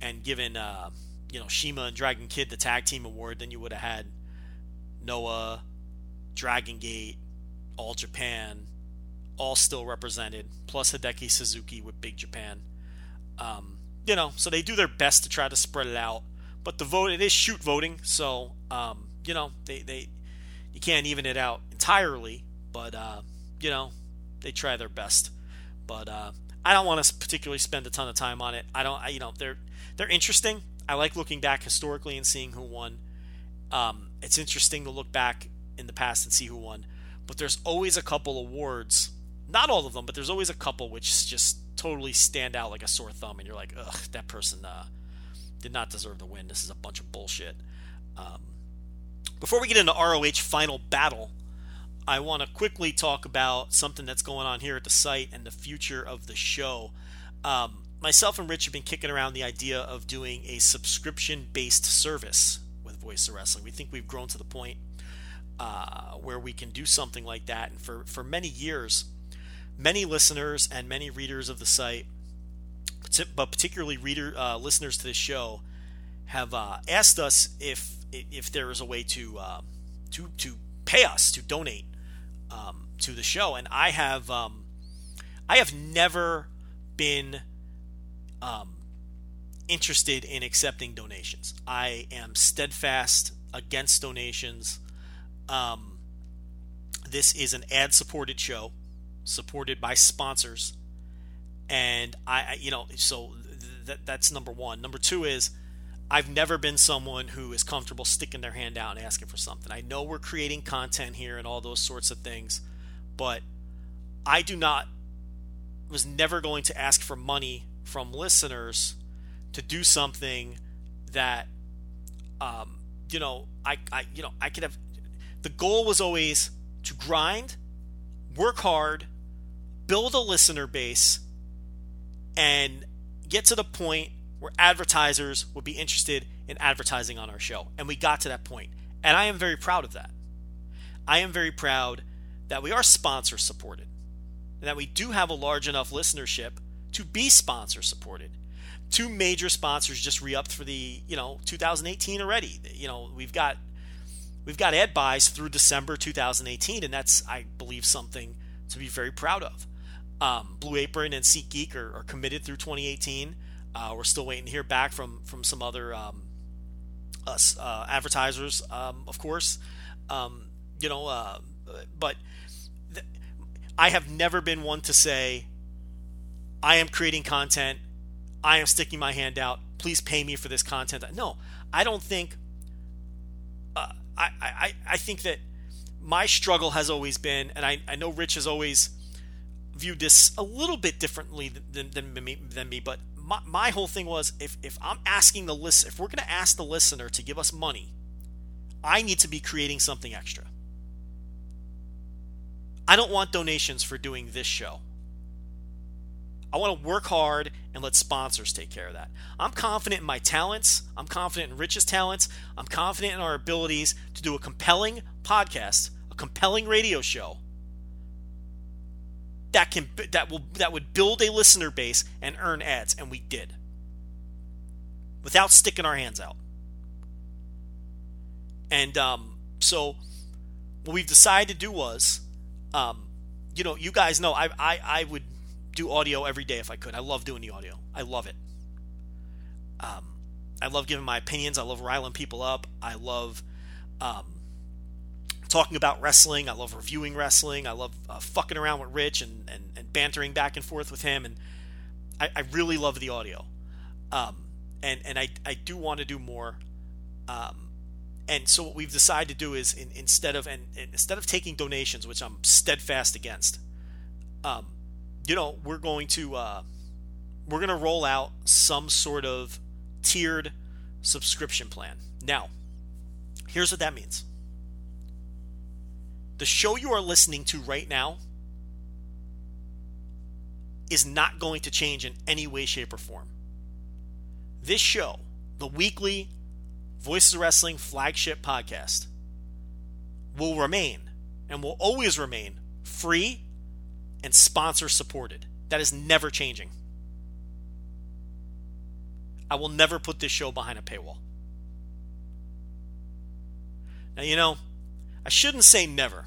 and given uh, you know Shima and Dragon Kid the tag team award. Then you would have had Noah, Dragon Gate, All Japan, all still represented, plus Hideki Suzuki with Big Japan. Um, you know, so they do their best to try to spread it out. But the vote, it is shoot voting, so um, you know, they, they you can't even it out entirely, but uh, you know, they try their best. But uh, I don't want to particularly spend a ton of time on it. I don't, I, you know, they're they're interesting. I like looking back historically and seeing who won. Um, it's interesting to look back in the past and see who won. But there's always a couple awards, not all of them, but there's always a couple which just totally stand out like a sore thumb, and you're like, ugh, that person uh, did not deserve the win. This is a bunch of bullshit. Um, before we get into ROH Final Battle, I want to quickly talk about something that's going on here at the site and the future of the show. Um, myself and Rich have been kicking around the idea of doing a subscription based service with Voice of Wrestling. We think we've grown to the point uh, where we can do something like that. And for, for many years, many listeners and many readers of the site, but particularly reader uh, listeners to this show, have uh, asked us if if there is a way to uh, to to pay us to donate um, to the show, and I have um, I have never been um, interested in accepting donations. I am steadfast against donations. Um, this is an ad-supported show, supported by sponsors, and I, you know, so th- that's number one. Number two is I've never been someone who is comfortable sticking their hand out and asking for something. I know we're creating content here and all those sorts of things, but I do not was never going to ask for money from listeners to do something that um, you know I, I you know I could have the goal was always to grind work hard build a listener base and get to the point where advertisers would be interested in advertising on our show and we got to that point and I am very proud of that I am very proud that we are sponsor supported and that we do have a large enough listenership to be sponsor supported. Two major sponsors just re-upped for the you know 2018 already. You know we've got we've got ad buys through December 2018, and that's I believe something to be very proud of. Um, Blue Apron and SeatGeek are, are committed through 2018. Uh, we're still waiting to hear back from from some other um, us uh, advertisers, um, of course. Um, you know, uh, but th- I have never been one to say I am creating content. I am sticking my hand out. Please pay me for this content. No, I don't think. Uh, I, I I think that my struggle has always been, and I, I know Rich has always viewed this a little bit differently than, than, than me, than me but my, my whole thing was if, if I'm asking the list, if we're going to ask the listener to give us money, I need to be creating something extra. I don't want donations for doing this show. I want to work hard and let sponsors take care of that. I'm confident in my talents. I'm confident in Rich's talents. I'm confident in our abilities to do a compelling podcast, a compelling radio show that can that will that would build a listener base and earn ads and we did. Without sticking our hands out. And um, so what we've decided to do was um, you know, you guys know I, I I would do audio every day if I could. I love doing the audio. I love it. Um, I love giving my opinions. I love riling people up. I love um, talking about wrestling. I love reviewing wrestling. I love uh, fucking around with Rich and, and, and bantering back and forth with him. And I, I really love the audio. Um, and and I, I do want to do more. Um, and so what we've decided to do is in, instead of and, and, instead of taking donations, which I'm steadfast against, um, you know, we're going to uh, we're going to roll out some sort of tiered subscription plan. Now, here's what that means. The show you are listening to right now is not going to change in any way, shape, or form. This show, the weekly Voices of Wrestling flagship podcast, will remain and will always remain free and sponsor supported. That is never changing. I will never put this show behind a paywall. Now, you know, I shouldn't say never.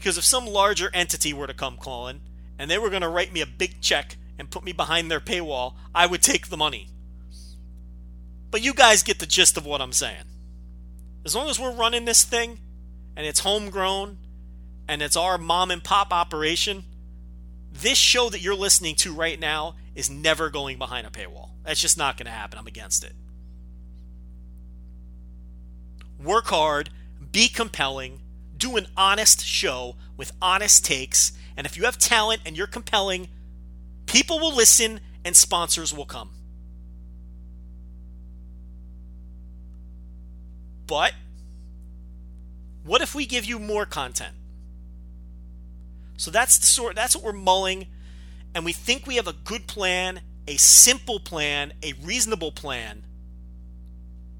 Because if some larger entity were to come calling and they were going to write me a big check and put me behind their paywall, I would take the money. But you guys get the gist of what I'm saying. As long as we're running this thing and it's homegrown and it's our mom and pop operation, this show that you're listening to right now is never going behind a paywall. That's just not going to happen. I'm against it. Work hard, be compelling, do an honest show with honest takes, and if you have talent and you're compelling, people will listen and sponsors will come. But what if we give you more content? So that's the sort that's what we're mulling and we think we have a good plan, a simple plan, a reasonable plan,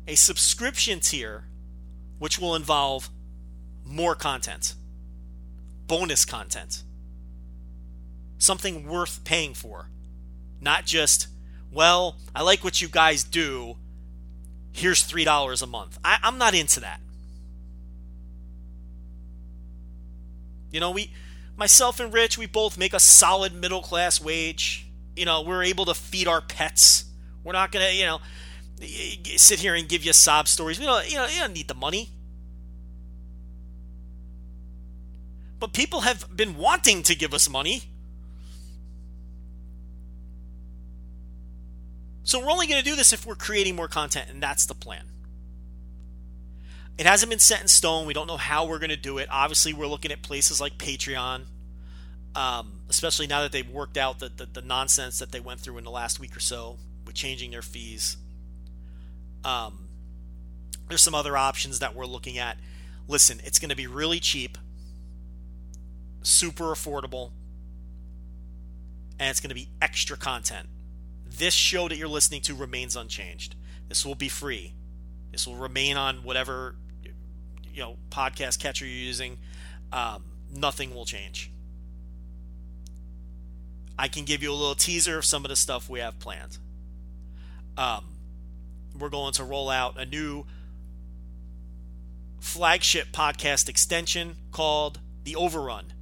a subscription tier which will involve more content, bonus content, something worth paying for. Not just, well, I like what you guys do. Here's $3 a month. I, I'm not into that. You know, we, myself and Rich, we both make a solid middle class wage. You know, we're able to feed our pets. We're not going to, you know, sit here and give you sob stories. We don't, you know, you don't need the money. But people have been wanting to give us money. So we're only going to do this if we're creating more content, and that's the plan. It hasn't been set in stone. We don't know how we're going to do it. Obviously, we're looking at places like Patreon, um, especially now that they've worked out the, the, the, nonsense that they went through in the last week or so with changing their fees. Um, there's some other options that we're looking at. Listen, it's going to be really cheap, super affordable, and it's going to be extra content. This show that you're listening to remains unchanged. This will be free. This will remain on whatever you know podcast catcher you're using. Um, nothing will change. I can give you a little teaser of some of the stuff we have planned. Um, we're going to roll out a new flagship podcast extension called The Overrun.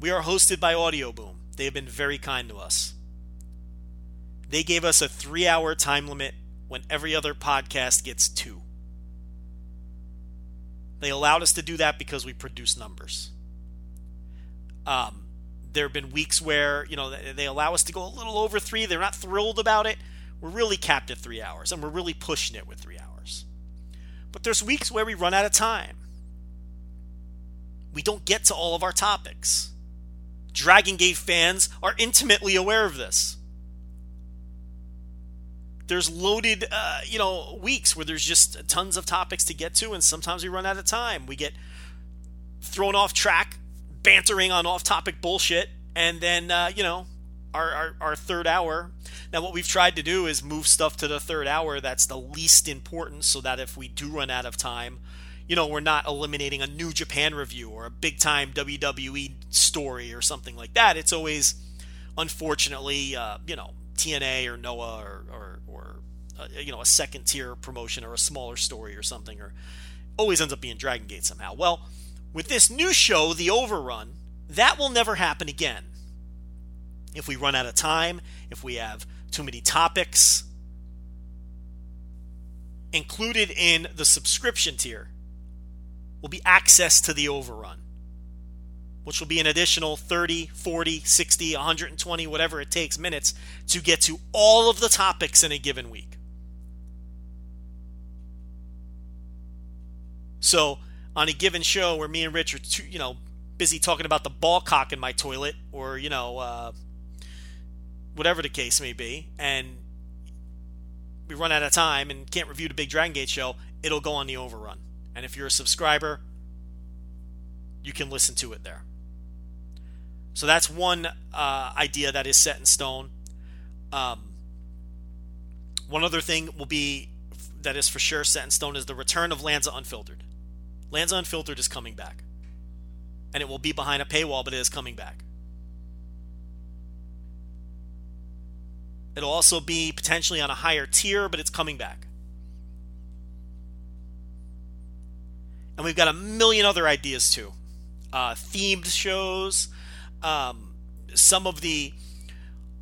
We are hosted by Audioboom. They have been very kind to us. They gave us a three hour time limit when every other podcast gets two. They allowed us to do that because we produce numbers. Um, there have been weeks where you know they allow us to go a little over three. They're not thrilled about it. We're really capped at three hours, and we're really pushing it with three hours. But there's weeks where we run out of time. We don't get to all of our topics. Dragon Gate fans are intimately aware of this. There's loaded uh, you know weeks where there's just tons of topics to get to and sometimes we run out of time. We get thrown off track bantering on off topic bullshit and then uh, you know our, our, our third hour. Now what we've tried to do is move stuff to the third hour that's the least important so that if we do run out of time you know we're not eliminating a new japan review or a big time wwe story or something like that it's always unfortunately uh, you know TNA or Noah or, or, or uh, you know a second tier promotion or a smaller story or something or always ends up being Dragon Gate somehow. Well, with this new show, The Overrun, that will never happen again. If we run out of time, if we have too many topics, included in the subscription tier will be access to the overrun which will be an additional 30, 40, 60, 120, whatever it takes minutes to get to all of the topics in a given week. So, on a given show where me and Rich are, too, you know, busy talking about the ball cock in my toilet or, you know, uh, whatever the case may be, and we run out of time and can't review the Big Dragon Gate show, it'll go on the overrun. And if you're a subscriber, you can listen to it there. So that's one uh, idea that is set in stone. Um, one other thing will be that is for sure set in stone is the return of Lanza Unfiltered. Lanza Unfiltered is coming back. And it will be behind a paywall, but it is coming back. It'll also be potentially on a higher tier, but it's coming back. And we've got a million other ideas too. Uh, themed shows, um, some of the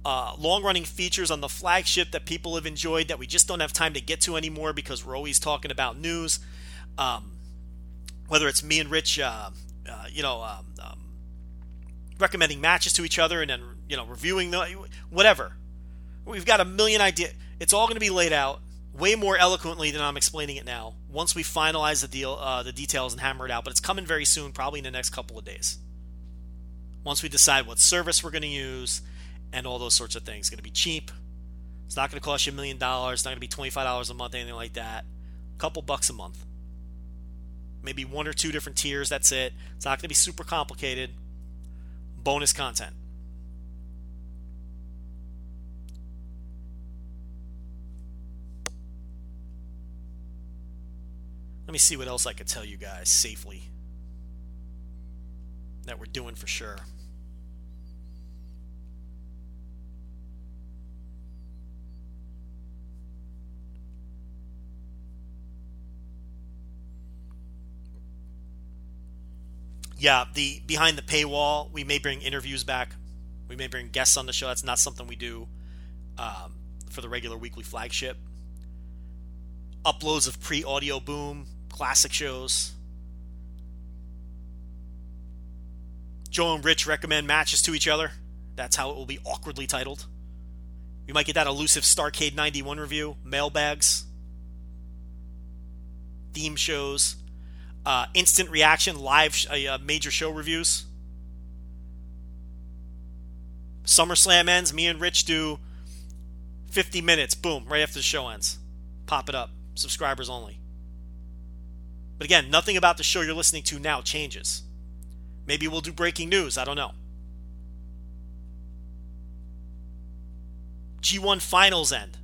uh, long running features on the flagship that people have enjoyed that we just don't have time to get to anymore because we're always talking about news. Um, whether it's me and Rich, uh, uh, you know, um, um recommending matches to each other and then, you know, reviewing the whatever. We've got a million ideas. It's all going to be laid out way more eloquently than I'm explaining it now. Once we finalize the deal, uh, the details and hammer it out, but it's coming very soon, probably in the next couple of days once we decide what service we're going to use and all those sorts of things. It's going to be cheap. It's not going to cost you a million dollars. It's not going to be $25 a month, anything like that. A couple bucks a month. Maybe one or two different tiers. That's it. It's not going to be super complicated. Bonus content. Me see what else I could tell you guys safely. that we're doing for sure. yeah, the behind the paywall, we may bring interviews back. We may bring guests on the show. That's not something we do um, for the regular weekly flagship. Uploads of pre audio boom, classic shows. Joe and Rich recommend matches to each other. That's how it will be awkwardly titled. We might get that elusive Starcade 91 review, mailbags, theme shows, uh, instant reaction, live uh, major show reviews. SummerSlam ends. Me and Rich do 50 minutes. Boom, right after the show ends. Pop it up. Subscribers only. But again, nothing about the show you're listening to now changes. Maybe we'll do breaking news. I don't know. G1 finals end.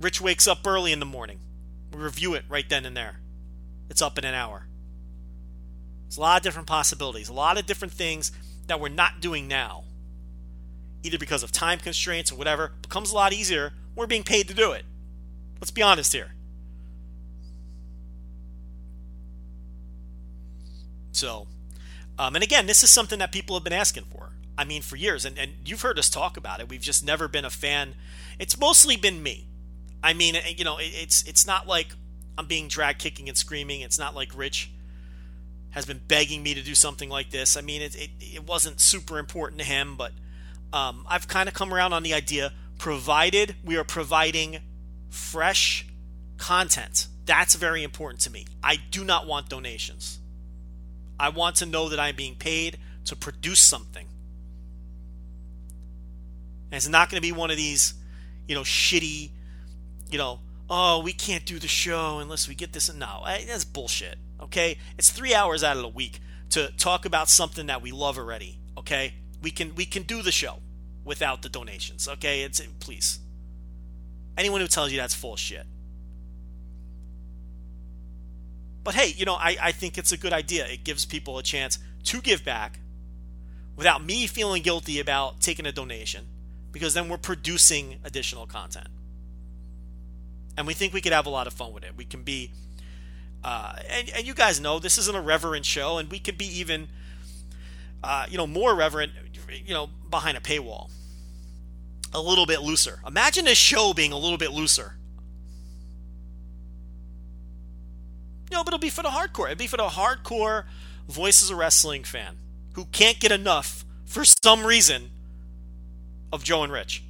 Rich wakes up early in the morning. We review it right then and there. It's up in an hour. There's a lot of different possibilities, a lot of different things that we're not doing now. Either because of time constraints or whatever, becomes a lot easier. We're being paid to do it. Let's be honest here. So, um, and again, this is something that people have been asking for. I mean, for years, and, and you've heard us talk about it. We've just never been a fan. It's mostly been me. I mean, you know, it, it's it's not like I'm being dragged kicking and screaming. It's not like Rich has been begging me to do something like this. I mean, it, it, it wasn't super important to him, but um, I've kind of come around on the idea provided we are providing fresh content. That's very important to me. I do not want donations. I want to know that I'm being paid to produce something. And it's not going to be one of these, you know, shitty, you know, oh, we can't do the show unless we get this. No, that's bullshit. Okay, it's three hours out of the week to talk about something that we love already. Okay, we can we can do the show without the donations. Okay, it's please. Anyone who tells you that's full shit. But hey, you know, I, I think it's a good idea. It gives people a chance to give back without me feeling guilty about taking a donation because then we're producing additional content and we think we could have a lot of fun with it. We can be, uh, and, and you guys know this isn't a irreverent show, and we can be even, uh, you know, more reverent, you know, behind a paywall, a little bit looser. Imagine this show being a little bit looser. Know, but it'll be for the hardcore. It'll be for the hardcore Voices of Wrestling fan who can't get enough for some reason of Joe and Rich.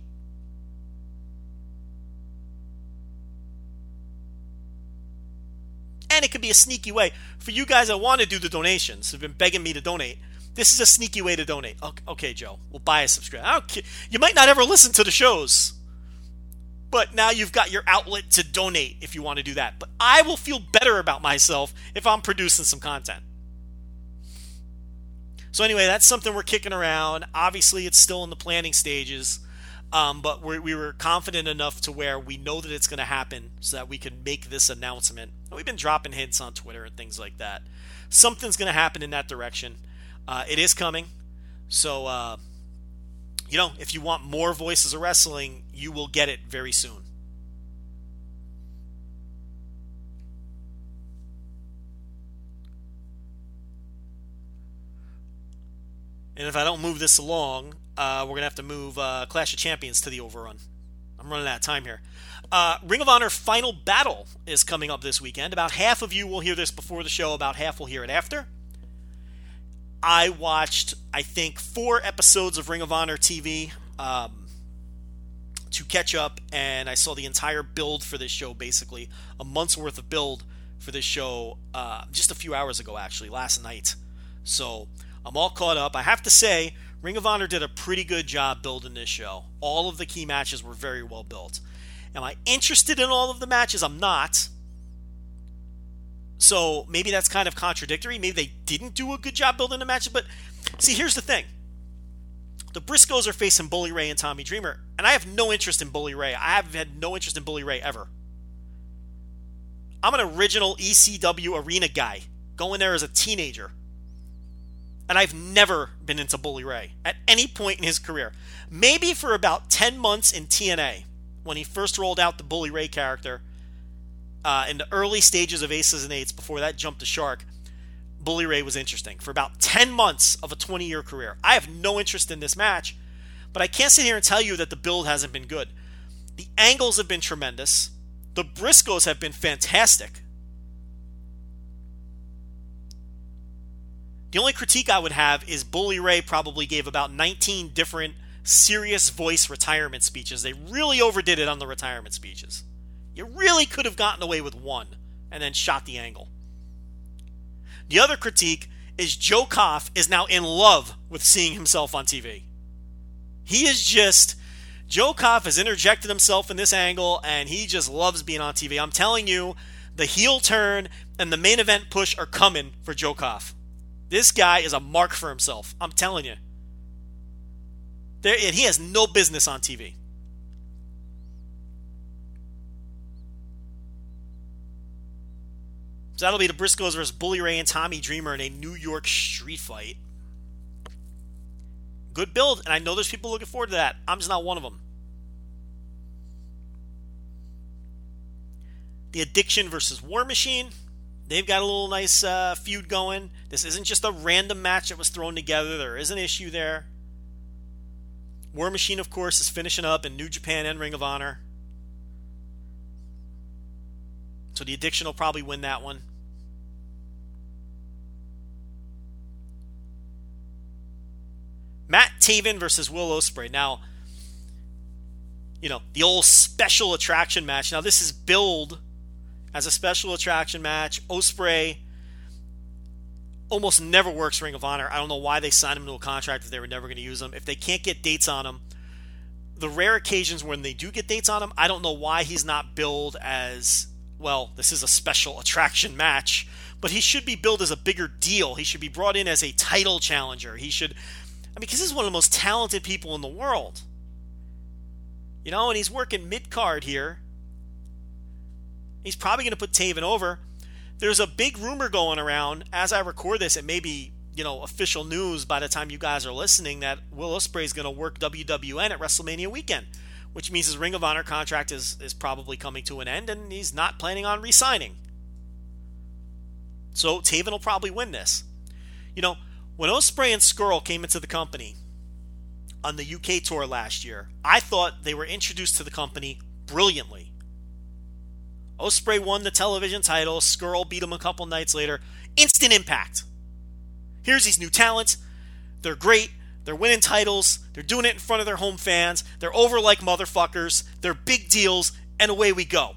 And it could be a sneaky way for you guys that want to do the donations, have been begging me to donate. This is a sneaky way to donate. Okay, Joe, we'll buy a subscription. You might not ever listen to the shows, but now you've got your outlet to donate if you want to do that. But I will feel better about myself if I'm producing some content. So, anyway, that's something we're kicking around. Obviously, it's still in the planning stages. Um, but we were confident enough to where we know that it's going to happen so that we can make this announcement. We've been dropping hints on Twitter and things like that. Something's going to happen in that direction. Uh, it is coming. So, uh, you know, if you want more voices of wrestling, you will get it very soon. And if I don't move this along, uh, we're going to have to move uh, Clash of Champions to the overrun. I'm running out of time here. Uh, Ring of Honor Final Battle is coming up this weekend. About half of you will hear this before the show, about half will hear it after. I watched, I think, four episodes of Ring of Honor TV um, to catch up, and I saw the entire build for this show basically, a month's worth of build for this show uh, just a few hours ago, actually, last night. So I'm all caught up. I have to say, Ring of Honor did a pretty good job building this show. All of the key matches were very well built. Am I interested in all of the matches? I'm not. So maybe that's kind of contradictory. Maybe they didn't do a good job building the matches. But see, here's the thing the Briscoes are facing Bully Ray and Tommy Dreamer, and I have no interest in Bully Ray. I have had no interest in Bully Ray ever. I'm an original ECW arena guy, going there as a teenager And I've never been into Bully Ray at any point in his career. Maybe for about 10 months in TNA when he first rolled out the Bully Ray character uh, in the early stages of Aces and Eights before that jumped to Shark. Bully Ray was interesting for about 10 months of a 20 year career. I have no interest in this match, but I can't sit here and tell you that the build hasn't been good. The angles have been tremendous. The Briscoes have been fantastic. The only critique I would have is Bully Ray probably gave about 19 different serious voice retirement speeches. They really overdid it on the retirement speeches. You really could have gotten away with one and then shot the angle. The other critique is Joe Koff is now in love with seeing himself on TV. He is just Joe Koff has interjected himself in this angle and he just loves being on TV. I'm telling you, the heel turn and the main event push are coming for Joe Koff. This guy is a mark for himself. I'm telling you. There, and he has no business on TV. So that'll be the Briscoes versus Bully Ray and Tommy Dreamer in a New York street fight. Good build, and I know there's people looking forward to that. I'm just not one of them. The Addiction versus War Machine. They've got a little nice uh, feud going. This isn't just a random match that was thrown together. There is an issue there. War Machine, of course, is finishing up in New Japan and Ring of Honor. So the Addiction will probably win that one. Matt Taven versus Will Ospreay. Now, you know, the old special attraction match. Now, this is billed as a special attraction match. Ospreay almost never works Ring of Honor. I don't know why they signed him to a contract if they were never going to use him. If they can't get dates on him, the rare occasions when they do get dates on him, I don't know why he's not billed as well. This is a special attraction match, but he should be billed as a bigger deal. He should be brought in as a title challenger. He should, I mean, because this is one of the most talented people in the world. You know, and he's working mid card here. He's probably going to put Taven over. There's a big rumor going around as I record this. It may be, you know, official news by the time you guys are listening that Will Ospreay is going to work WWN at WrestleMania weekend, which means his Ring of Honor contract is is probably coming to an end, and he's not planning on re-signing. So Taven will probably win this. You know, when Ospreay and Scurll came into the company on the UK tour last year, I thought they were introduced to the company brilliantly. Ospreay won the television title. Scurll beat him a couple nights later. Instant impact. Here's these new talents. They're great. They're winning titles. They're doing it in front of their home fans. They're over like motherfuckers. They're big deals. And away we go.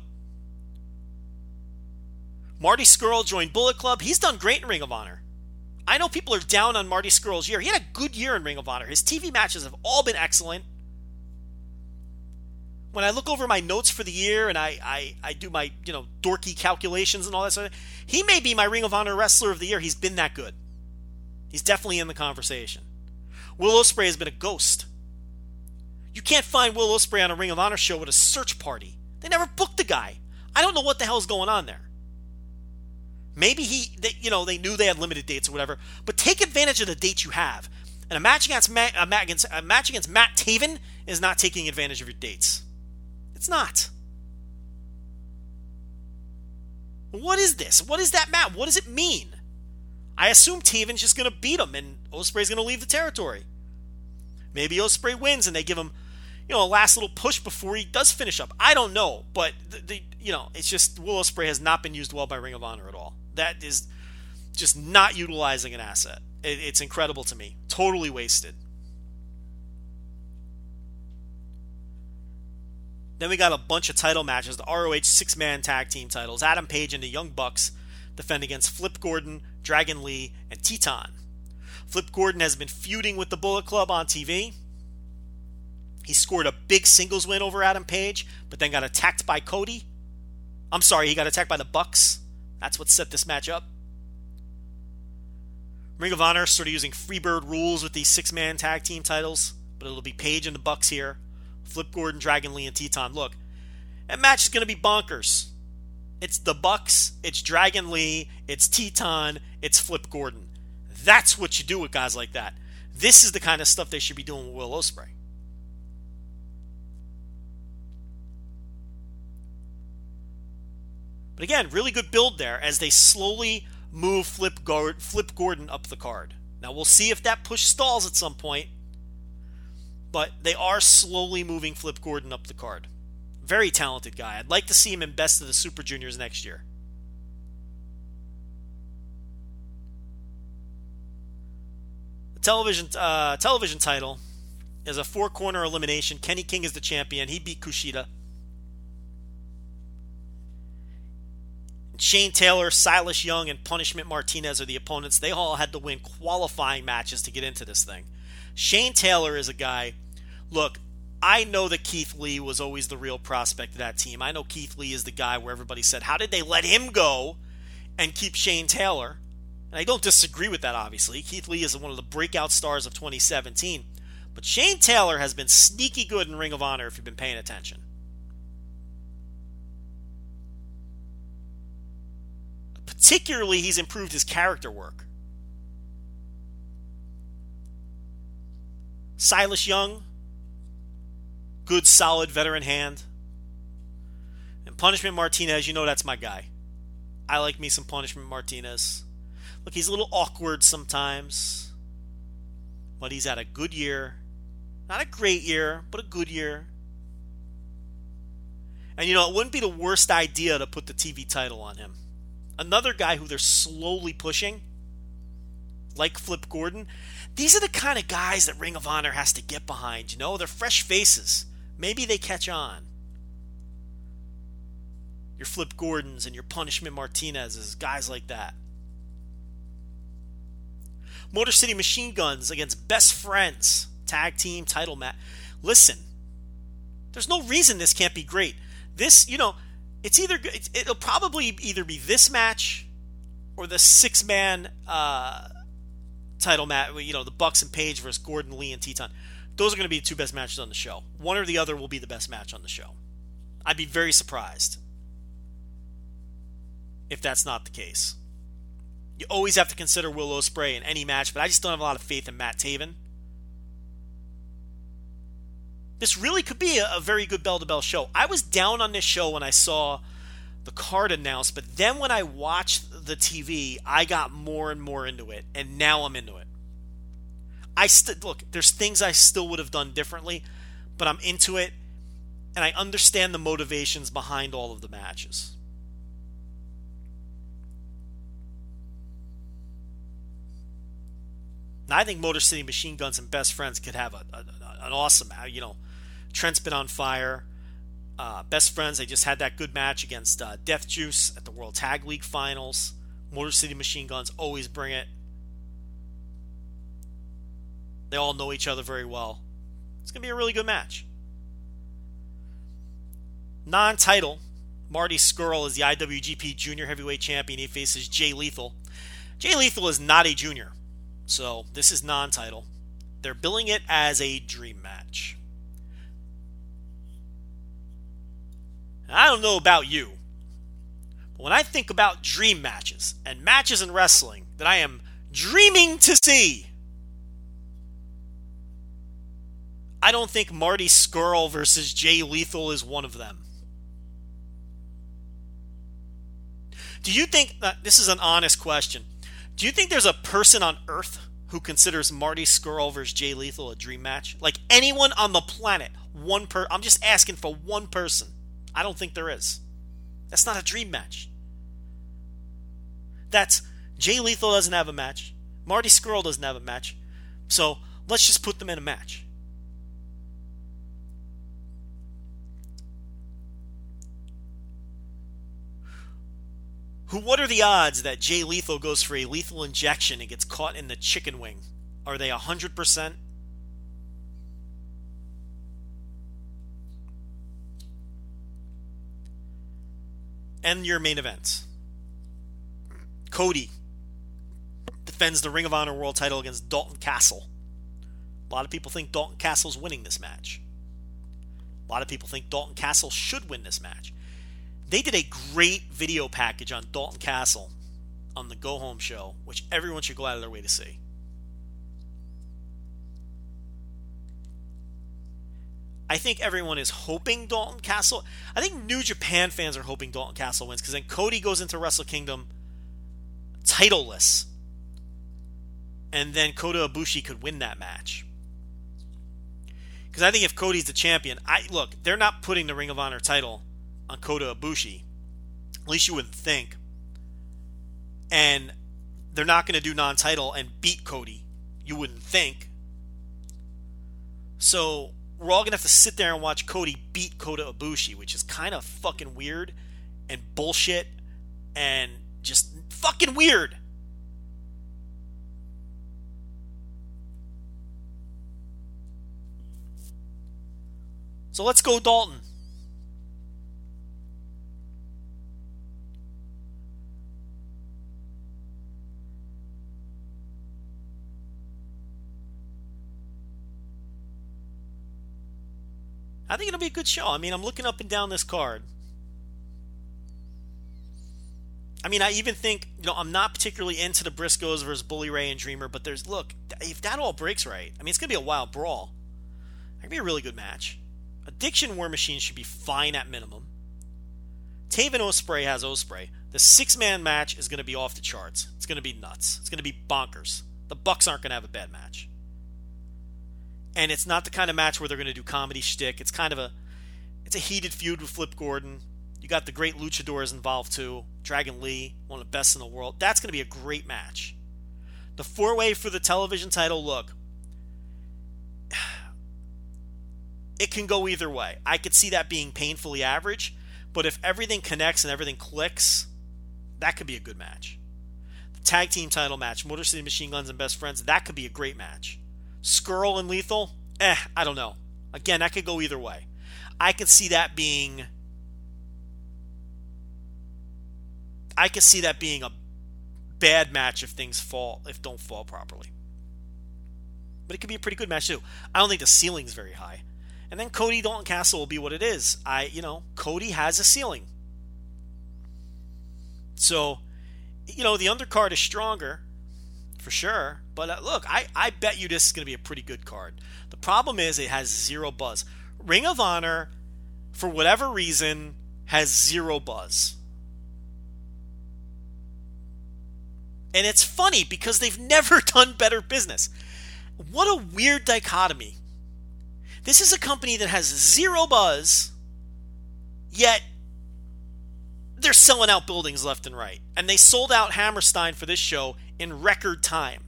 Marty Scurll joined Bullet Club. He's done great in Ring of Honor. I know people are down on Marty Scurll's year. He had a good year in Ring of Honor. His TV matches have all been excellent when I look over my notes for the year and I, I, I do my you know dorky calculations and all that stuff, he may be my Ring of Honor wrestler of the year. He's been that good. He's definitely in the conversation. Will Ospreay has been a ghost. You can't find Will Ospreay on a Ring of Honor show with a search party. They never booked the guy. I don't know what the hell's going on there. Maybe he, they, you know, they knew they had limited dates or whatever. But take advantage of the dates you have. And a match against Matt, a match against, a match against Matt Taven is not taking advantage of your dates. It's not. What is this? What is that map? What does it mean? I assume Taven's just going to beat him and Ospreay's going to leave the territory. Maybe Ospreay wins and they give him, you know, a last little push before he does finish up. I don't know, but the, the you know, it's just Will Ospreay has not been used well by Ring of Honor at all. That is just not utilizing an asset. It, it's incredible to me. Totally wasted. Then we got a bunch of title matches. The ROH six man tag team titles. Adam Page and the Young Bucks defend against Flip Gordon, Dragon Lee, and Teton. Flip Gordon has been feuding with the Bullet Club on TV. He scored a big singles win over Adam Page, but then got attacked by Cody. I'm sorry, he got attacked by the Bucks. That's what set this match up. Ring of Honor sort of using Freebird rules with these six man tag team titles, but it'll be Page and the Bucks here. Flip Gordon, Dragon Lee, and Teton. Look, that match is going to be bonkers. It's the Bucks, it's Dragon Lee, it's Teton, it's Flip Gordon. That's what you do with guys like that. This is the kind of stuff they should be doing with Will Ospreay. But again, really good build there as they slowly move Flip, Gord- Flip Gordon up the card. Now we'll see if that push stalls at some point, but they are slowly moving Flip Gordon up the card. Very talented guy. I'd like to see him in Best of the Super Juniors next year. Television uh, television title is a four corner elimination. Kenny King is the champion. He beat Kushida. Shane Taylor, Silas Young, and Punishment Martinez are the opponents. They all had to win qualifying matches to get into this thing. Shane Taylor is a guy. Look, I know that Keith Lee was always the real prospect of that team. I know Keith Lee is the guy where everybody said, How did they let him go and keep Shane Taylor? And I don't disagree with that, obviously. Keith Lee is one of the breakout stars of 2017. But Shane Taylor has been sneaky good in Ring of Honor if you've been paying attention. Particularly, he's improved his character work. Silas Young, good, solid veteran hand. And Punishment Martinez, you know that's my guy. I like me some Punishment Martinez. Look, he's a little awkward sometimes, but he's had a good year. Not a great year, but a good year. And you know, it wouldn't be the worst idea to put the TV title on him. Another guy who they're slowly pushing, like Flip Gordon. These are the kind of guys that Ring of Honor has to get behind. You know, they're fresh faces. Maybe they catch on. Your Flip Gordons and your Punishment Martinezes, guys like that. Motor City Machine Guns against Best Friends tag team title match. Listen, there's no reason this can't be great. This, you know, it's either it'll probably either be this match or the six man uh, title match. You know, the Bucks and Page versus Gordon Lee and Teton. Those are going to be the two best matches on the show. One or the other will be the best match on the show. I'd be very surprised if that's not the case. You always have to consider Will Ospreay in any match, but I just don't have a lot of faith in Matt Taven. This really could be a, a very good bell to bell show. I was down on this show when I saw the card announced, but then when I watched the TV, I got more and more into it, and now I'm into it. I st- look, there's things I still would have done differently, but I'm into it, and I understand the motivations behind all of the matches. I think Motor City Machine Guns and Best Friends could have a, a, an awesome, uh, you know, Trent's been on fire. Uh, best friends, they just had that good match against uh, Death Juice at the World Tag League Finals. Motor City Machine Guns always bring it. They all know each other very well. It's going to be a really good match. Non title, Marty Scurll is the IWGP Junior Heavyweight Champion. He faces Jay Lethal. Jay Lethal is not a junior, so this is non title. They're billing it as a dream match. I don't know about you, but when I think about dream matches and matches in wrestling that I am dreaming to see, I don't think Marty Scurll versus Jay Lethal is one of them. Do you think uh, this is an honest question? Do you think there's a person on Earth who considers Marty Scurll versus Jay Lethal a dream match? Like anyone on the planet, one per I'm just asking for one person. I don't think there is. That's not a dream match. That's Jay Lethal doesn't have a match. Marty Scurll doesn't have a match. So let's just put them in a match. Who? What are the odds that Jay Lethal goes for a lethal injection and gets caught in the chicken wing? Are they hundred percent? And your main event. Cody defends the Ring of Honor World title against Dalton Castle. A lot of people think Dalton Castle's winning this match. A lot of people think Dalton Castle should win this match. They did a great video package on Dalton Castle on the go home show, which everyone should go out of their way to see. I think everyone is hoping Dalton Castle. I think New Japan fans are hoping Dalton Castle wins because then Cody goes into Wrestle Kingdom titleless. And then Kota Ibushi could win that match. Because I think if Cody's the champion, I look, they're not putting the Ring of Honor title on Kota Ibushi. At least you wouldn't think. And they're not going to do non-title and beat Cody. You wouldn't think. So we're all gonna have to sit there and watch Cody beat Kota Ibushi, which is kind of fucking weird and bullshit and just fucking weird. So let's go, Dalton. I think it'll be a good show. I mean, I'm looking up and down this card. I mean, I even think, you know, I'm not particularly into the Briscoes versus Bully Ray and Dreamer, but there's, look, if that all breaks right, I mean, it's going to be a wild brawl. It could be a really good match. Addiction War Machine should be fine at minimum. Taven Ospreay has Ospreay. The six man match is going to be off the charts. It's going to be nuts. It's going to be bonkers. The Bucks aren't going to have a bad match and it's not the kind of match where they're going to do comedy shtick. It's kind of a it's a heated feud with Flip Gordon. You got the great luchadors involved too. Dragon Lee, one of the best in the world. That's going to be a great match. The four way for the television title. Look, it can go either way. I could see that being painfully average, but if everything connects and everything clicks, that could be a good match. The tag team title match, Motor City Machine Guns and Best Friends, that could be a great match. Scurll and Lethal, eh, I don't know. Again, that could go either way. I could see that being. I could see that being a bad match if things fall, if don't fall properly. But it could be a pretty good match too. I don't think the ceiling's very high. And then Cody Dalton Castle will be what it is. I, you know, Cody has a ceiling. So, you know, the undercard is stronger for sure. But uh, look, I, I bet you this is going to be a pretty good card. The problem is it has zero buzz. Ring of Honor, for whatever reason, has zero buzz. And it's funny because they've never done better business. What a weird dichotomy. This is a company that has zero buzz, yet they're selling out buildings left and right. And they sold out Hammerstein for this show in record time.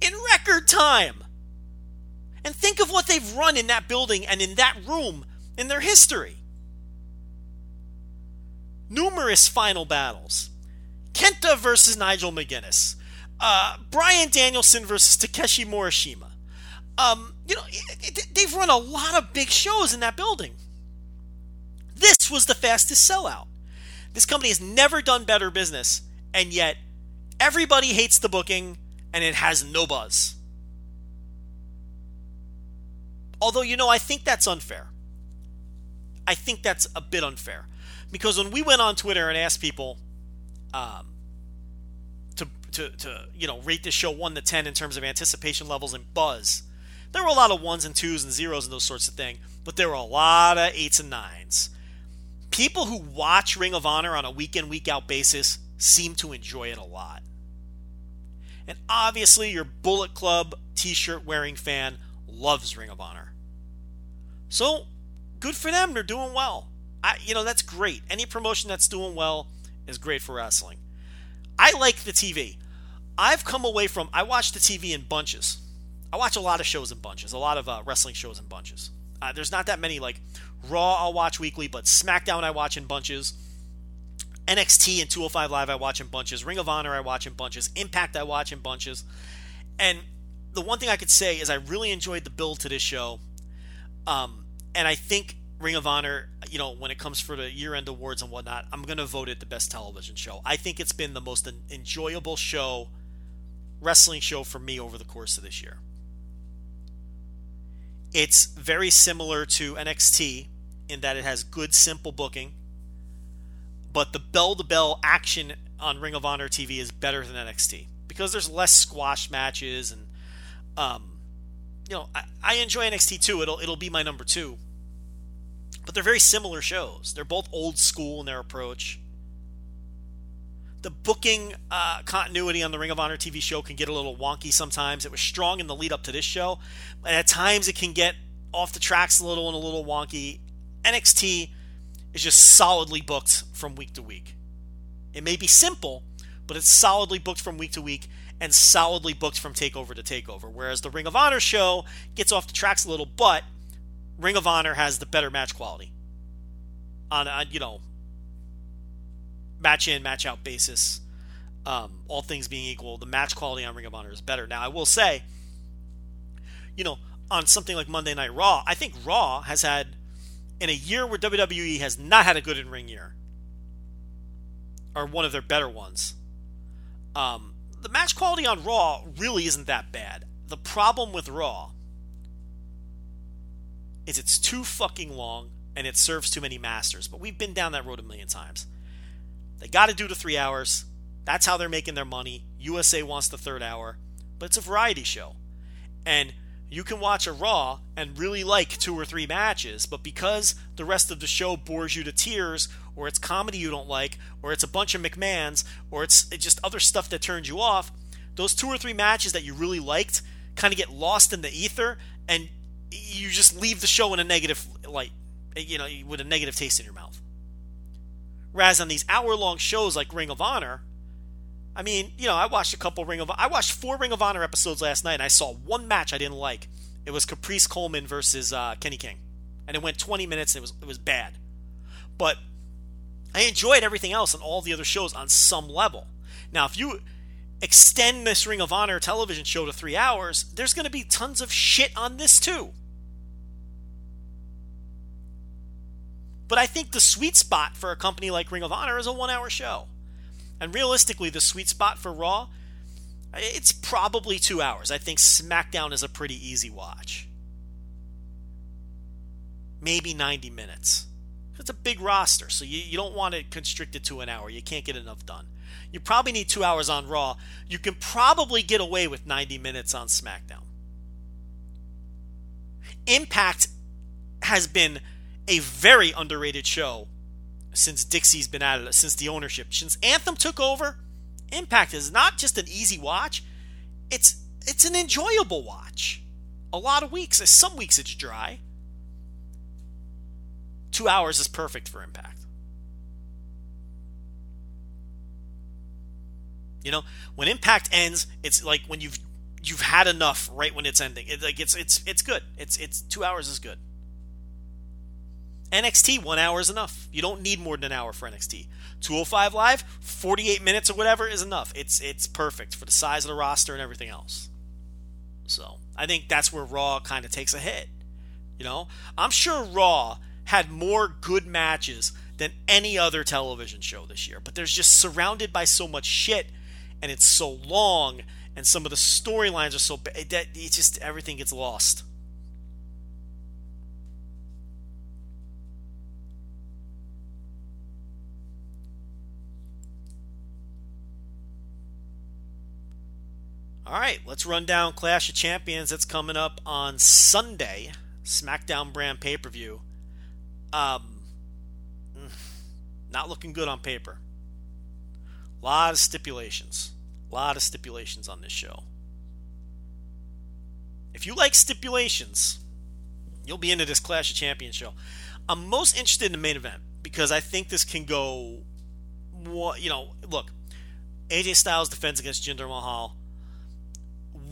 In record time! And think of what they've run in that building and in that room in their history. Numerous final battles. Kenta versus Nigel McGuinness. Uh, Bryan Danielson versus Takeshi Morishima. Um, you know, they've run a lot of big shows in that building. This was the fastest sellout. This company has never done better business, and yet Everybody hates the booking, and it has no buzz. Although, you know, I think that's unfair. I think that's a bit unfair. Because when we went on Twitter and asked people um, to, to, to, you know, rate this show 1 to 10 in terms of anticipation levels and buzz, there were a lot of ones and twos and zeros and those sorts of things, but there were a lot of eights and nines. People who watch Ring of Honor on a week in, week out basis seem to enjoy it a lot. And obviously, your Bullet Club t shirt wearing fan loves Ring of Honor. So, good for them. They're doing well. I, you know, that's great. Any promotion that's doing well is great for wrestling. I like the TV. I've come away from, I watch the TV in bunches. I watch a lot of shows in bunches, a lot of uh, wrestling shows in bunches. Uh, there's not that many, like Raw, I'll watch weekly, but SmackDown, I watch in bunches. NXT and 205 Live I watch in bunches. Ring of Honor I watch in bunches. Impact I watch in bunches. And the one thing I could say is I really enjoyed the build to this show. Um, and I think Ring of Honor, you know, when it comes for the year end awards and whatnot, I'm going to vote it the best television show. I think it's been the most enjoyable show, wrestling show for me over the course of this year. It's very similar to NXT in that it has good, simple booking but the bell to bell action on Ring of Honor TV is better than NXT because there's less squash matches and um, you know I, I enjoy NXT too. It'll it'll be my number two, but they're very similar shows. They're both old school in their approach. The booking uh, continuity on the Ring of Honor TV show can get a little wonky sometimes. It was strong in the lead up to this show, but at times it can get off the tracks a little and a little wonky. NXT is just solidly booked from week to week. It may be simple, but it's solidly booked from week to week and solidly booked from takeover to takeover. Whereas the Ring of Honor show gets off the tracks a little, but Ring of Honor has the better match quality on, on you know match in match out basis. Um, all things being equal, the match quality on Ring of Honor is better. Now I will say, you know, on something like Monday Night Raw, I think Raw has had in a year where WWE has not had a good in ring year, or one of their better ones. Um, the match quality on Raw really isn't that bad. The problem with Raw is it's too fucking long and it serves too many masters. But we've been down that road a million times. They got to do the three hours. That's how they're making their money. USA wants the third hour, but it's a variety show. And you can watch a Raw and really like two or three matches, but because the rest of the show bores you to tears, or it's comedy you don't like, or it's a bunch of McMahons, or it's just other stuff that turns you off, those two or three matches that you really liked kind of get lost in the ether, and you just leave the show in a negative light, you know, with a negative taste in your mouth. Whereas on these hour long shows like Ring of Honor, I mean, you know, I watched a couple Ring of I watched four Ring of Honor episodes last night, and I saw one match I didn't like. It was Caprice Coleman versus uh, Kenny King, and it went 20 minutes, and it was it was bad. But I enjoyed everything else on all the other shows on some level. Now, if you extend this Ring of Honor television show to three hours, there's going to be tons of shit on this too. But I think the sweet spot for a company like Ring of Honor is a one hour show. And realistically, the sweet spot for Raw, it's probably two hours. I think SmackDown is a pretty easy watch. Maybe 90 minutes. It's a big roster, so you, you don't want it constricted to an hour. You can't get enough done. You probably need two hours on Raw. You can probably get away with 90 minutes on SmackDown. Impact has been a very underrated show since Dixie's been at it, since the ownership. Since Anthem took over, Impact is not just an easy watch, it's it's an enjoyable watch. A lot of weeks, uh, some weeks it's dry. Two hours is perfect for Impact. You know, when Impact ends, it's like when you've you've had enough right when it's ending. It, like it's it's it's good. It's it's two hours is good. NXT, one hour is enough. You don't need more than an hour for NXT. 205 Live, 48 minutes or whatever is enough. It's it's perfect for the size of the roster and everything else. So I think that's where Raw kind of takes a hit. You know, I'm sure Raw had more good matches than any other television show this year, but there's just surrounded by so much shit, and it's so long, and some of the storylines are so bad that it just everything gets lost. All right, let's run down Clash of Champions that's coming up on Sunday, SmackDown brand pay per view. Um, not looking good on paper. A lot of stipulations. A lot of stipulations on this show. If you like stipulations, you'll be into this Clash of Champions show. I'm most interested in the main event because I think this can go. You know, look, AJ Styles defends against Jinder Mahal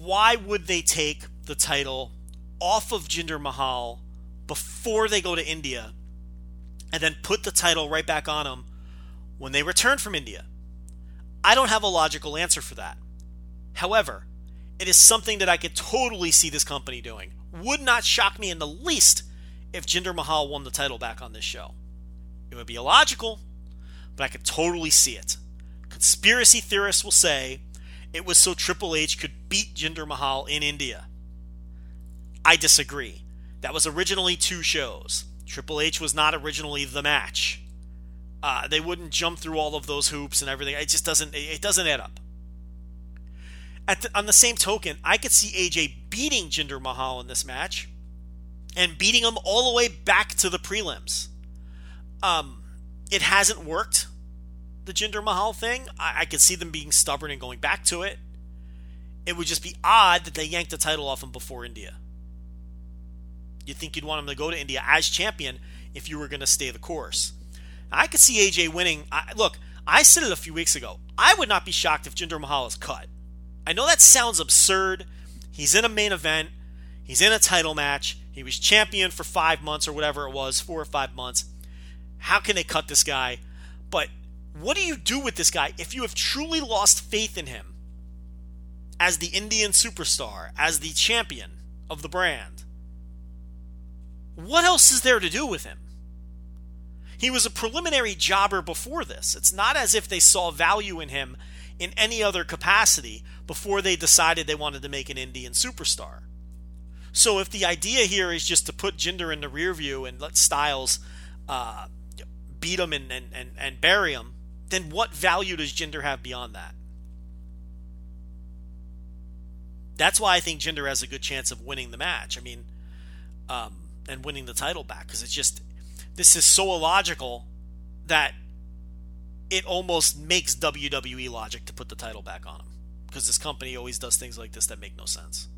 why would they take the title off of Jinder Mahal before they go to India and then put the title right back on him when they return from India? I don't have a logical answer for that. However, it is something that I could totally see this company doing. Would not shock me in the least if Jinder Mahal won the title back on this show. It would be illogical, but I could totally see it. Conspiracy theorists will say it was so Triple H could beat Jinder Mahal in India. I disagree. That was originally two shows. Triple H was not originally the match. Uh, they wouldn't jump through all of those hoops and everything. It just doesn't. It doesn't add up. The, on the same token, I could see AJ beating Jinder Mahal in this match, and beating him all the way back to the prelims. Um, it hasn't worked. The Jinder Mahal thing. I, I could see them being stubborn and going back to it. It would just be odd that they yanked the title off him before India. You'd think you'd want him to go to India as champion if you were going to stay the course. I could see AJ winning. I, look, I said it a few weeks ago. I would not be shocked if Jinder Mahal is cut. I know that sounds absurd. He's in a main event. He's in a title match. He was champion for five months or whatever it was, four or five months. How can they cut this guy? But what do you do with this guy if you have truly lost faith in him as the Indian superstar, as the champion of the brand? What else is there to do with him? He was a preliminary jobber before this. It's not as if they saw value in him in any other capacity before they decided they wanted to make an Indian superstar. So if the idea here is just to put Jinder in the rear view and let Styles uh, beat him and, and, and, and bury him, then what value does Jinder have beyond that? That's why I think Jinder has a good chance of winning the match. I mean, um, and winning the title back because it's just this is so illogical that it almost makes WWE logic to put the title back on him because this company always does things like this that make no sense.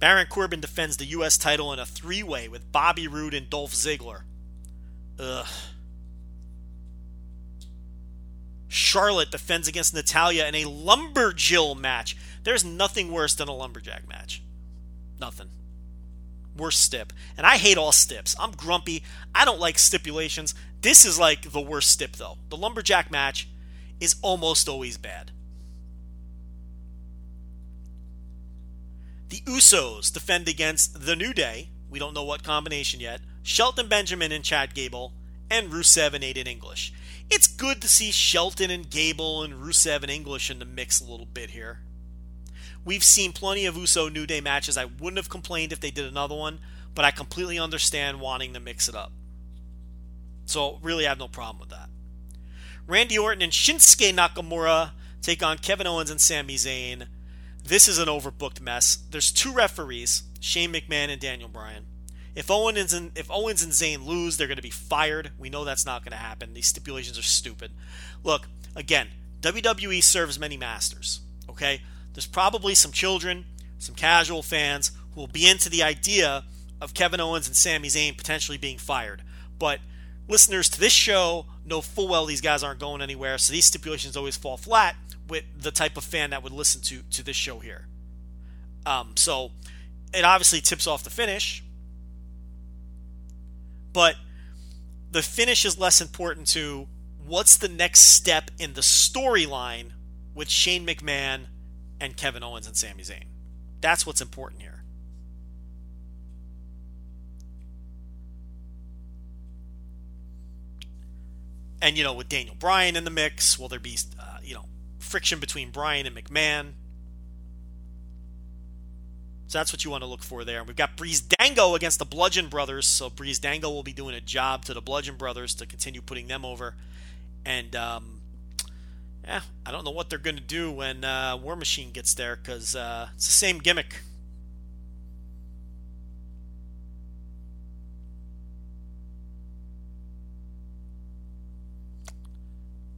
Baron Corbin defends the U.S. title in a three way with Bobby Roode and Dolph Ziggler. Ugh. Charlotte defends against Natalya in a Lumberjill match. There's nothing worse than a Lumberjack match. Nothing. Worst stip. And I hate all stips. I'm grumpy. I don't like stipulations. This is like the worst stip, though. The Lumberjack match is almost always bad. The Usos defend against The New Day. We don't know what combination yet. Shelton Benjamin and Chad Gable. And Rusev and Aiden English it's good to see Shelton and Gable and Rusev and English in the mix a little bit here. We've seen plenty of Uso New Day matches. I wouldn't have complained if they did another one, but I completely understand wanting to mix it up. So, really, I have no problem with that. Randy Orton and Shinsuke Nakamura take on Kevin Owens and Sami Zayn. This is an overbooked mess. There's two referees, Shane McMahon and Daniel Bryan. If Owens and if Owens and Zayn lose, they're going to be fired. We know that's not going to happen. These stipulations are stupid. Look, again, WWE serves many masters. Okay, there's probably some children, some casual fans who will be into the idea of Kevin Owens and Sami Zayn potentially being fired. But listeners to this show know full well these guys aren't going anywhere, so these stipulations always fall flat with the type of fan that would listen to to this show here. Um, so it obviously tips off the finish, but the finish is less important to what's the next step in the storyline with Shane McMahon and Kevin Owens and Sami Zayn. That's what's important here. And, you know, with Daniel Bryan in the mix, will there be, uh, you know, friction between Bryan and McMahon? So that's what you want to look for there. We've got Breezango against the Bludgeon Brothers. So Breezango will be doing a job to the Bludgeon Brothers to continue putting them over. And um, yeah, I don't know what they're going to do when uh, War Machine gets there because uh, it's the same gimmick.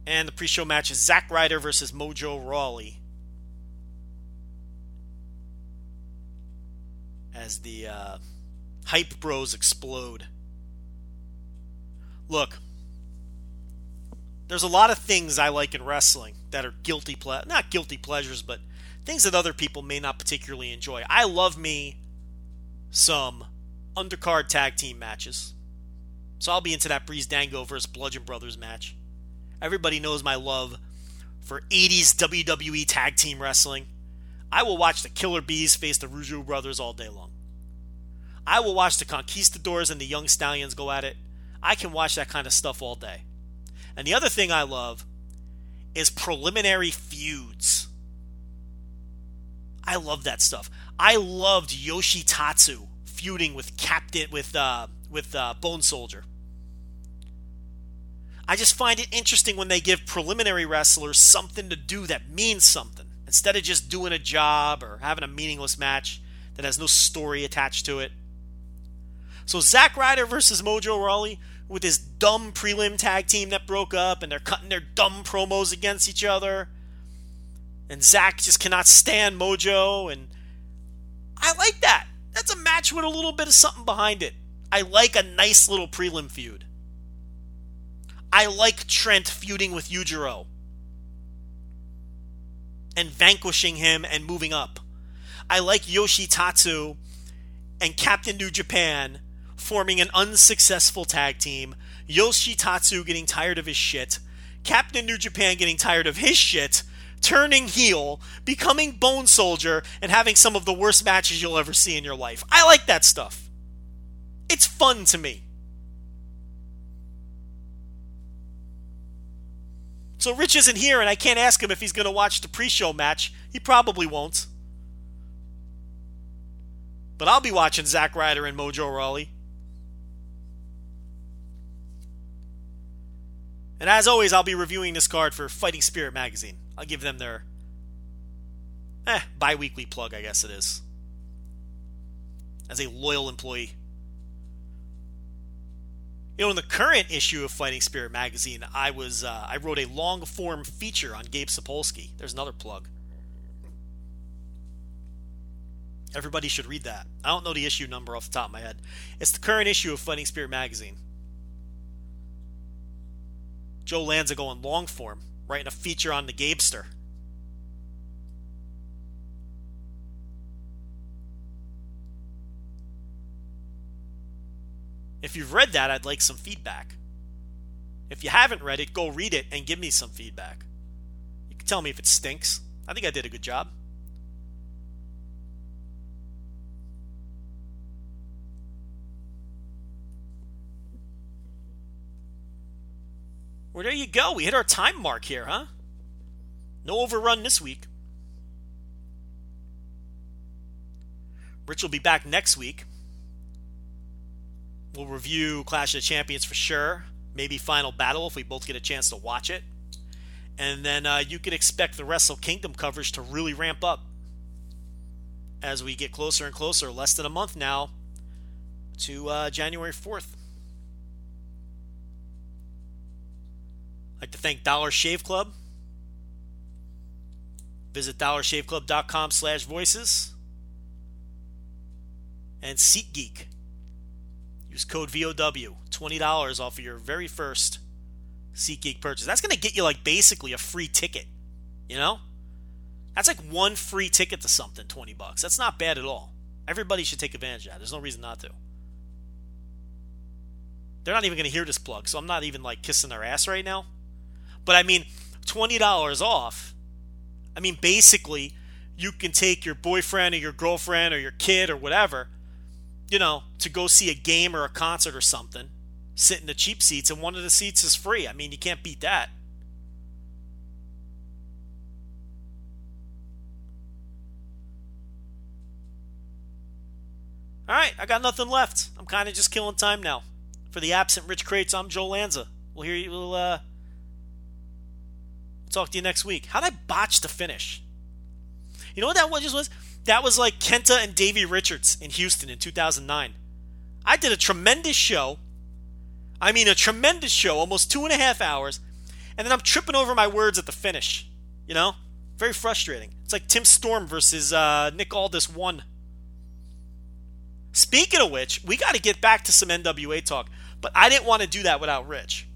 And the pre-show match is Zack Ryder versus Mojo Rawley. As the uh, hype bros explode. Look, there's a lot of things I like in wrestling that are guilty ple- not guilty pleasures, but things that other people may not particularly enjoy. I love me some undercard tag team matches. So I'll be into that Breezango versus Bludgeon Brothers match. Everybody knows my love for 80s WWE tag team wrestling. I will watch the Killer Bees face the Rougeau brothers all day long. I will watch the Conquistadors and the Young Stallions go at it. I can watch that kind of stuff all day. And the other thing I love is preliminary feuds. I love that stuff. I loved Yoshitatsu feuding with Captain with uh, with uh, Bone Soldier. I just find it interesting when they give preliminary wrestlers something to do that means something instead of just doing a job or having a meaningless match that has no story attached to it. So Zack Ryder versus Mojo Rawley with this dumb prelim tag team that broke up and they're cutting their dumb promos against each other. And Zack just cannot stand Mojo and I like that. That's a match with a little bit of something behind it. I like a nice little prelim feud. I like Trent feuding with Yujiro and vanquishing him and moving up. I like Yoshitatsu and Captain New Japan forming an unsuccessful tag team. Yoshitatsu getting tired of his shit. Captain New Japan getting tired of his shit. Turning heel, becoming Bone Soldier, and having some of the worst matches you'll ever see in your life. I like that stuff. It's fun to me. So Rich isn't here, and I can't ask him if he's going to watch the pre show match. He probably won't. But I'll be watching Zack Ryder and Mojo Rawley. And as always, I'll be reviewing this card for Fighting Spirit Magazine. I'll give them their eh, bi weekly plug, I guess it is. As a loyal employee. You know, in the current issue of Fighting Spirit magazine, I was uh, I wrote a long form feature on Gabe Sapolsky. There's another plug. Everybody should read that. I don't know the issue number off the top of my head. It's the current issue of Fighting Spirit magazine. Joe Lanza going long form, writing a feature on the Gabester. If you've read that, I'd like some feedback. If you haven't read it, go read it and give me some feedback. You can tell me if it stinks. I think I did a good job. Well, there you go. We hit our time mark here, huh? No overrun this week. Rich will be back next week. We'll review Clash of the Champions for sure. Maybe Final Battle if we both get a chance to watch it. And then uh, you can expect the Wrestle Kingdom coverage to really ramp up as we get closer and closer, less than a month now, to uh, January 4th. I'd like to thank Dollar Shave Club. Visit dollarshaveclub.com slash voices. And SeatGeek. Use code VOW, $20 off of your very first SeatGeek purchase. That's going to get you like basically a free ticket, you know? That's like one free ticket to something, 20 bucks. That's not bad at all. Everybody should take advantage of that. There's no reason not to. They're not even going to hear this plug, so I'm not even like kissing their ass right now. But I mean, $20 off. I mean, basically, you can take your boyfriend or your girlfriend or your kid or whatever you know, to go see a game or a concert or something, sit in the cheap seats, and one of the seats is free. I mean, you can't beat that. All right, I got nothing left. I'm kind of just killing time now. For the absent Rich Kraetsch, I'm Joe Lanza. We'll hear you. We'll uh, talk to you next week. How'd I botch the finish? You know what that one just was? That was like Kenta and Davey Richards in Houston in 2009. I did a tremendous show. I mean, a tremendous show, almost two and a half hours, and then I'm tripping over my words at the finish. You know? Very frustrating. It's like Tim Storm versus uh, Nick Aldis 1. Speaking of which, we got to get back to some NWA talk, but I didn't want to do that without Rich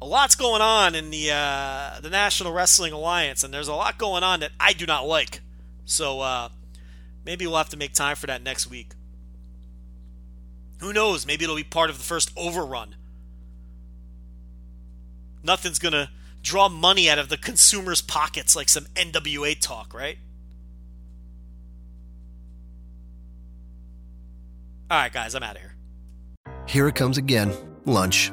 a lot's going on in the uh, the National Wrestling Alliance, and there's a lot going on that I do not like. So uh, maybe we'll have to make time for that next week. Who knows? Maybe it'll be part of the first overrun. Nothing's gonna draw money out of the consumers' pockets like some NWA talk, right? All right, guys, I'm out of here. Here it comes again lunch.